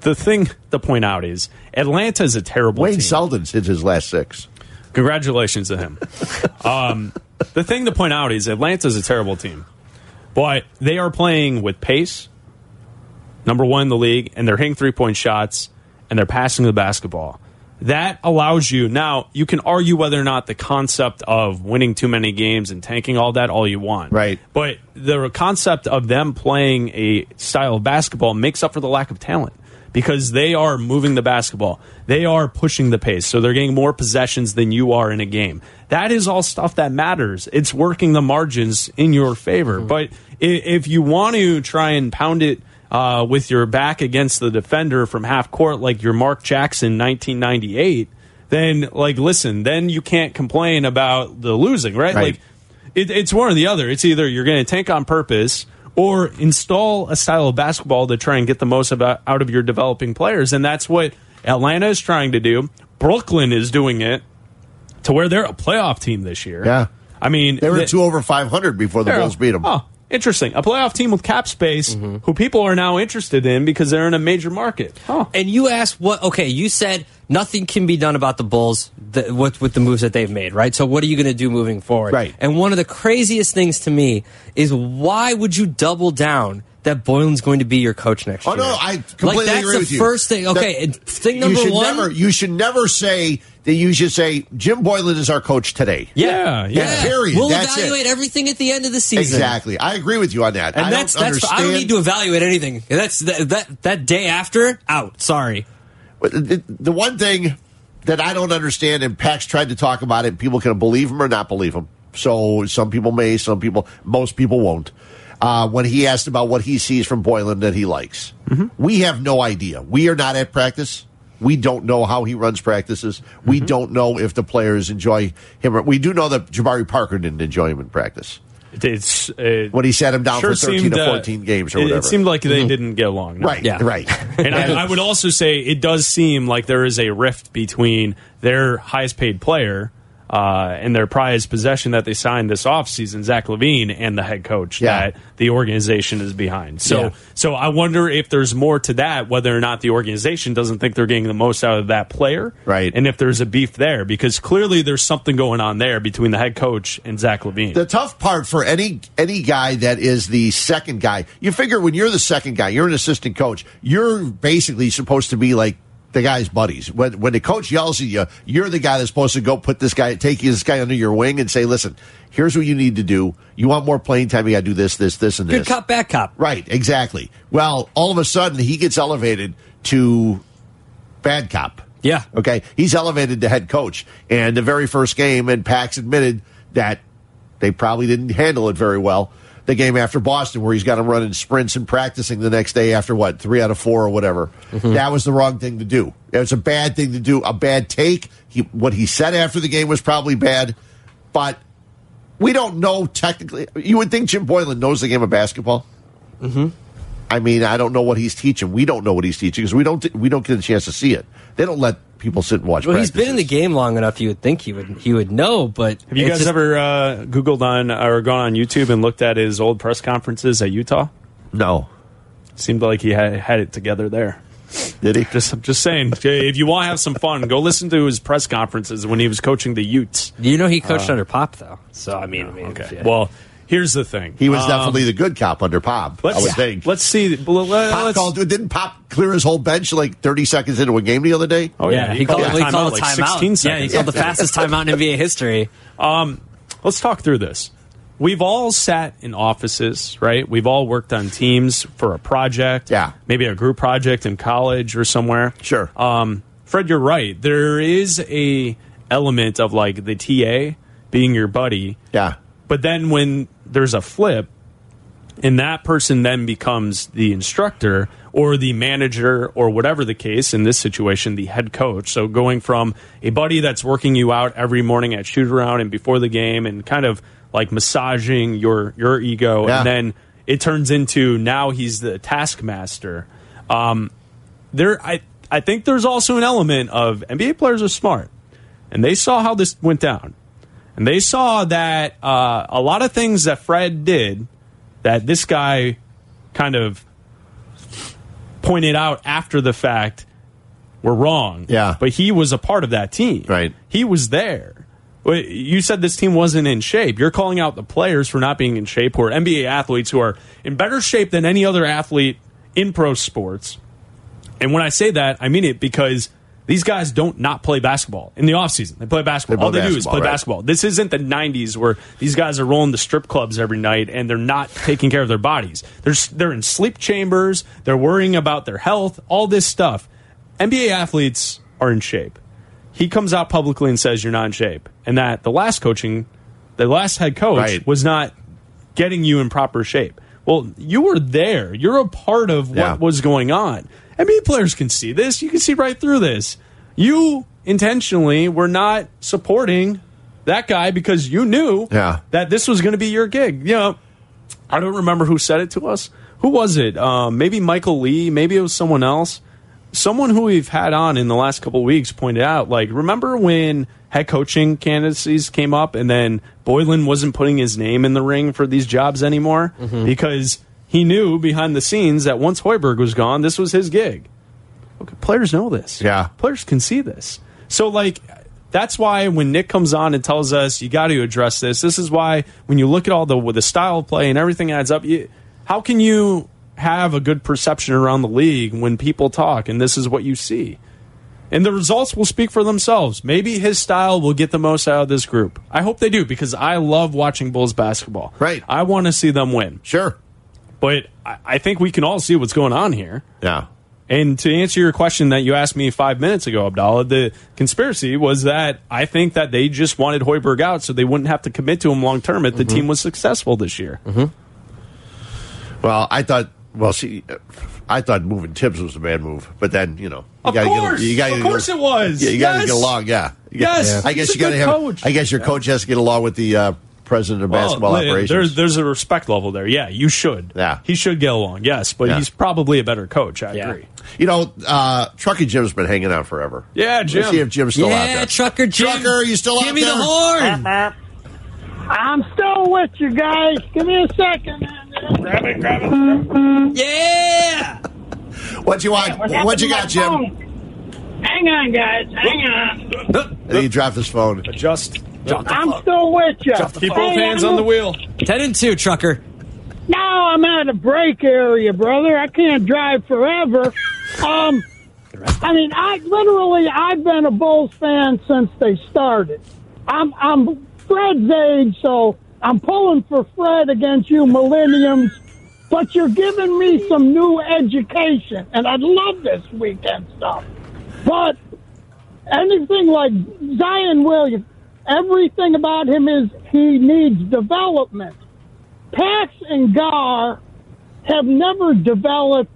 the thing to point out is Atlanta is a terrible Wayne team. Selden's hit his last six. Congratulations to him. um, the thing to point out is Atlanta's a terrible team, but they are playing with pace, number one in the league, and they're hitting three point shots and they're passing the basketball. That allows you now. You can argue whether or not the concept of winning too many games and tanking all that all you want, Right. But the concept of them playing a style of basketball makes up for the lack of talent because they are moving the basketball. They are pushing the pace. So they're getting more possessions than you are in a game. That is all stuff that matters. It's working the margins in your favor. But if you want to try and pound it uh, with your back against the defender from half court like your Mark Jackson 1998, then like listen, then you can't complain about the losing, right? Right. Like it, it's one or the other. It's either you're going to tank on purpose or install a style of basketball to try and get the most about, out of your developing players. And that's what Atlanta is trying to do. Brooklyn is doing it to where they're a playoff team this year. Yeah. I mean, They were the- two over 500 before the Bulls beat them. Oh, interesting. A playoff team with cap space mm-hmm. who people are now interested in because they're in a major market. Oh. And you asked what? Okay, you said nothing can be done about the Bulls the, with, with the moves that they've made, right? So what are you going to do moving forward? Right. And one of the craziest things to me is why would you double down? That Boylan's going to be your coach next Oh year. Oh no, I completely agree with you like, that's agree the with you. first thing. Okay, That- and thing you number should one. Never, you should never say that. You should say Jim Boylan is our coach today. Yeah, yeah. Yeah, period. We'll That's it. evaluate everything at the end of the season. Exactly. I agree with you on that. And I that's don't that's I don't need to evaluate anything. That's that that, that day after out. Sorry. The, one thing that I don't understand, and Pax tried to talk about it, people can believe him or not believe him. So some people may, some people, most people won't. Uh, when he asked about what he sees from Boylan that he likes, we have no idea. We are not at practice. We don't know how he runs practices. We don't know if the players enjoy him. We do know that Jabari Parker didn't enjoy him in practice It's uh, when he sat him down sure for 13 seemed, to uh, 14 games or it- whatever. It seemed like they didn't get along. no. right, right. And I, I would also say it does seem like there is a rift between their highest paid player uh, and their prized possession that they signed this offseason, Zach LaVine, and the head coach Yeah. that the organization is behind. So, Yeah. so I wonder if there's more to that, whether or not the organization doesn't think they're getting the most out of that player, Right. And if there's a beef there, because clearly there's something going on there between the head coach and Zach LaVine. The tough part for any any guy that is the second guy, you figure when you're the second guy, you're an assistant coach. You're basically supposed to be like the guy's buddies. When when the coach yells at you, you're the guy that's supposed to go put this guy, take this guy under your wing, and say, "Listen, here's what you need to do. You want more playing time? You got to do this, this, this, and Good this." Good cop, bad cop. Right, exactly. Well, all of a sudden he gets elevated to bad cop. Yeah. Okay. He's elevated to head coach. And the very first game, and Pax admitted that they probably didn't handle it very well. The game after Boston, where he's got to run in sprints and practicing the next day after what, three out of four or whatever. That was the wrong thing to do. It was a bad thing to do, a bad take. He, what he said after the game was probably bad, but we don't know technically. You would think Jim Boylan knows the game of basketball. Mm-hmm. I mean, I don't know what he's teaching. We don't know what he's teaching because we don't we don't get a chance to see it. They don't let people sit and watch. Well, he's been in the game long enough. You would think he would he would know, but Have you guys just- ever uh, Googled on or gone on YouTube and looked at his old press conferences at Utah? No. Seemed like he had, had it together there. Did he? Just, I'm just saying. If you want to have some fun, go listen to his press conferences when he was coaching the Utes. You know, he coached Uh, under Pop though. So I mean, I mean Okay. yeah. Well, Here's the thing. He was Um, definitely the good cop under Pop. I Let's, would think. let's see. Let, Pop let's, called, didn't Pop clear his whole bench like 30 seconds into a game the other day? Oh, yeah. he, called, a he called timeout a like timeout. 16 yeah, seconds. he called the fastest timeout in NBA history. Um, let's talk through this. We've all sat in offices, right? We've all worked on teams for a project. Yeah. Maybe a group project in college or somewhere. Sure. Um, Fred, you're right. There is a element of like the TA being your buddy. Yeah. But then when there's a flip and that person then becomes the instructor or the manager or whatever the case in this situation the head coach. So going from a buddy that's working you out every morning at shoot around and before the game and kind of like massaging your your ego Yeah. and then it turns into now he's the taskmaster. Um there i i think there's also an element of nba players are smart and they saw how this went down and they saw that uh, a lot of things that Fred did that this guy kind of pointed out after the fact were wrong. Yeah. But he was a part of that team. Right. He was there. You said this team wasn't in shape. You're calling out the players for not being in shape, who are NBA athletes who are in better shape than any other athlete in pro sports. And when I say that, I mean it because these guys don't not play basketball in the offseason. They play basketball. They play All they do is play right. basketball. This isn't the 90s where these guys are rolling the strip clubs every night and they're not taking care of their bodies. They're, they're in sleep chambers. They're worrying about their health, all this stuff. NBA athletes are in shape. He comes out publicly and says you're not in shape. And that the last coaching, the last head coach Right. was not getting you in proper shape. Well, you were there. You're a part of what Yeah. was going on. NBA players can see this. You can see right through this. You intentionally were not supporting that guy because you knew Yeah. that this was going to be your gig. You know, I don't remember who said it to us. Who was it? Um, maybe Michael Lee. Maybe it was someone else. Someone who we've had on in the last couple of weeks pointed out, like, remember when head coaching candidacies came up and then Boylan wasn't putting his name in the ring for these jobs anymore because he knew behind the scenes that once Hoiberg was gone, this was his gig. Okay, players know this. Yeah. Players can see this. So, like, that's why when Nick comes on and tells us you got to address this, this is why when you look at all the with the style of play and everything adds up, you, how can you have a good perception around the league when people talk and this is what you see? And the results will speak for themselves. Maybe his style will get the most out of this group. I hope they do because I love watching Bulls basketball. Right. I want to see them win. Sure. But I, I think we can all see what's going on here. Yeah. And to answer your question that you asked me five minutes ago, Abdalla, the conspiracy was that I think that they just wanted Hoiberg out so they wouldn't have to commit to him long term if the Mm-hmm. team was successful this year. Well, I thought. Well, see, I thought moving Thibs was a bad move, but then you know, you Of gotta course! get, you gotta Of course it was! Yeah, you got to get along. Yeah, Yes! I guess He's you got to have. coach. I guess your coach has to get along with the uh, president of basketball Well, operations. There's, there's a respect level there. Yeah, you should. Yeah. He should get along, yes, but Yeah. he's probably a better coach. I agree. You know, uh, Trucker Jim's been hanging out forever. Yeah, Jim. Let's see if Jim's still out yeah, there. Trucker Jim. Trucker, you still Give out me the horn. I'm still with you guys. Give me a second. Grab it, grab it. Yeah. What you want? What What you got, happened to my Jim? phone? Hang on, guys. Hang on. And he dropped his phone. Adjust. I'm still with you. Keep both hands on the wheel. Ten and two, Trucker. No, I'm at a break area, brother. I can't drive forever. Um, I mean, I literally I've been a Bulls fan since they started. I'm I'm Fred's age, so I'm pulling for Fred against you millenniums. But you're giving me some new education, and I love this weekend stuff. But anything like Zion Williams, everything about him is he needs development. Pax and Gar have never developed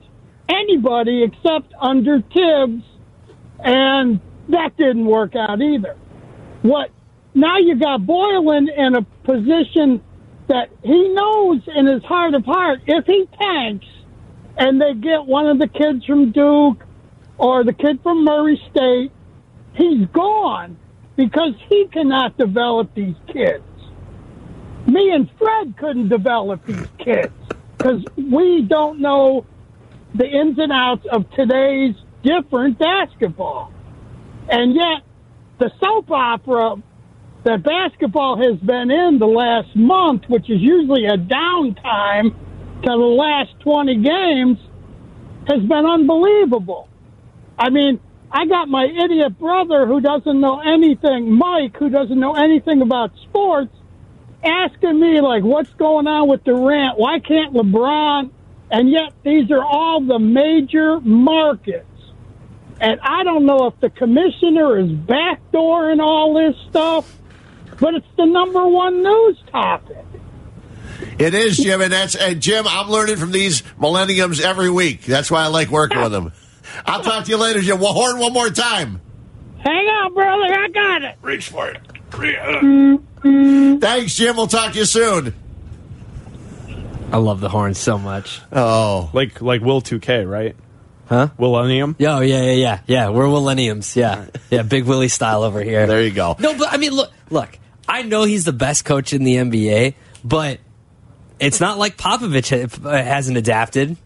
anybody except under Thibs, and that didn't work out either. What now you got Boylan in a position that he knows in his heart of heart if he tanks and they get one of the kids from Duke or the kid from Murray State, he's gone because he cannot develop these kids. Me and Fred couldn't develop these kids because we don't know the ins and outs of today's different basketball. And yet, the soap opera that basketball has been in the last month, which is usually a downtime to the last 20 games, has been unbelievable. I mean, I got my idiot brother who doesn't know anything, Mike, who doesn't know anything about sports, asking me, like, what's going on with Durant? Why can't LeBron? And yet, these are all the major markets. And I don't know if the commissioner is backdooring all this stuff, but it's the number one news topic. It is, Jim, and that's and Jim. I'm learning from these millenniums every week. That's why I like working with them. I'll talk to you later, Jim. We'll horn one more time. Hang on, brother. I got it. Reach for it. Uh. Mm-hmm. Thanks, Jim. We'll talk to you soon. I love the horn so much. Oh, like like Will 2K, right? Huh? Millennium. Yeah, oh, yeah, yeah, yeah, yeah. We're millenniums. Yeah, yeah. Big Willie style over here. There you go. No, but I mean, look, look. I know he's the best coach in the NBA, but it's not like Popovich uh, hasn't adapted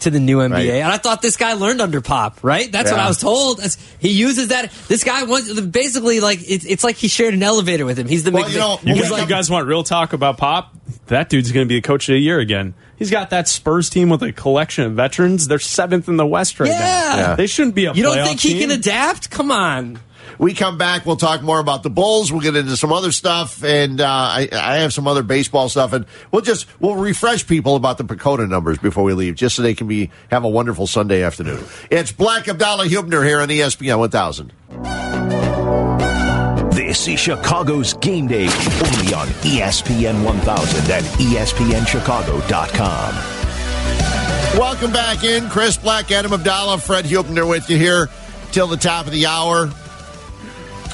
to the new NBA. Right. And I thought this guy learned under Pop, right? That's what I was told. That's, he uses that. This guy wants basically like it's, it's like he shared an elevator with him. He's the Well, you know, You guys, like- you guys want real talk about Pop? That dude's going to be the coach of the year again. He's got that Spurs team with a collection of veterans. They're seventh in the West right Yeah. now. Yeah. They shouldn't be a you don't think he team. can adapt? Come on. We come back. We'll talk more about the Bulls. We'll get into some other stuff, and uh, I, I have some other baseball stuff, and we'll just we'll refresh people about the PECOTA numbers before we leave, just so they can be have a wonderful Sunday afternoon. It's Bleck Abdalla Huebner here on ESPN 1000. This is Chicago's game day only on ESPN 1000 and E ESPNChicago.com. Welcome back in, Chris Bleck, Adam Abdalla, Fred Huebner with you here till the top of the hour.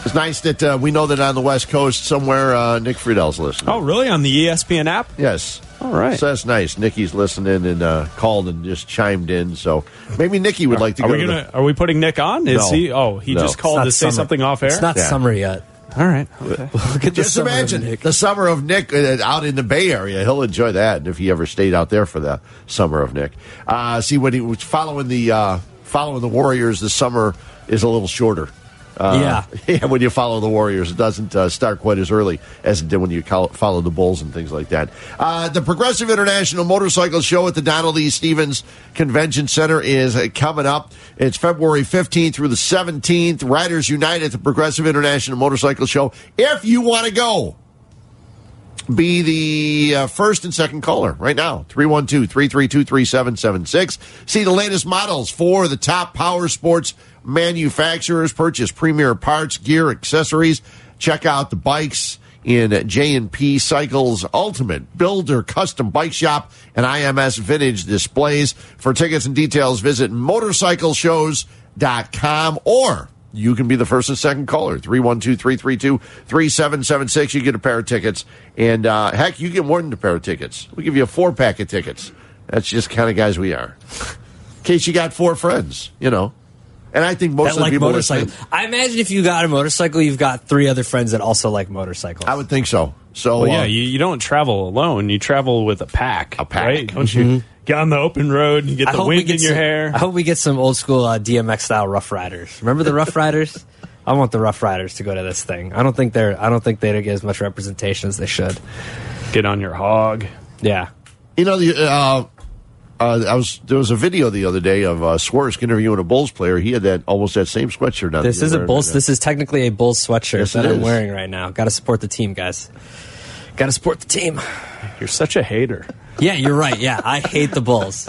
It's nice that uh, we know that on the West Coast somewhere uh, Nick Friedel's listening. Oh, really? On the ESPN app? Yes. All right. So that's nice. Nikki's listening and uh, called and just chimed in. So maybe Nikki would like to Are go we to gonna? Are we putting Nick on? Is No. he? Oh, he No. just called not to say something off air. It's not Yeah. summer yet. All right. Okay. the, just imagine the summer of Nick uh, out in the Bay Area. He'll enjoy that if he ever stayed out there for the summer of Nick. Uh, see, when he was following the uh, following the Warriors, the summer is a little shorter. Uh, Yeah. yeah. When you follow the Warriors, it doesn't uh, start quite as early as it did when you follow the Bulls and things like that. Uh, the Progressive International Motorcycle Show at the Donald E. Stephens Convention Center is uh, coming up. It's February 15th through the 17th. Riders Unite at the Progressive International Motorcycle Show. If you want to go, be the uh, first and second caller right now. 312-332-3776 see the latest models for the top power sports manufacturers. Purchase premier parts gear accessories. Check out the bikes in J&P Cycles Ultimate Builder Custom Bike Shop and IMS Vintage Displays. For tickets and details, visit motorcycleshows.com or you can be the first and second caller 312-332-3776 you get a pair of tickets and uh, heck you get more than a pair of tickets we give you a four pack of tickets that's just kind of guys we are in case you got four friends you know and i think most That of the like people motorcycle. listening I imagine if you got a motorcycle, you've got three other friends that also like motorcycles. i would think so so Well, yeah, uh, you, you don't travel alone. You travel with a pack. A pack. right? Don't you get on the open road and get I the wind get in your some- hair? I hope we get some old school uh, DMX style Rough Riders. Remember the Rough Riders? I want the Rough Riders to go to this thing. I don't think they're. I don't think they get as much representation as they should. Get on your hog. Yeah. You know, the, uh, uh, I was there was a video the other day of uh, Swersk interviewing a Bulls player. He had that almost that same sweatshirt on. This is a Bulls. end. This is technically a Bulls sweatshirt Yes, that I'm is. wearing right now. Got to support the team, guys. Got to support the team. You're such a hater. Yeah, you're right. Yeah, I hate the Bulls.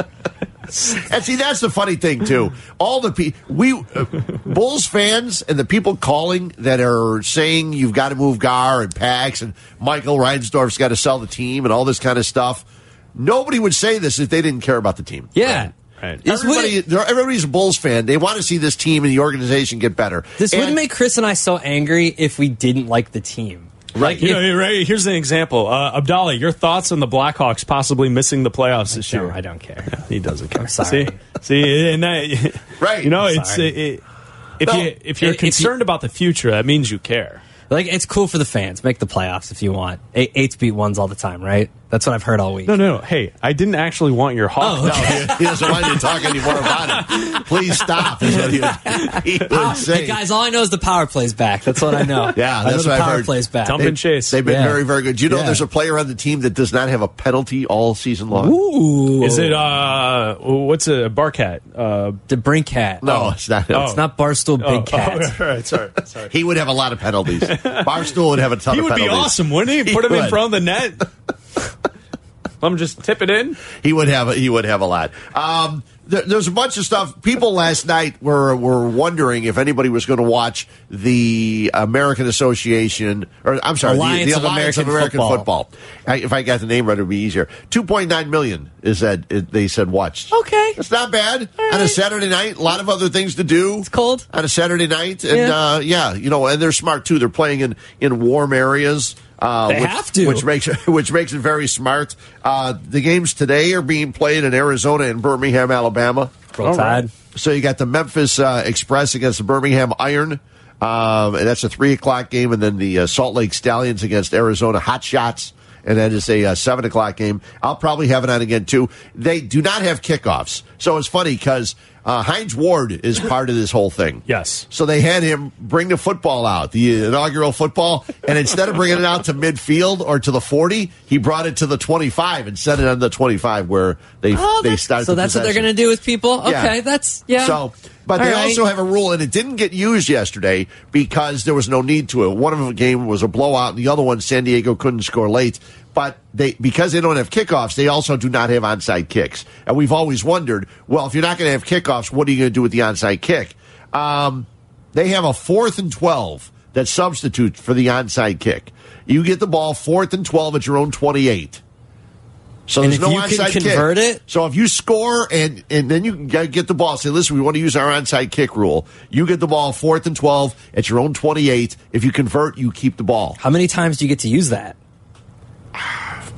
And see, that's the funny thing too. All the pe- we uh, Bulls fans and the people calling that are saying you've got to move Gar and Pax and Michael Reinsdorf's got to sell the team and all this kind of stuff. Nobody would say this if they didn't care about the team. Yeah. Right. This Everybody, everybody's a Bulls fan. They want to see this team and the organization get better. This And- wouldn't make Chris and I so angry if we didn't like the team. Right. You know, right, here's an example. Uh, Abdalla, your thoughts on the Blackhawks possibly missing the playoffs this year? I don't care. He doesn't care. sorry. See, see, and that, Right. You know, I'm it's it, it, if No, you if you're if you- concerned about the future, that means you care. Like it's cool for the fans. Make the playoffs if you want. Eight, eights beat ones all the time, right? That's what I've heard all week. No, no, no. Hey, I didn't actually want your hawk. Oh, No, he, he doesn't want you to talk anymore about it. Please stop. Is what he would, he would hey guys, all I know is the power plays back. That's what I know. Yeah, I know that's the what I've power heard. plays back. Dump They- and chase. They've been Yeah. very, very good. You know, Yeah. there's a player on the team that does not have a penalty all season long. Ooh, Is it uh what's a barcat? Uh the brink cat? No, it's not. Oh. It's not Barstool Big oh, Cat. Oh, all right, sorry, sorry. He would have a lot of penalties. Barstool would have a ton He of would be penalties. awesome, wouldn't he? He Put him in front of the net. Let him just tip it in. He would have. A, he would have a lot. Um, there, there's a bunch of stuff. People last night were were wondering if anybody was going to watch the American Association, or I'm sorry, Alliance the, the of Alliance of American American Football. Football. I, if I got the name right, it'd be easier. 2.9 million is that it, they said watched. Okay. It's not bad on a Saturday night. A lot of other things to do. It's cold on a Saturday night, and Yeah. uh, yeah, you know, and they're smart too. They're playing in in warm areas. Uh, They which, have to. which makes which makes it very smart. Uh, the games today are being played in Arizona and Birmingham, Alabama. Roll Tide. So you got the Memphis uh, Express against the Birmingham Iron. Um, and that's a three o'clock game, and then the uh, Salt Lake Stallions against Arizona Hotshots, and that is a uh, seven o'clock game. I'll probably have it on again too. They do not have kickoffs, so it's funny because uh, Hines Ward is part of this whole thing. Yes. So they had him bring the football out, the inaugural football, and instead of bringing it out to midfield or to the 40, he brought it to the 25 and set it on the 25 where they Oh, they that's- started. so the that's what they're going to do with people. Yeah. Okay, that's yeah. So, but All they right. also have a rule, and it didn't get used yesterday because there was no need to it. One of the game was a blowout, and the other one, San Diego couldn't score late. But they because they don't have kickoffs, they also do not have onside kicks. And we've always wondered, well, if you're not going to have kickoffs, what are you going to do with the onside kick? Um, they have a fourth and twelve that substitutes for the onside kick. You get the ball fourth and twelve at your own twenty-eight. So And there's if no you can onside convert kick. it- So if you score and and then you get get the ball, say, listen, we want to use our onside kick rule. You get the ball fourth and twelve at your own twenty-eight. If you convert, you keep the ball. How many times do you get to use that?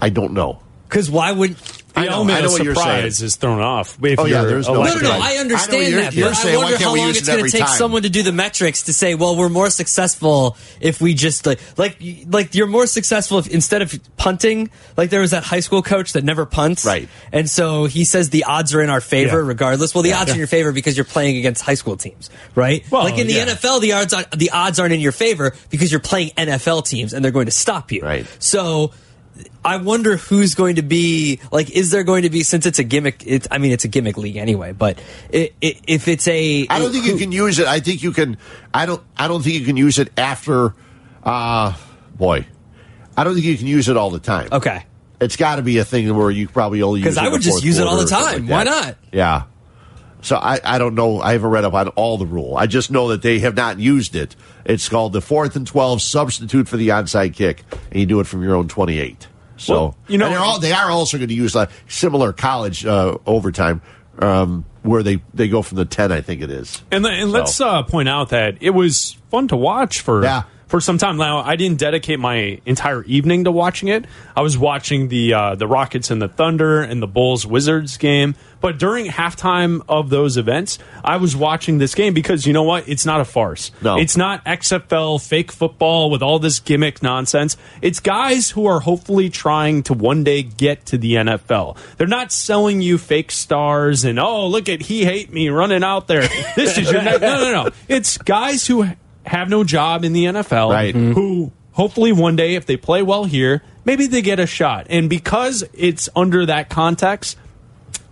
I don't know. Because why would The I know- element I know of what you're surprise is thrown off. If Oh, yeah, you're there's no- No, no, no. Right. I I know understand you're- that, you're but I saying, why wonder how long it's going to take time? someone to do the metrics to say, well, we're more successful if we just like, like, like you're more successful if instead of punting, like there was that high school coach that never punts, Right. And so he says the odds are in our favor, Yeah. regardless. Well, the odds are in your favor because you're playing against high school teams, right? Well, like in the yeah. NFL, the odds are, the odds aren't in your favor because you're playing NFL teams and they're going to stop you, Right. So. I wonder who's going to be like. Is there going to be since it's a gimmick? It's, I mean, it's a gimmick league anyway. But if it's a, I don't think you can use it. I think you can. I don't. I don't think you can use it after. Uh boy, I don't think you can use it all the time. Okay. It's got to be a thing where you probably only use 'Cause it I would just use it all the time. like Why not? Yeah. So I, I don't know. I haven't read up on all the rule. I just know that they have not used it. It's called the fourth and twelve substitute for the onside kick, and you do it from your own twenty-eight. So Well, you know- all they are also going to use a similar college uh, overtime um, where they they go from the ten. I think it is. And, and So. let's uh, point out that it was fun to watch for Yeah. For some time. Now, I didn't dedicate my entire evening to watching it. I was watching the uh, the Rockets and the Thunder and the Bulls Wizards game. But during halftime of those events, I was watching this game because you know what? It's not a farce. No. It's not XFL fake football with all this gimmick nonsense. It's guys who are hopefully trying to one day get to the NFL. They're not selling you fake stars and oh look at he hate me running out there. This is your no no no. It's guys who have no job in the NFL Right. who hopefully one day if they play well here, maybe they get a shot. And because it's under that context,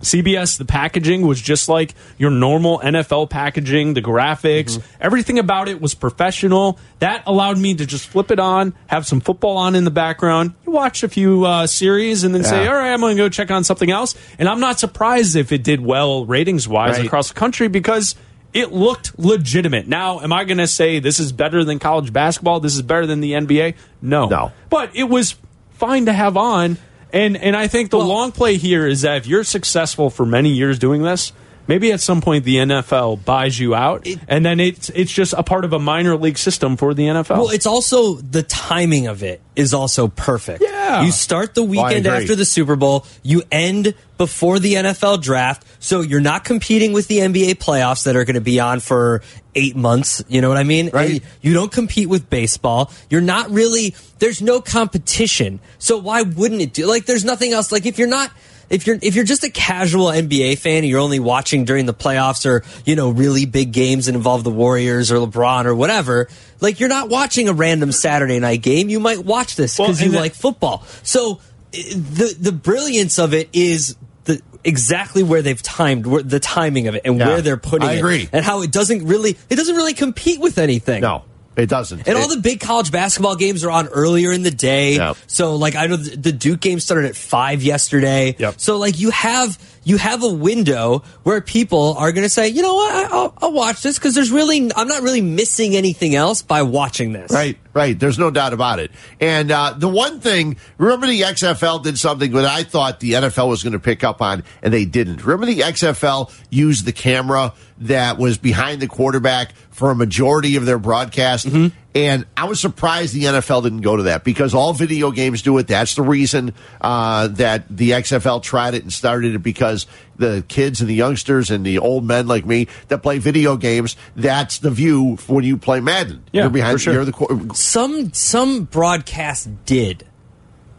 CBS, the packaging was just like your normal NFL packaging, the graphics, everything about it was professional. That allowed me to just flip it on, have some football on in the background. You watch a few uh, series and then say, all right, I'm going to go check on something else. And I'm not surprised if it did well ratings wise Right. across the country because it looked legitimate. Now, am I going to say this is better than college basketball? This is better than the NBA? No. No. But it was fine to have on. And and I think the long play here is that if you're successful for many years doing this, maybe at some point the NFL buys you out, and then it's it's just a part of a minor league system for the NFL. Well, it's also the timing of it is also perfect. Yeah, Yeah. You start the weekend agree. after the Super Bowl. You end before the NFL draft. So you're not competing with the NBA playoffs that are going to be on for eight months. You know what I mean? Right. And You don't compete with baseball. You're not really, there's no competition. So why wouldn't it do? Like, there's nothing else. Like, if you're not, if you're if you're just a casual NBA fan and you're only watching during the playoffs or you know really big games that involve the Warriors or LeBron or whatever, like you're not watching a random Saturday night game. You might watch this Well, because you that- like football. So eh, the the brilliance of it is the exactly where they've timed where, the timing of it and Yeah, where they're putting I it agree. and how it doesn't really it doesn't really compete with anything. No, it doesn't. And all the big college basketball games are on earlier in the day. Yep. So like I know the the Duke game started at five yesterday. Yep. So like you have you have a window where people are going to say, you know what, I, I'll, I'll watch this because there's really I'm not really missing anything else by watching this. Right, right. There's no doubt about it. And uh, the one thing, remember the XFL did something that I thought the NFL was going to pick up on, and they didn't. Remember the XFL used the camera that was behind the quarterback for a majority of their broadcast? And I was surprised the NFL didn't go to that because all video games do it. That's the reason uh, that the XFL tried it and started it because the kids and the youngsters and the old men like me that play video games, that's the view when you play Madden. Yeah, you're behind. for sure. You're the qu- Some some broadcasts did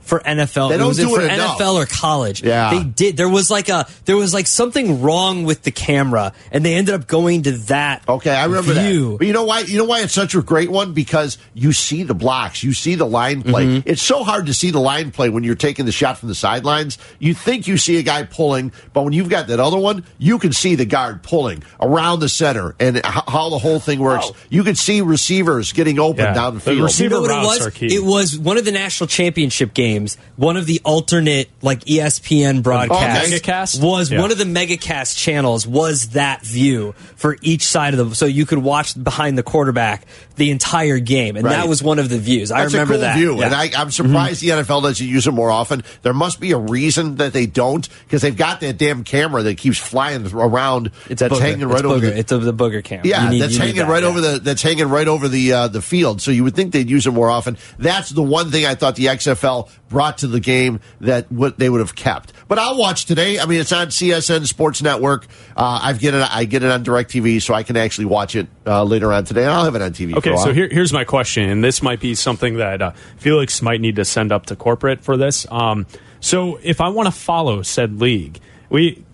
for NFL. They don't was do for it enough. NFL or college. Yeah. they did. There was like a there was like something wrong with the camera, and they ended up going to that. Okay, I remember view. that. But you know why? You know why it's such a great one because you see the blocks, you see the line play. Mm-hmm. It's so hard to see the line play when you're taking the shot from the sidelines. You think you see a guy pulling, but when you've got that other one, you can see the guard pulling around the center and h- how the whole thing works. You can see receivers getting open Yeah. down the The field. receiver- You know what it routes was? are key. It was one of the national championship games. One of the alternate like ESPN broadcasts oh, Okay. Was Yeah. one of the megacast channels was that view for each side of the so you could watch behind the quarterback the entire game, and Right. that was one of the views. I remember a cool that. view, Yeah. and I, I'm surprised the NFL doesn't use it more often. There must be a reason that they don't, because they've got that damn camera that keeps flying around. it's that's hanging right it's over booger. the It's a, the booger cam. Yeah, need- that's hanging that, right yeah. over the that's hanging right over the uh, the field. So you would think they'd use it more often. That's the one thing I thought the XFL brought to the game that what they would have kept. But I'll watch today. I mean, it's on CBS Sports Network. Uh, I get it. I get it on Directv, so I can actually watch it uh, later on today. I'll have it on TV. for Okay, a while. so here, here's my question, and this might be something that uh, Felix might need to send up to corporate for this. Um, so, if I want to follow said league, we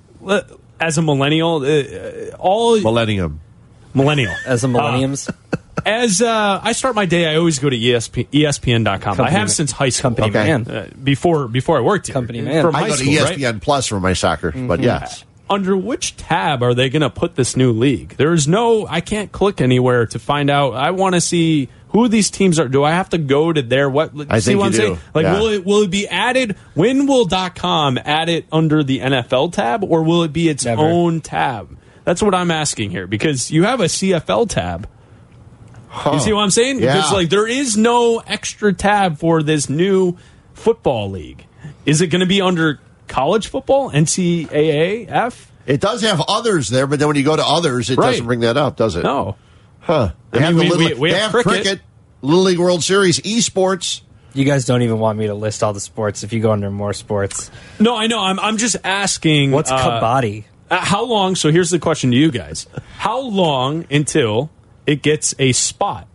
as a millennial, uh, all Millennium. millennial as a millenniums. as uh, I start my day, I always go to ESP, ESPN.com. I have man. since high school. Company Okay. man. Uh, before before I worked here. Company man. From I high go to school, right? ESPN Plus for my soccer, but Mm-hmm. yes. under which tab are they going to put this new league? There's no, I can't click anywhere to find out. I want to see who these teams are. Do I have to go to their what? I see think what I'm you saying? do. Like, Yeah. will it will it be added? When will .com add it under the NFL tab, or will it be its Never. own tab? That's what I'm asking here because you have a CFL tab. You see what I'm saying? Yeah. Because like there is no extra tab for this new football league. Is it going to be under college football, NCAA, F? It does have others there, but then when you go to others, it Right. doesn't bring that up, does it? No. Huh. They I have mean, the we- little, we- we they have have cricket. cricket, Little League World Series, esports. You guys don't even want me to list all the sports if you go under more sports. No, I know. I'm, I'm just asking. What's uh, kabaddi? uh, how long? So here's the question to you guys: How long until it gets a spot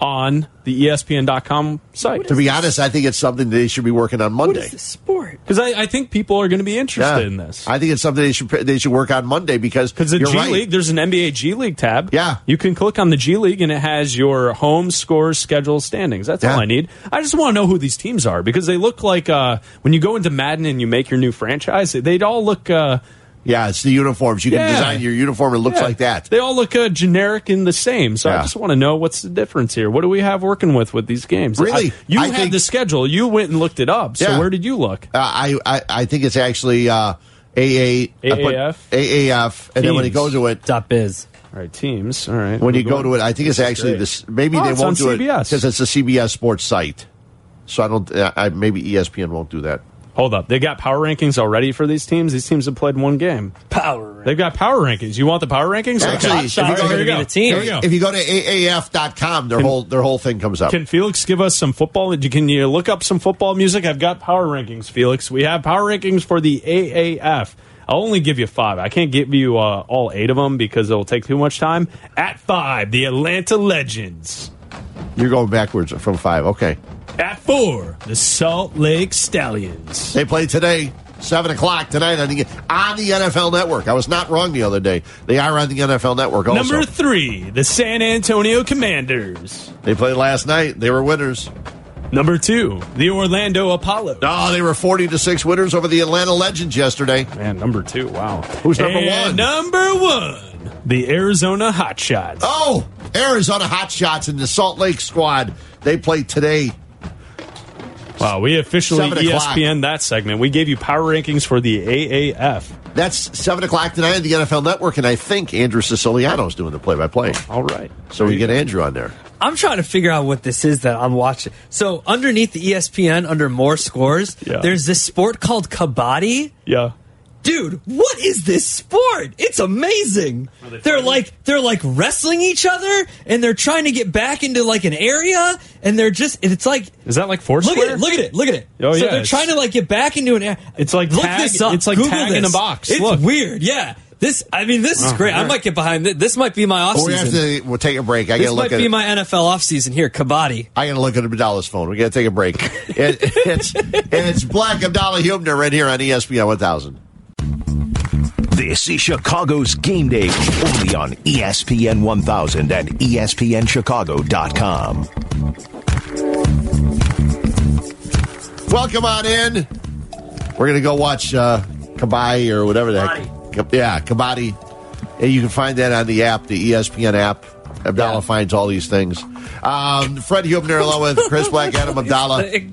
on the ESPN.com site? To be honest, I think it's something they should be working on Monday. sport? Because I, I think people are going to be interested Yeah. in this. I think it's something they should they should work on Monday because Because the you're G right. League, there's an NBA G League tab. Yeah. You can click on the G League and it has your home scores, schedule, standings. That's all I need. I just want to know who these teams are because they look like uh, when you go into Madden and you make your new franchise, they'd all look. Uh, Yeah, it's the uniforms. You can design your uniform. It looks Yeah. like that. They all look uh, generic and the same. So I just want to know what's the difference here. What do we have working with with these games? Really? I- you I had think- the schedule. You went and looked it up. So Yeah. where did you look? Uh, I, I I think it's actually uh, AA I AAF? AAF, and then when you Teams. go to it, Dot biz. All right, teams. All right. when you go to it, I think it's actually great. this. Maybe Oh, they won't on do it because it's a CBS sports site. So I don't. Uh, I, maybe ESPN won't do that. Hold up. They got power rankings already for these teams? These teams have played one game. Power. They've got power rankings. You want the power rankings? Actually, if you, go, here we go. Here go. if you go to aaf.com, their whole their whole thing comes up. Can Felix give us some football? Can you look up some football music? I've got power rankings, Felix. We have power rankings for the AAF. I'll only give you five. I can't give you uh, all eight of them because it'll take too much time. At five, the Atlanta Legends. You're going backwards from five. Okay. At four, the Salt Lake Stallions. They play today, seven o'clock tonight on the on the NFL Network. I was not wrong the other day. They are on the NFL Network. Also, Number three, the San Antonio Commanders. they played last night. They were winners. Number two, the Orlando Apollo. Oh, they were forty to six winners over the Atlanta Legends yesterday. Man, number two. Wow. Who's number And one? Number one, the Arizona Hotshots. Oh, Arizona Hotshots and the Salt Lake squad. They play today. Wow, we officially Seven o'clock. ESPN that segment. We gave you power rankings for the AAF. That's seven o'clock tonight on the NFL Network, and I think Andrew Siciliano is doing the play-by-play. All right, so we get Andrew on there. I'm trying to figure out what this is that I'm watching. So underneath the ESPN, under more scores, Yeah. there's this sport called kabaddi. Yeah. Dude, what is this sport? It's amazing. They're like they're like wrestling each other and they're trying to get back into like an area and they're just it's like Is that like Look Foursquare? at it, look at it, look at it. Oh, so yeah, they're trying to like get back into an area. It's like look tag- this up. it's like Google tag in a box. It's Look. weird, yeah. This I mean this is Oh, great. I might get behind this. This might be my off Well, We have to. We'll take a break. I This gotta might look at be it. my NFL off season here, kabaddi. I gotta look at Abdalla's phone. We gotta take a break. it, it's and it's Bleck Abdalla Huebner right here on ESPN 1000. This is Chicago's game day only on ESPN 1000 and ESPNChicago.com. Welcome on in. We're gonna go watch uh, Kabaddi or whatever the heck. Yeah, Kabaddi. And you can find that on the app, the ESPN app. Abdalla finds all these things. Um, Fred Huebner along with Chris Bleck, Adam Abdalla.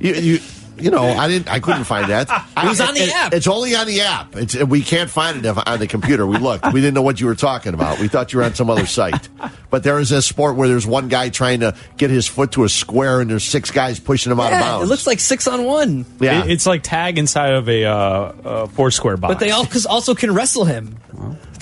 You, you, you know, I didn't. I couldn't find that. It was on the it- app. It's only on the app. It's we can't find it if- on the computer. We looked. We didn't know what you were talking about. We thought you were on some other site. But there is a sport where there's one guy trying to get his foot to a square, and there's six guys pushing him out of bounds. it looks like six on one. Yeah. It- it's like tag inside of a, uh, uh Foursquare box. But they all cause also can wrestle him.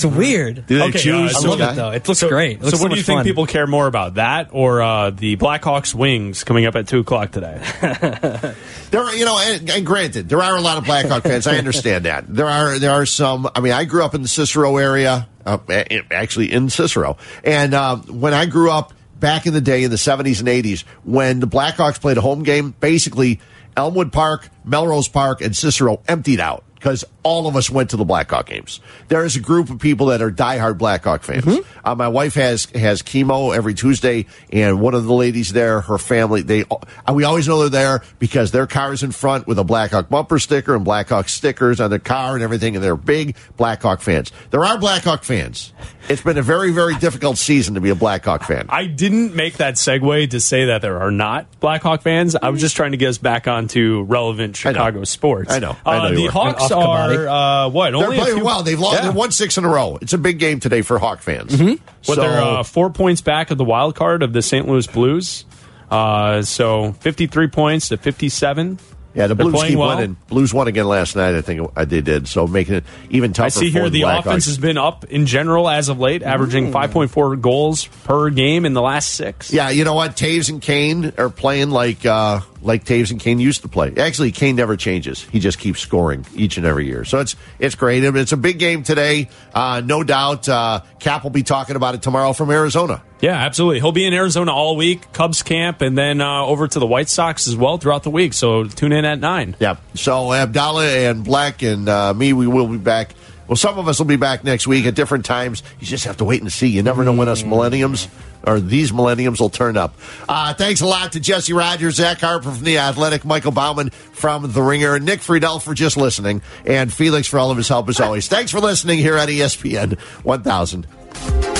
It's weird. Do they Okay, choose? I love guy? it though. It looks so, great. It looks so what do you much think fun. people care more about, that or uh, the Blackhawks Wings coming up at two o'clock today? There, are, you know, and, and granted, there are a lot of Blackhawk fans. I understand that. There are, there are some. I mean, I grew up in the Cicero area, uh, actually in Cicero, and uh, when I grew up back in the day in the seventies and eighties, when the Blackhawks played a home game, basically Elmwood Park, Melrose Park, and Cicero emptied out because all of us went to the Blackhawk games. There is a group of people that are diehard Blackhawk fans. Uh, my wife has has chemo every Tuesday, and one of the ladies there, her family, they uh, we always know they're there because their car is in front with a Blackhawk bumper sticker and Blackhawk stickers on their car and everything, and they're big Blackhawk fans. There are Blackhawk fans. It's been a very very difficult season to be a Blackhawk fan. I didn't make that segue to say that there are not Blackhawk fans. I was just trying to get us back onto relevant Chicago sports. I know. I know Uh, the were. Hawks And off are uh, what? They're Only a playing few- well. They've lost. Yeah. They won six in a row. It's a big game today for Hawk fans. But they're uh, four points back of the wild card of the St. Louis Blues. Uh, so 53 points to 57. Yeah, the They're Blues keep well. winning. Blues won again last night. I think I they did. So making it even tougher. I see for here the Blackhawks. offense has been up in general as of late, averaging 5.4 goals per game in the last six. Yeah, you know what? Toews and Kane are playing like uh, like Toews and Kane used to play. Actually, Kane never changes. He just keeps scoring each and every year. So it's it's great. It's a big game today, uh, no doubt. Uh, Kap will be talking about it tomorrow from Arizona. Yeah, absolutely. He'll be in Arizona all week, Cubs camp, and then uh, over to the White Sox as well throughout the week. So tune in at nine. Yeah. So Abdalla and Bleck and uh, me, we will be back. Well, some of us will be back next week at different times. You just have to wait and see. You never know when us millenniums or these millenniums will turn up. Uh, thanks a lot to Jesse Rogers, Zach Harper from The Athletic, Michael Baumann from The Ringer, Nick Friedell for just listening, and Felix for all of his help as always. Thanks for listening here at ESPN 1000.